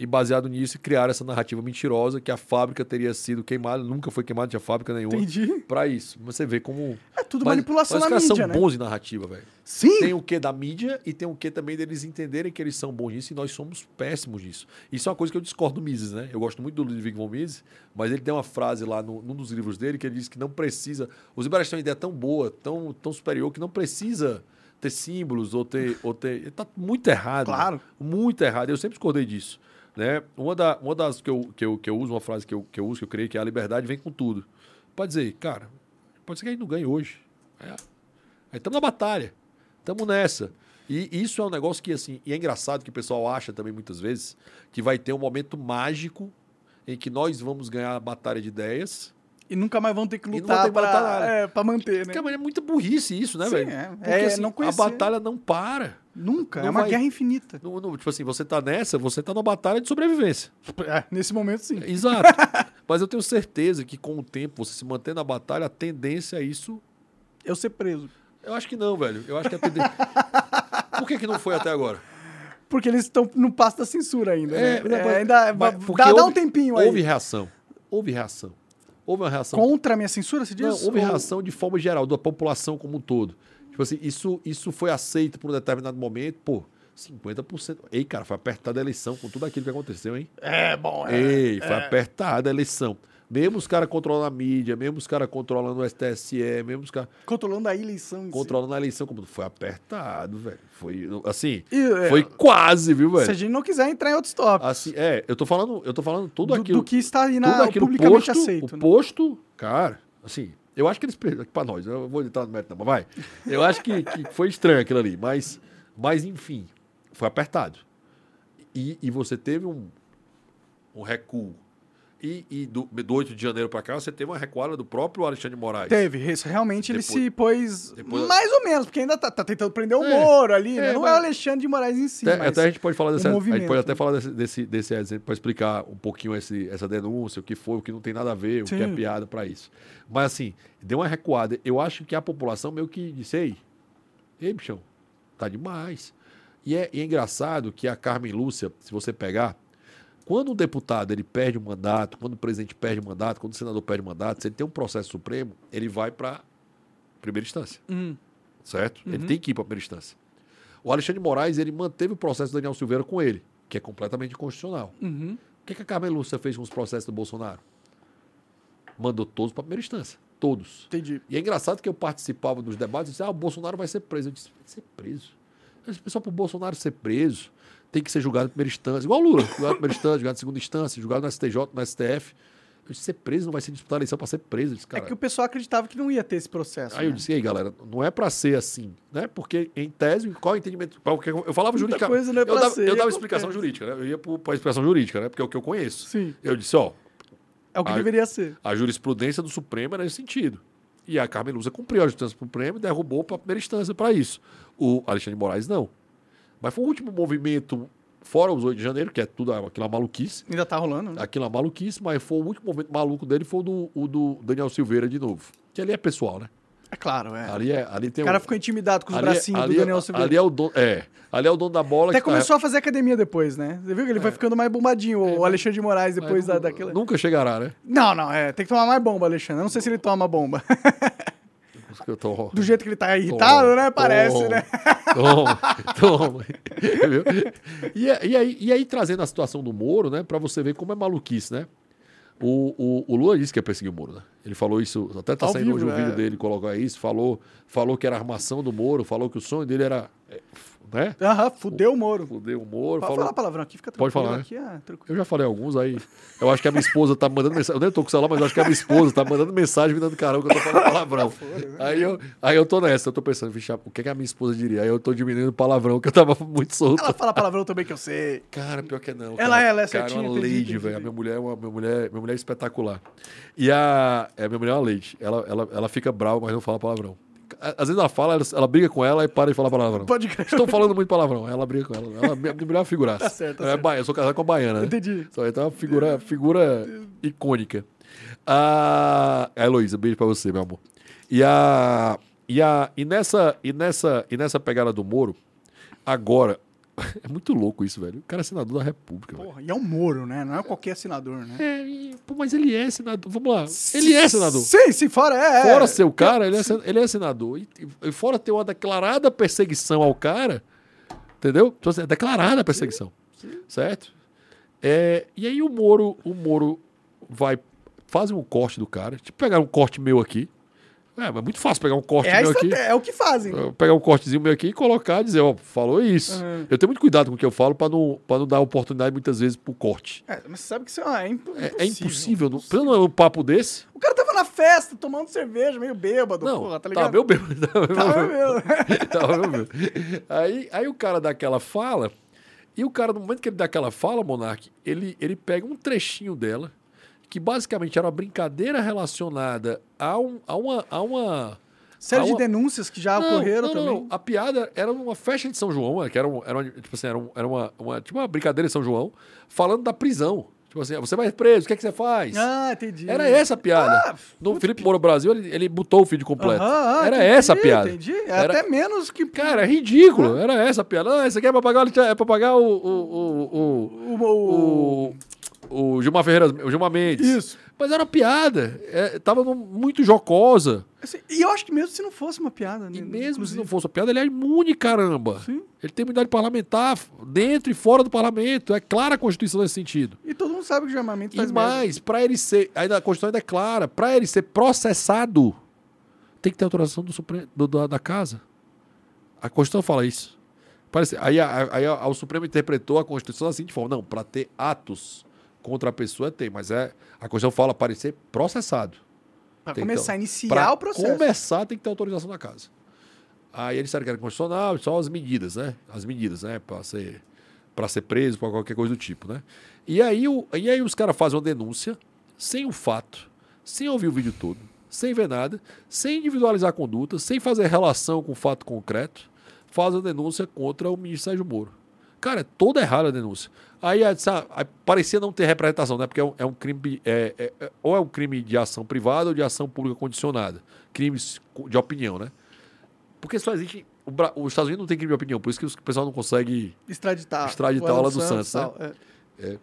e baseado nisso criar essa narrativa mentirosa que a fábrica teria sido queimada, nunca foi queimada, tinha fábrica nenhuma. Entendi. Para isso. Você vê como. É tudo Mas- manipulação mas os na caras mídia, são né? bons em narrativa, velho. Sim. Tem o que da mídia e tem o que também deles entenderem que eles são bons nisso e nós somos péssimos nisso. Isso é uma coisa que eu discordo do Mises, né? Eu gosto muito do Ludwig von Mises, mas ele tem uma frase lá no, num dos livros dele que ele diz que não precisa. Os liberais têm uma ideia tão boa, tão, tão superior, que não precisa ter símbolos ou ter. Ou ter tá muito errado. Claro. né? Muito errado. Eu sempre discordei disso. Né? Uma, da, uma das que eu, que, eu, que eu uso, uma frase que eu, que eu uso, que eu creio que é a liberdade vem com tudo. Pode dizer, cara, pode ser que a gente não ganhe hoje. É. Aí estamos na batalha. Estamos nessa. E isso é um negócio que, assim, e é engraçado que o pessoal acha também muitas vezes que vai ter um momento mágico em que nós vamos ganhar a batalha de ideias. E nunca mais vão ter que lutar ter lutar pra, é, pra manter, né? Cara, mas é muita burrice isso, né, Sim, velho? é. Porque É, assim, não a batalha não para. Nunca. Não é uma vai- guerra infinita. Não- não- tipo assim, você tá nessa, você tá numa batalha de sobrevivência. É, nesse momento, sim. Exato. [LAUGHS] Mas eu tenho certeza que com o tempo, você se manter na batalha, a tendência é isso. Eu ser preso. Eu acho que não, velho. Eu acho que a tendência. [LAUGHS] Por que, que não foi até agora? Porque eles estão no passo da censura ainda. É, né? mas- ainda mas dá, porque dá houve- um tempinho aí. Houve reação. Houve reação. Houve uma reação. Contra a minha censura, você diz? Não, houve Ou- reação de forma geral, da população como um todo. Tipo assim, isso, isso foi aceito por um determinado momento, pô, 50%. Ei, cara, foi apertada a eleição com tudo aquilo que aconteceu, hein? É, bom. É, Ei, foi apertada a eleição. Mesmo os caras controlando a mídia, mesmo os caras controlando o STSE, mesmo os caras Controlando a eleição. em si. controlando a eleição, como foi apertado, velho. Foi, assim, E, é, foi quase, viu, Se a velho? gente não quiser entrar em outros tópicos. Assim, é, eu tô falando, eu tô falando tudo do, aquilo. do que está aí tudo na, aquilo publicamente posto, aceito. O né? posto, cara, assim, eu acho que eles perderam pra nós, eu vou entrar no mérito, não, mas vai. Eu acho que, que foi estranho aquilo ali, mas, mas enfim, foi apertado. E, e você teve um, um recuo. E, e do, do 8 de janeiro para cá, você teve uma recuada do próprio Alexandre de Moraes. Teve, realmente ele Depois- se pôs depois- mais ou menos, porque ainda tá, tá tentando prender o É, Moro ali, né? é, Não mas- é o Alexandre de Moraes em si, Até, até a gente pode falar desse, o a gente pode até falar desse, desse, desse exemplo para explicar um pouquinho esse, essa denúncia, o que foi, o que não tem nada a ver, o que é piada para isso. Mas assim, deu uma recuada. Eu acho que a população meio que disse, ei, ei, bichão, tá demais. E é, e é engraçado que a Carmen Lúcia, se você pegar, quando um deputado ele perde o mandato, quando o presidente perde o mandato, quando o senador perde o mandato, se ele tem um processo supremo, ele vai para primeira instância Hum, certo? Ele Uhum. tem que ir para a primeira instância. O Alexandre Moraes, ele manteve o processo do Daniel Silveira com ele, que é completamente inconstitucional. uhum. O que, que a Carmen Lúcia fez com os processos do Bolsonaro? Mandou todos para a primeira instância. Todos. Entendi. E é engraçado que eu participava dos debates e disse, ah, o Bolsonaro vai ser preso. Eu disse, vai ser preso? Eu disse, pessoal, para o Bolsonaro ser preso, tem que ser julgado em primeira instância. Igual o Lula, julgado em primeira instância, julgado em segunda instância, julgado no STJ, no STF. Eu disse, ser preso não vai ser disputar a eleição para ser preso. Eu disse, É que o pessoal acreditava que não ia ter esse processo. Aí eu né? disse, e aí, galera, não é pra ser assim, né? Porque, em tese, qual é o entendimento? Porque eu falava jurídica. coisa não é eu dava, ser, eu dava explicação jurídica, né? Eu ia para a explicação jurídica, né? Porque é o que eu conheço. Sim, Eu disse, ó, é o que Ah, deveria ser. a jurisprudência do Supremo era nesse sentido. E a Carmen Lúcia cumpriu a justiça do Supremo e derrubou para a primeira instância para isso. O Alexandre Moraes não. Mas foi o último movimento, fora os 8 de janeiro, que é tudo aquela maluquice. Ainda tá rolando, né? Aquilo é maluquice, mas foi o último movimento maluco dele foi o do, o do Daniel Silveira de novo. Que ali é pessoal, né? É claro, é. Ali, é, ali tem O cara um- ficou intimidado com os ali, bracinhos ali, do Daniel Silveira. Ali é o dono, é, ali é o dono da bola. Até tá- começou a fazer academia depois, né? Você viu que ele vai ficando mais bombadinho, o Alexandre de Moraes, depois da, nu- daquela. Nunca chegará, né? Não, não, é. Tem que tomar mais bomba, Alexandre. Eu não sei se ele toma bomba. [LAUGHS] Tô... Do jeito que ele tá irritado, né? Parece, né? Toma, toma. [LAUGHS] E, a- e aí, e aí, trazendo a situação do Moro, né? Pra você ver como é maluquice, né? O, o, o Lula disse que ia perseguir o Moro, né? Ele falou isso, até tá Ao saindo vivo, hoje o é. vídeo dele colocar isso, falou, falou que era armação do Moro, falou que o sonho dele era, é, né? Aham, fudeu o Moro. Fuder o Moro. Pode falou, falar palavrão aqui, fica Pode tranquilo. falar, né? Aqui, ah, tranquilo. Eu já falei alguns aí. Eu acho que a minha esposa tá mandando mensagem. Eu nem tô com o celular, mas eu acho que a minha esposa tá mandando mensagem me dando caramba que eu tô falando palavrão. [LAUGHS] Aí eu, aí eu tô nessa, eu tô pensando, vixe, o que, que a minha esposa diria? Aí eu tô diminuindo o palavrão, que eu tava muito solto. Ela fala palavrão também que eu sei. Cara, pior que não. Ela cara. é, ela é Cara, certinha, uma lady, velho. A minha mulher, é uma, minha mulher, minha mulher é espetacular. E a, é, minha mulher é uma lady. Ela, ela, ela fica brava, mas não fala palavrão. Às vezes ela fala, ela, ela briga com ela e para de falar palavrão. Pode crer. Estou falando muito palavrão. Ela briga com ela. ela é uma figuraça. Tá certo, tá é certo. baia- eu sou casado com a baiana, né? Entendi. Então é uma figura, figura icônica. A, a Heloísa, beijo pra você, meu amor. E a. E, a, e, nessa, e, nessa, e nessa pegada do Moro, agora. [LAUGHS] É muito louco isso, velho. O cara é senador da República, velho. Porra, e é um Moro, né? Não é qualquer senador, né? É, e- pô, mas ele é senador. Vamos lá. Ele é senador. Sim, sim, fora é. é. Fora ser o cara, ele é, ele é senador. E, e fora ter uma declarada perseguição ao cara, entendeu? Então, assim, é declarada a perseguição. Certo? É, e aí o Moro, o Moro vai fazer um corte do cara. Tipo, pegar um corte meu aqui. É, mas é muito fácil pegar um corte É, meu aqui. é o que fazem. Pegar um cortezinho meu aqui e colocar e dizer, ó, falou isso. Uhum. Eu tenho muito cuidado com o que eu falo para não, pra não dar oportunidade muitas vezes pro corte. É, mas você sabe que isso é, é imp- É, é impossível. Precisa não um papo desse. O cara tava na festa, tomando cerveja, meio bêbado, Não, porra, tá ligado? meu bêbado. Tá, [LAUGHS] meu Tava bêbado. mesmo. [LAUGHS] Tava meu bêbado. Aí, aí o cara dá aquela fala, e o cara, no momento que ele dá aquela fala, Monark, ele, ele pega um trechinho dela, que basicamente era uma brincadeira relacionada a, um, a uma. A uma Série a de uma- denúncias que já Não, ocorreram não, não, também. A piada era uma festa de São João, que era, um, era, uma, tipo assim, era, um- era uma, uma, tipo uma brincadeira de São João, falando da prisão. Tipo assim, você vai preso, o que, é que você faz? Ah, entendi. Era essa a piada. Ah, no Felipe Moura Brasil, ele, ele botou o vídeo completo. Aham, ah, era entendi, essa a piada. Entendi. É Era- até menos que. [LAUGHS] Cara, é ridículo. Era essa a piada. Ah, isso aqui é pra pagar, é pra pagar o, o, o, o, o- o, o, o Gilmar Ferreira, o Gilmar Mendes. Isso. Mas era uma piada. É, tava muito jocosa. Assim, e eu acho que mesmo se não fosse uma piada. E né, mesmo se inclusive. não fosse uma piada, ele é imune, caramba. Sim. Ele tem imunidade parlamentar dentro e fora do parlamento. É clara a Constituição nesse sentido. E todo mundo sabe que o chamamento E faz merda. mais, para ele ser. Ainda a Constituição ainda é clara. Para ele ser processado, tem que ter autorização do Supremo, do- da, da casa. A Constituição fala isso. Parece, aí a- aí a- o Supremo interpretou a Constituição da seguinte forma: não, para ter atos contra a pessoa tem, mas é, a Constituição fala para ele ser processado. Que começar a iniciar Para o processo. começar, tem que ter autorização da casa. Aí eles disseram que era constitucional, só as medidas, né? As medidas, né? Para ser, pra ser preso, para qualquer coisa do tipo, né? E aí, o, e aí os caras fazem uma denúncia sem o fato, sem ouvir o vídeo todo, sem ver nada, sem individualizar a conduta, sem fazer relação com o fato concreto, fazem a denúncia contra o ministro Sérgio Moro. Cara, é toda errada a denúncia. Aí, essa, aí parecia não ter representação, né? Porque é um, é um crime. É, é- é- ou é um crime de ação privada ou de ação pública condicionada. Crimes de opinião, né? Porque só existe. O, os Estados Unidos não tem crime de opinião, por isso que o pessoal não consegue. Extraditar. Extraditar o a Alan Alan dos Santos, tal, é.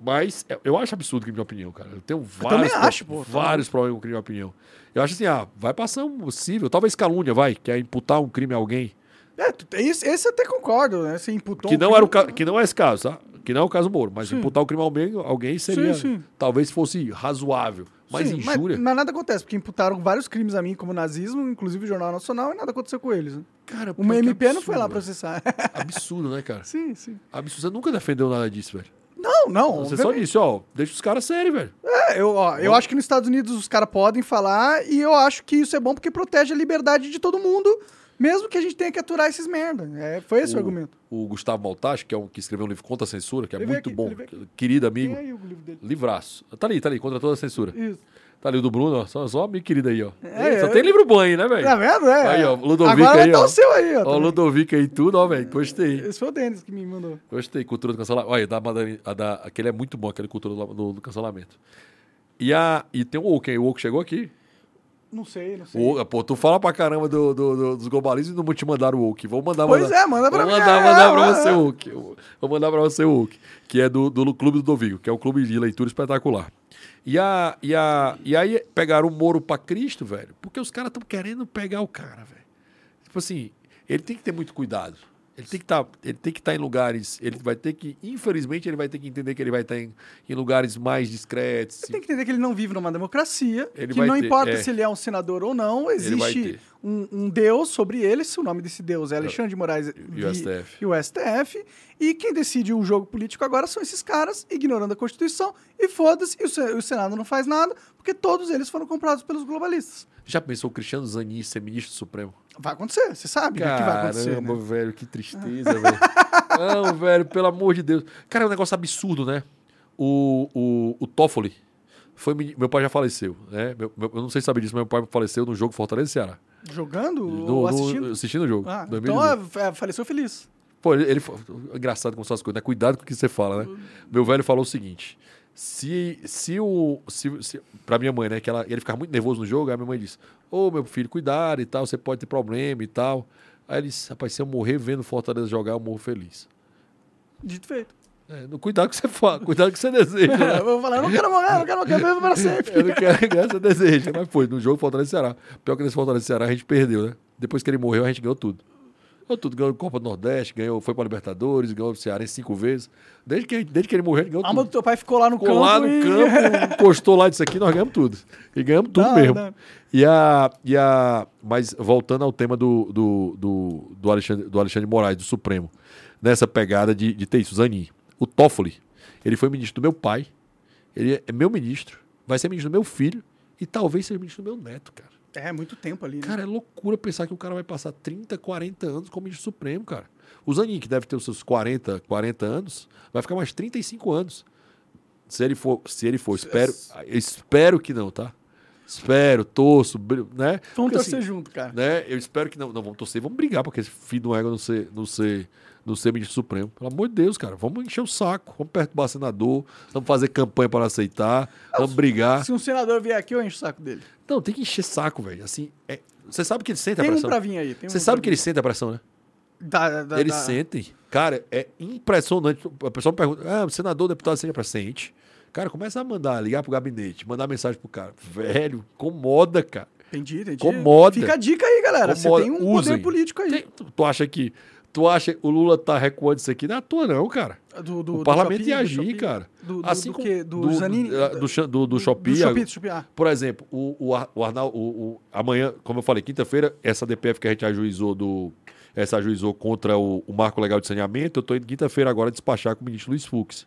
Mas é- eu acho absurdo crime de opinião, cara. Eu tenho vários, também acho, pô. vários problemas com crime de opinião. Eu acho assim, ah, vai passar um possível, talvez calúnia, vai, que é imputar um crime a alguém. É, esse, esse eu até concordo, né? Você imputou Que um não, crime- era o ca- que não é esse caso, tá? Que não é o caso Moro, mas Sim. imputar o crime a alguém, alguém seria. Sim, sim. Talvez fosse razoável. Mas Sim, injúria. Mas, nada acontece, porque imputaram vários crimes a mim, como nazismo, inclusive o Jornal Nacional, e nada aconteceu com eles. né? Cara, Uma MP não foi lá absurdo, processar. Absurdo, né, cara? sim, sim. Absurdo. Você nunca defendeu nada disso, velho. Não, não. Você só disse, ó, deixa os caras serem, velho. É, eu, ó, eu acho que nos Estados Unidos os caras podem falar, e eu acho que isso é bom porque protege a liberdade de todo mundo, mesmo que a gente tenha que aturar esses merda. É, foi esse o, o, argumento. o Gustavo Maltache, que é um que escreveu um livro contra a censura, que é Ele muito aqui, bom, querido amigo. Tem aí o livro dele. Livraço. Tá ali, tá ali, contra toda a censura. Isso. Tá ali o do Bruno, ó. Só, só amigo querido aí, ó. É, só é. tem livro bom aí, né, velho? Tá vendo? É. Aí, ó, Ludovico Agora aí, tá ó. o seu aí, ó. Ó, o também. Ludovico aí tudo, ó, velho. Gostei. Esse foi o Denis que me mandou. Gostei, cultura do cancelamento. Olha, da, Madani- a da, aquele é muito bom, aquele cultura do, do- do cancelamento. E, a, e tem o Woke, hein? O Woke chegou aqui. Não sei, não sei. O pô, tu fala pra caramba do, do- do- dos globalistas e não te mandaram o Woke. Vou mandar Pois mandar. é, manda pra Vou mandar, mandar pra [LAUGHS] você o. Eu Vou mandar pra você o Woke, que é do, do Clube do Dovigo, que é um clube de leitura espetacular. E, a, e, a, e aí pegaram o Moro pra Cristo, velho, porque os caras estão querendo pegar o cara, velho. Tipo assim, ele tem que ter muito cuidado. Ele tem que tá, ele estar em lugares. Ele vai ter que, infelizmente, ele vai ter que entender que ele vai estar em, em lugares mais discretos. Você tem que entender que ele não vive numa democracia, Ele que não ter, importa é. se ele é um senador ou não, existe. Um, um Deus sobre ele, se o nome desse Deus é Alexandre de Moraes E o STF. e o STF, e quem decide o jogo político agora são esses caras, ignorando a Constituição, e foda-se, e o, o Senado não faz nada, porque todos eles foram comprados pelos globalistas. Já pensou o Cristiano Zanin ser ministro supremo? Vai acontecer, você sabe né, que vai acontecer, Caramba, né? velho, que tristeza, velho. Não, velho, pelo amor de Deus. Cara, é um negócio absurdo, né? O, o, o Toffoli. Foi, meu pai já faleceu, né? Meu- meu- eu não sei se sabe disso, mas meu pai faleceu no jogo Fortaleza e Ceará. Jogando No- ou no- assistindo? assistindo o jogo. Ah, 2018. então é, é, faleceu feliz. Pô, ele, ele engraçado com essas coisas, né? Cuidado com o que você fala, né? Meu velho falou o seguinte: se, se o. Se, se, pra minha mãe, né? Que ela, ele ficava muito nervoso no jogo, aí minha mãe disse: Ô, meu filho, cuidado e tal, você pode ter problema e tal. Aí ele disse: Rapaz, se eu morrer vendo Fortaleza jogar, eu morro feliz. Dito feito. É, cuidado que você fala, [LAUGHS] cuidado que você deseja. né? eu vou falar, eu não quero morrer, eu não quero morrer, eu para sempre. Eu não quero ganhar essa deseja. Mas foi, no jogo Fortaleza Ceará. Pior que nesse Fortaleza Ceará a gente perdeu, né? Depois que ele morreu, a gente ganhou tudo. Ganhou tudo. Ganhou Copa do Nordeste, ganhou, foi pra Libertadores, ganhou o Ceará em cinco vezes. Desde que, desde que ele morreu, a gente ganhou A tudo. do teu pai ficou lá no Ficou campo. lá no e- campo, [LAUGHS] encostou lá disso aqui, nós ganhamos tudo. E ganhamos tudo Não, mesmo. não. E a, e a, mas voltando ao tema do, do, do, do, Alexandre, do Alexandre Moraes, do Supremo, nessa pegada de, de ter isso, Zanin. O Toffoli, ele foi ministro do meu pai, ele é meu ministro, vai ser ministro do meu filho e talvez seja ministro do meu neto, cara. É, muito tempo ali, né? Cara, é loucura pensar que o cara vai passar 30, 40 anos como ministro supremo, cara. O Zanin, que deve ter os seus 40, 40 anos, vai ficar mais 35 anos. Se ele for, se ele for, espero, espero que não, tá? Espero, torço, né? Vamos Porque, torcer assim, junto, cara. né? Eu espero que não, não vamos torcer, vamos brigar porque esse filho do ego não ser, não ser, não ser ministro supremo. Pelo amor de Deus, cara, vamos encher o saco, vamos perturbar senador, vamos fazer campanha para aceitar, vamos brigar. Se um senador vier aqui, eu encho o saco dele. Não, tem que encher saco, velho. Assim, é- você sabe que ele sente a Tem um pressão. pra vir aí. tem um Você pra sabe que vir. eles sentem a pressão, né? Da, da, eles da- sentem. Cara, é impressionante. A pessoa me pergunta: ah, o senador, o deputado sente a pressão? Sente. Cara, começa a mandar, ligar pro gabinete, mandar mensagem pro cara. Velho, incomoda, cara. Entendi, entendi. Incomoda. Fica a dica aí, galera. Incomoda. Você tem um Usem. poder político aí. Tem- tu acha que. Tu acha que o Lula tá recuando isso aqui? Não é à toa, não, cara. Do, do, o do parlamento Shopee, ia do agir, Shopee. cara. Do, do, assim do, como quê? do, Zanini. da- do, do, do Shopee. Do Shopee, do Shopee, ah. Por exemplo, o, o, Ar- o o, amanhã, como eu falei, quinta-feira, essa DPF que a gente ajuizou do. Essa ajuizou contra o, o marco legal de saneamento, eu estou indo quinta-feira agora despachar com o ministro Luiz Fux.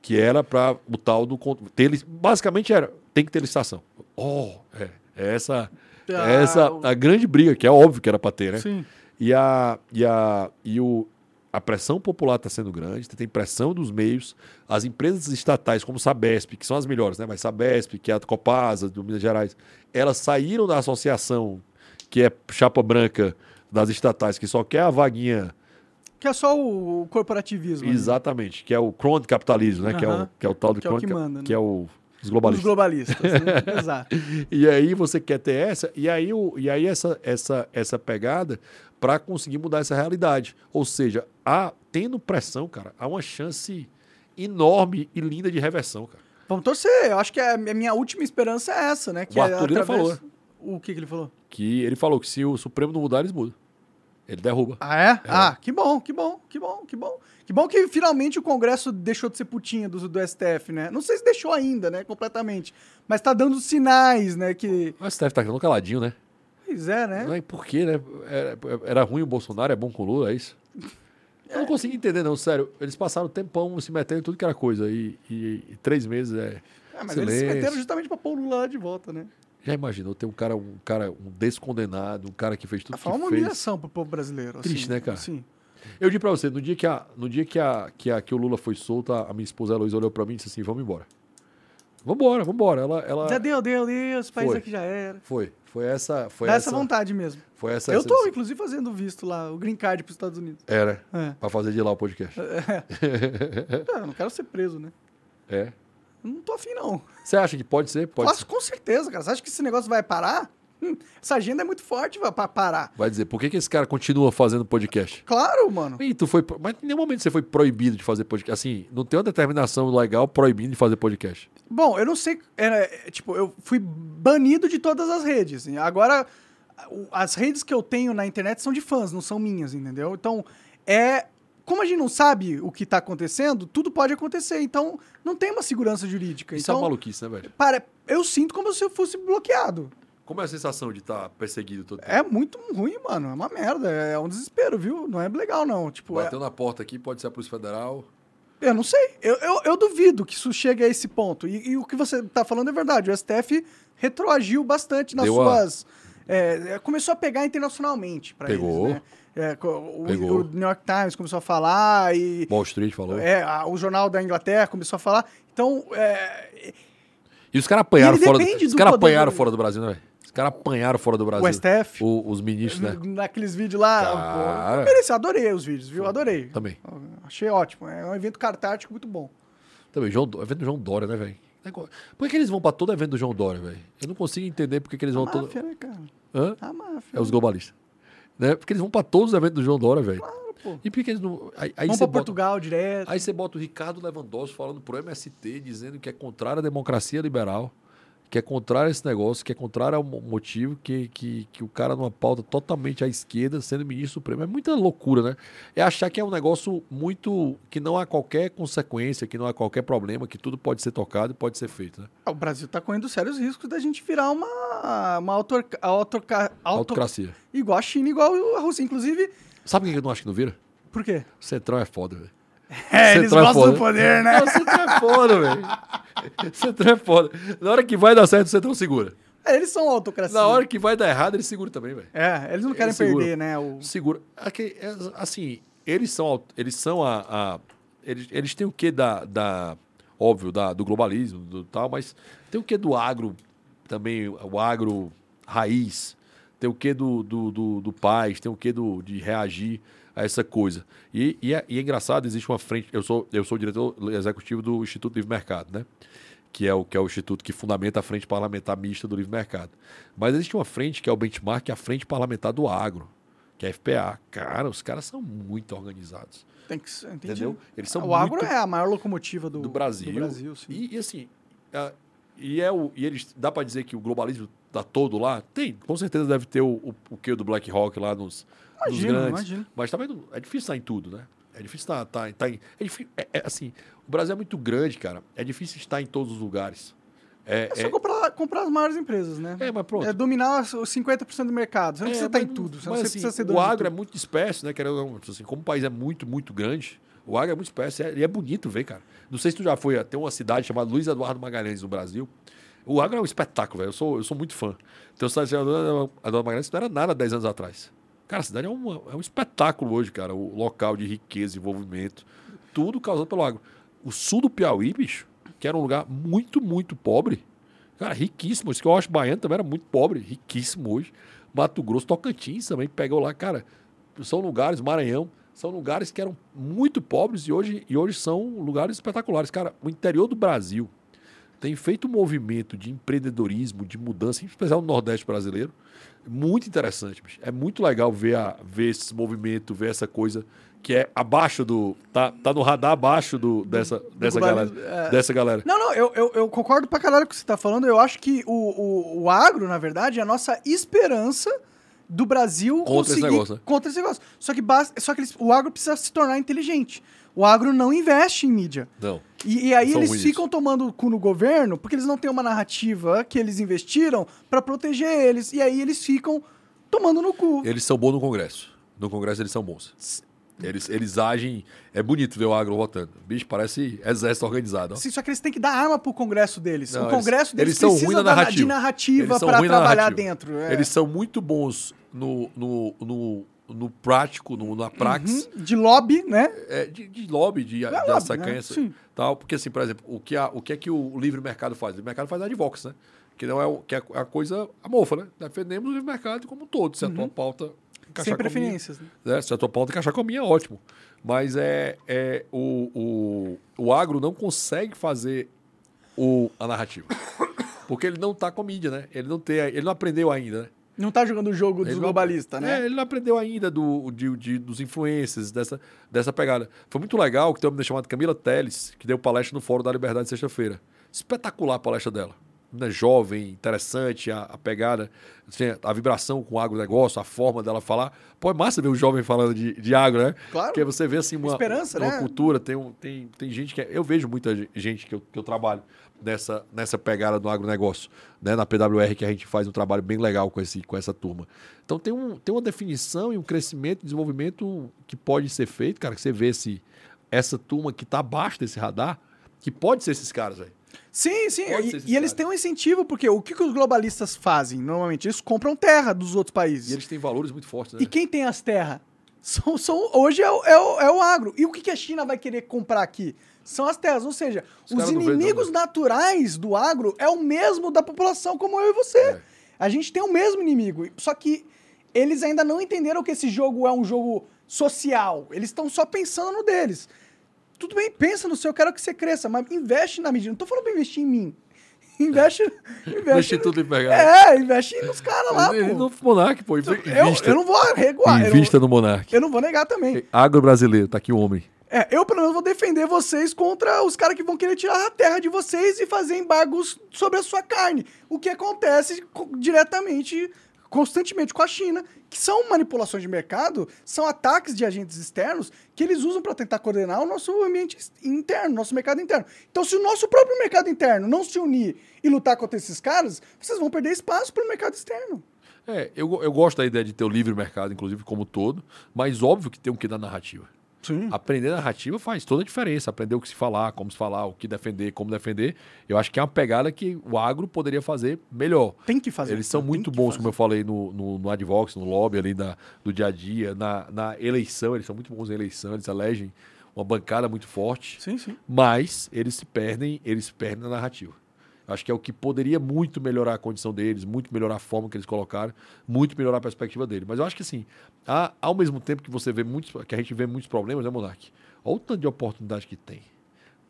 Que era para o tal do. Ter, basicamente era, tem que ter licitação. Oh, é. é essa. Ah, é essa a grande briga, que é óbvio que era para ter, né? Sim. E a, e a, e o, a pressão popular está sendo grande, tem pressão dos meios. As empresas estatais, como Sabesp, que são as melhores, né? Mas Sabesp, que é a Copasa, do Minas Gerais, elas saíram da associação, que é chapa branca das estatais, que só quer a vaguinha. Que é só o corporativismo. né? Exatamente, que é o crony capitalismo, né? Que, é o, que é o tal do Que é o que manda, né? que é o, os Os globalistas. globalistas. né? [LAUGHS] Exato. E aí você quer ter essa, e aí, o, e aí essa, essa, essa pegada para conseguir mudar essa realidade. Ou seja, há, tendo pressão, cara, há uma chance enorme e linda de reversão, cara. Vamos torcer. Eu acho que a minha última esperança é essa, né? Que O é Arthur Lira falou. O que, que ele falou? Que ele falou que se o Supremo não mudar, eles mudam. Ele derruba. Ah, é? Ah, que bom, que bom, que bom, que bom. Que bom que finalmente o Congresso deixou de ser putinha do, do STF, né? Não sei se deixou ainda, né? Completamente. Mas tá dando sinais, né? Que. O STF tá tão caladinho, né? Pois é, né? Não por quê, né? Era, era ruim o Bolsonaro, é bom com o Lula, é isso? Eu não consigo entender, não, sério. Eles passaram tempão se metendo em tudo que era coisa. E, e- e três meses é. É, mas eles se silêncio. meteram justamente pra pôr o Lula lá de volta, né? Já imaginou ter um cara, um cara, um descondenado, um cara que fez tudo Foi que uma fez. humilhação pro povo brasileiro. Triste, assim, né, cara? Sim. Eu digo pra você, no dia que, a, no dia que, a, que, a, que o Lula foi solto, a minha esposa Heloísa olhou pra mim e disse assim: vamos embora. Vambora, vambora. Ela, ela Já deu, deu, deu. Os países Foi. aqui já era. foi. Foi essa. Foi Dá essa, essa vontade mesmo. Foi essa. Eu essa- tô, inclusive, fazendo visto lá, o green card pros Estados Unidos. Era. É. Pra fazer de lá o podcast. [LAUGHS] Ah, eu não quero ser preso, né? É. Não tô afim, não. Você acha que pode ser? Pode Posso, ser. com certeza, cara. Você acha que esse negócio vai parar? Hum, essa agenda é muito forte vai pra parar. Vai dizer, por que, que esse cara continua fazendo podcast? Claro, mano. E tu foi. Mas em nenhum momento você foi proibido de fazer podcast. Assim, não tem uma determinação legal proibindo de fazer podcast. Bom, eu não sei. Era, é, tipo, eu fui banido de todas as redes. Agora, as redes que eu tenho na internet são de fãs, não são minhas, entendeu? Então, é. Como a gente não sabe o que tá acontecendo, tudo pode acontecer. Então, não tem uma segurança jurídica. Isso é então, uma maluquice, né, velho? para, eu sinto como se eu fosse bloqueado. Como é a sensação de estar perseguido todo tempo? É muito ruim, mano. É uma merda. É um desespero, viu? Não é legal, não. Tipo, é- Bateu na porta aqui, pode ser a Polícia Federal. Eu não sei. Eu, eu, eu duvido que isso chegue a esse ponto. E, e o que você está falando é verdade. O STF retroagiu bastante nas Deu a- suas. é, é, começou a pegar internacionalmente para eles. Pegou. Né? É, o, Pegou. o New York Times começou a falar e Wall Street falou. é, a- o jornal da Inglaterra começou a falar. Então, é, E os caras apanharam fora do, Os poder apanharam do- fora do Brasil, né, velho? Os caras apanharam fora do Brasil. o STF, O- os ministros, né? naqueles vídeos lá. Cara. eu mereci, adorei os vídeos, viu? Adorei. Também. Achei ótimo. É um evento cartático muito bom. Também, João, Do- evento do João Dória, né, velho? Nego- Por que, que eles vão pra todo evento do João Dória, velho? Eu não consigo entender por que, que eles A vão todo. máfia, né, cara? Hã? A máfia. É os globalistas. Né? Porque eles vão pra todos os eventos do João Dória, velho. Claro, pô. E por que eles não. Aí, aí Vamos pra bota... Portugal direto. Aí você bota o Ricardo Lewandowski falando pro MST, dizendo que é contrário à democracia liberal, que é contrário a esse negócio, que é contrário ao mo- motivo que, que, que o cara numa pauta totalmente à esquerda, sendo ministro supremo. É muita loucura, né? É achar que é um negócio muito. que não há qualquer consequência, que não há qualquer problema, que tudo pode ser tocado e pode ser feito, né? O Brasil tá correndo sérios riscos da gente virar uma, uma autor, autor, auto, Autocracia. igual a China, igual a Rússia. Inclusive, Sabe o que eu não acho que não vira? por quê? O Centrão é foda, velho. É, eles Centrão é gostam do poder, né? Centrão é foda, velho. Centrão é foda. Na hora que vai dar certo, o Centrão segura. É, eles são autocracia. Na hora que vai dar errado, ele segura também, velho. É, eles não querem Eles seguram. perder, né? O... Segura. É, Assim, eles são, eles são a. a- eles, eles têm o quê da. da óbvio, da, do globalismo, do tal, mas tem o quê do agro também, o agro raiz. Tem o quê do, do, do, do paz, tem o quê do, de reagir a essa coisa. E, e, é, e é engraçado, existe uma frente. Eu sou, eu sou diretor executivo do Instituto Livre Mercado, né? que é o que é o instituto que fundamenta a frente parlamentar mista do livre mercado. Mas existe uma frente que é o benchmark, que é a frente parlamentar do agro, que é a FPA. Cara, os caras são muito organizados Tem que ser, entendi. Entendeu? Eles são o agro muito- é a maior locomotiva do, do Brasil. Do Brasil. E, e assim, ah, e é o e eles dá para dizer que o globalismo tá todo lá? Tem, com certeza deve ter o, o, o que do BlackRock lá nos, nos Imagino, grandes. imagino. Mas também não- é difícil estar em tudo, né? É difícil estar, estar, estar em. É, difí- é- é assim, o Brasil é muito grande, cara. É difícil estar em todos os lugares. É, É só é- comprar, comprar as maiores empresas, né? É, mas pronto. É dominar os 50% do mercado. Você não É, precisa estar em tudo. Você mas não assim, precisa ser o dono agro é muito disperso, né? Querendo, assim, como o país é muito, muito grande, o agro é muito disperso é- e é bonito ver, cara. Não sei se tu já foi, tem uma cidade chamada Luiz Eduardo Magalhães no Brasil. O agro é um espetáculo, velho. Eu sou, eu sou muito fã. Uma cidade chamada Eduardo Magalhães não era nada 10 anos atrás. Cara, a cidade é, uma, é um espetáculo hoje, cara. O local de riqueza, desenvolvimento, tudo causado pelo agro. O sul do Piauí, bicho, que era um lugar muito, muito pobre. Cara, riquíssimo. Isso que eu acho baiano também era muito pobre, riquíssimo hoje. Mato Grosso, Tocantins também pegou lá, cara. São lugares, Maranhão, são lugares que eram muito pobres e hoje, e hoje são lugares espetaculares. Cara, o interior do Brasil tem feito um movimento de empreendedorismo, de mudança, em especial no Nordeste brasileiro, muito interessante. Bicho. É muito legal ver, a, ver esse movimento, ver essa coisa que é abaixo do. Tá, tá no radar abaixo do, dessa, dessa, galera, é... dessa galera. Não, não, eu, eu, eu, concordo pra caralho com o que você tá falando. Eu acho que o, o, o agro, na verdade, é a nossa esperança do Brasil contra conseguir... esse negócio. Né? Contra esse negócio. Só que, basta, só que eles, o agro precisa se tornar inteligente. O agro não investe em mídia. Não. E, e aí eles ficam tomando o cu no governo porque eles não têm uma narrativa que eles investiram para proteger eles. E aí eles ficam tomando no cu. Eles são bons no Congresso. No Congresso eles são bons. Eles, eles agem. É bonito ver o agro votando. Bicho, parece exército organizado. Ó. Sim, só que eles têm que dar arma pro Congresso deles. Não, o Congresso eles, deles eles são ruins na narrativa. de narrativa para trabalhar narrativa. dentro. É. Eles são muito bons no, no, no, no prático, no, na praxis. Uhum. De lobby, né? É, de, de lobby, de, é de lobby, né? Tal. Porque, assim, por exemplo, o que, a, o que é que o livre mercado faz? O livre mercado faz advox, né? Que não é, o, que é a coisa, a mofa, né? Defendemos o livre mercado como um todo, se a tua uhum. pauta Sem preferências. Minha, né? né? Se a tua pauta encaixar com a minha, é ótimo. Mas é, é o, o, o agro não consegue fazer o, a narrativa. Porque ele não está com mídia, né? Ele não, tem, ele não aprendeu ainda, né? Não está jogando o jogo dos globalistas, né? É, ele não aprendeu ainda do, de, de, dos influencers, dessa, dessa pegada. Foi muito legal que tem uma menina chamada Camila Teles, que deu palestra no Fórum da Liberdade sexta-feira. Espetacular a palestra dela né, jovem, interessante, a, a pegada, assim, a vibração com o agronegócio, a forma dela falar. Pô, é massa ver um jovem falando de, de agro, né? Claro. Porque você vê assim uma, Esperança, uma né? cultura, tem, um, tem, tem gente que. É, eu vejo muita gente que eu, que eu trabalho nessa, nessa pegada do agronegócio, né? Na PWR, que a gente faz um trabalho bem legal com, esse, com essa turma. Então tem, um, tem uma definição e um crescimento, desenvolvimento que pode ser feito, cara, que você vê esse, essa turma que está abaixo desse radar, que pode ser esses caras, velho. Sim, sim. E, e, eles têm um incentivo, porque o que, que os globalistas fazem? Normalmente, eles compram terra dos outros países. E eles têm valores muito fortes, né? E quem tem as terras? São, são, hoje é o, é, o, é o agro. E o que, que a China vai querer comprar aqui? São as terras. Ou seja, os, os inimigos naturais do agro é o mesmo da população, como eu e você. É. A gente tem o mesmo inimigo. Só que eles ainda não entenderam que esse jogo é um jogo social. Eles estão só pensando no deles. Tudo bem, pensa no seu, eu quero que você cresça, mas investe na medida. Não tô falando pra investir em mim. [LAUGHS] [LAUGHS] Investe. investe tudo em pegar. É, investe nos caras lá. Pô. No Monark, pô. Invista. Eu, eu não vou reguar. Invista no Monark. Eu não vou negar também. Agro brasileiro, tá aqui o homem. É, eu pelo menos vou defender vocês contra os caras que vão querer tirar a terra de vocês e fazer embargos sobre a sua carne. O que acontece diretamente constantemente com a China, que são manipulações de mercado, são ataques de agentes externos que eles usam para tentar coordenar o nosso ambiente interno, nosso mercado interno. Então, se o nosso próprio mercado interno não se unir e lutar contra esses caras, vocês vão perder espaço para o mercado externo. É, eu, eu gosto da ideia de ter o livre mercado, inclusive, como todo, mas óbvio que tem um que dar narrativa. Sim. Aprender narrativa faz toda a diferença. Aprender o que se falar, como se falar, o que defender, como defender. Eu acho que é uma pegada que o agro poderia fazer melhor. Tem que fazer. Eles são muito bons, fazer. como eu falei, no, no, no Advox, no lobby ali da, do dia a dia, na, na eleição. Eles são muito bons em eleição, eles elegem uma bancada muito forte. Sim, sim. Mas eles se perdem, eles se perdem na narrativa. Acho que é o que poderia muito melhorar a condição deles, muito melhorar a forma que eles colocaram, muito melhorar a perspectiva deles. Mas eu acho que assim, há, ao mesmo tempo que você vê muitos, que a gente vê muitos problemas, né, Monark? Olha o tanto de oportunidade que tem.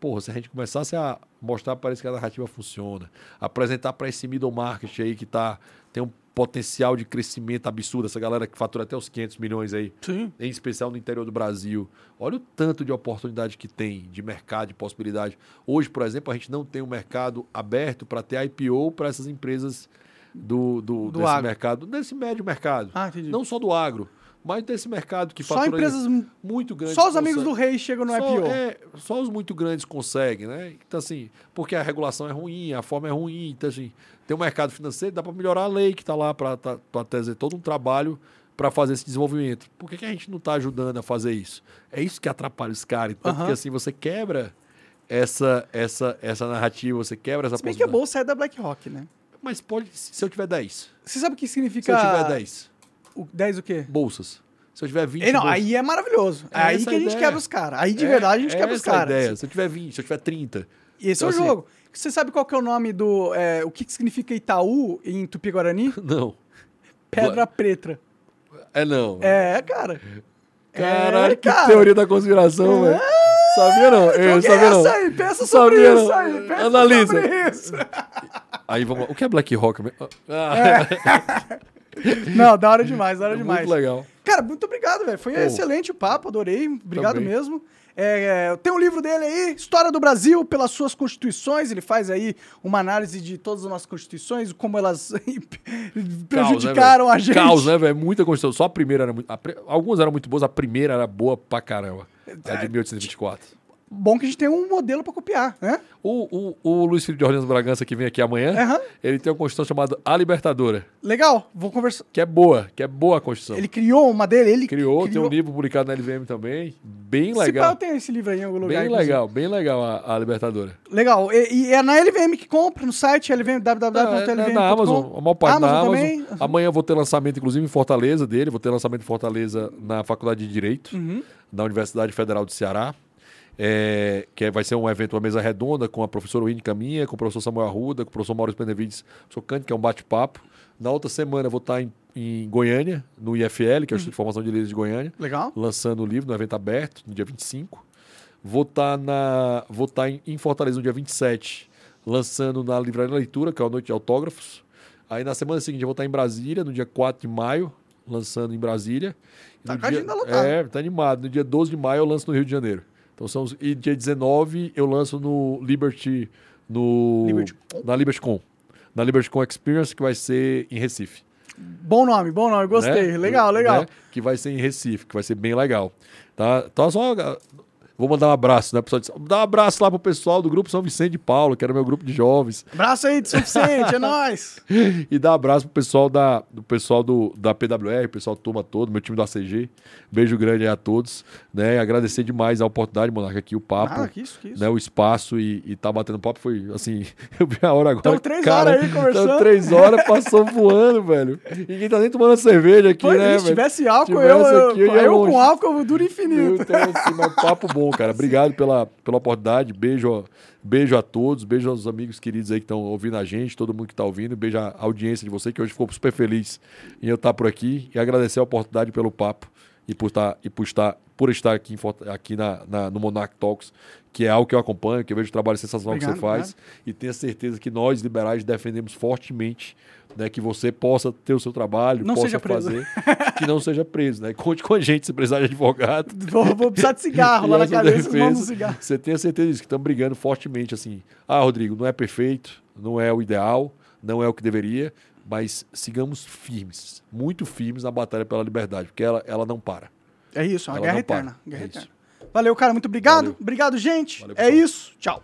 Porra, se a gente começasse a mostrar, parece que a narrativa funciona, apresentar para esse middle market aí que tá, tem um potencial de crescimento absurdo, essa galera que fatura até os 500 milhões aí, Sim. em especial no interior do Brasil. Olha o tanto de oportunidade que tem, de mercado, de possibilidade. Hoje, por exemplo, a gente não tem um mercado aberto para ter IPO para essas empresas do, do, do desse agro. mercado, desse médio mercado. Ah, não só do agro mas desse mercado que só empresas muito grandes. Só os amigos do rei chegam no só, IPO. É, só os muito grandes conseguem, né? Então, assim, porque a regulação é ruim, a forma é ruim. Então, assim, tem um mercado financeiro, dá para melhorar a lei que está lá para tá, trazer todo um trabalho para fazer esse desenvolvimento. Por que, que a gente não está ajudando a fazer isso? É isso que atrapalha os caras. Tanto uhum. que, assim, você quebra essa, essa, essa narrativa, você quebra essa Se bem que a bolsa é da BlackRock, né? Mas pode, se eu tiver 10. Você sabe o que significa... Se eu tiver 10 O 10 o quê? bolsas. Se eu tiver 20 Ei, não, bolsas- aí é maravilhoso. É aí que a a gente quebra os caras. Aí de É- verdade a gente é quebra os caras. Se eu tiver 20, se eu tiver 30. E esse Então, é o assim- jogo. Você sabe qual que é o nome do. é, o que, que significa Itaú em Tupi-Guarani? [LAUGHS] Não. Pedra preta. É não. É, cara. Caralho, é, que cara. teoria da conspiração, velho. Sabia não? Eu sabia é não. aí? Pensa sobre Sabia isso não. aí. Pensa Analisa. sobre isso. Aí vamos lá. O que é Black Rock? Ah, [LAUGHS] [LAUGHS] Não, da hora demais, da hora demais. muito legal. Cara, muito obrigado, velho. Foi Pô. excelente o papo, adorei. Obrigado Também. mesmo. É, é, tem um livro dele aí, História do Brasil pelas suas constituições. Ele faz aí uma análise de todas as nossas constituições, como elas [LAUGHS] prejudicaram Caos, né, a gente. Caos, né, velho? Muita Constituição. Só a primeira era muito. a Algumas eram muito boas, a primeira era boa pra caramba. A de 1824. Bom que a gente tem um modelo pra copiar, né? O, o, o Luiz Felipe de Orleans Bragança, que vem aqui amanhã, Aham. ele tem uma Constituição chamada A Libertadora, Legal, vou conversar. que é boa, que é boa a Constituição. Ele criou uma dele, ele criou, tem um livro publicado na LVM também, bem Se pá, eu legal. tenho esse livro aí em algum lugar. Bem inclusive. legal, bem legal a, a Libertadora. Legal. E, e é na LVM que compra, no site LVM, Não, é- www.lvm.com. é na Amazon, a maior parte na Amazon Amazon. também. Amanhã vou ter lançamento, inclusive, em Fortaleza dele. Vou ter lançamento em Fortaleza na Faculdade de Direito, Uhum. da Universidade Federal do Ceará. É, que é- vai ser um evento, uma mesa redonda com a professora Winnie Caminha, com o professor Samuel Arruda, com o professor Maurício Benevides, professor Cante, que é um bate-papo. Na outra semana eu vou estar em, em Goiânia, no IFL, que é o Instituto de Formação de Líderes de Goiânia, Legal. lançando o livro no evento aberto, no dia 25. Vou estar na, vou estar em, em Fortaleza no dia 27, lançando na Livraria Leitura, que é a Noite de Autógrafos. Aí na semana seguinte eu vou estar em Brasília, no dia 4 de maio, lançando em Brasília. Tá com a agenda lotada. É, tá animado. No dia 12 de maio eu lanço no Rio de Janeiro. Então são os, e dia 19 eu lanço no Liberty no Liberty na LibertyCon. Na LibertyCon Experience que vai ser em Recife. Bom nome, bom nome, gostei. né? Legal, legal. Né? Que vai ser em Recife, que vai ser bem legal. Tá? Então só vou mandar um abraço, né, pessoal? Dá um abraço lá pro pessoal do grupo São Vicente de Paulo, que era meu grupo de jovens. Abraço aí de suficiente, é [LAUGHS] nóis. E dá um abraço pro pessoal da, do pessoal do, da PWR, pessoal da turma todo, meu time do ACG. Beijo grande aí a todos. Né? Agradecer demais a oportunidade, Monarca, aqui, o papo. Ah, que isso, que isso. Né, o espaço e, e tá batendo papo foi assim. [LAUGHS] Eu vi a hora agora. Tamo três cara, horas aí conversando. tamo três horas, passou voando, velho. Ninguém tá nem tomando cerveja aqui, Pô, né? se tivesse álcool, Tivesse eu, aqui, eu eu, eu com álcool eu duro infinito. Então, assim, mas papo bom, cara. Obrigado pela, pela oportunidade. Beijo, beijo a todos. Beijo aos amigos queridos aí que estão ouvindo a gente, todo mundo que está ouvindo. Beijo à audiência de você, que hoje ficou super feliz em eu estar por aqui. E agradecer a oportunidade pelo papo e por estar, e por estar, por estar aqui, em aqui na, na- no Monarch Talks, que é algo que eu acompanho, que eu vejo o trabalho sensacional que Obrigado, você faz. E tenho certeza que nós, liberais, defendemos fortemente né, que você possa ter o seu trabalho, Não possa fazer, que não seja preso. Né? Conte com a gente se precisar de advogado. [LAUGHS] Vou, vou precisar de cigarro lá na cabeça, defesa, cigarro. Você tem a certeza disso, que estão brigando fortemente assim. Ah, Rodrigo, não é perfeito, não é o ideal, não é o que deveria, mas sigamos firmes, muito firmes na batalha pela liberdade, porque ela, ela não para. É isso, é uma Ela guerra para. eterna. Guerra É eterna. Valeu, cara, muito obrigado. Valeu. Obrigado, gente. Valeu, é isso. Tchau.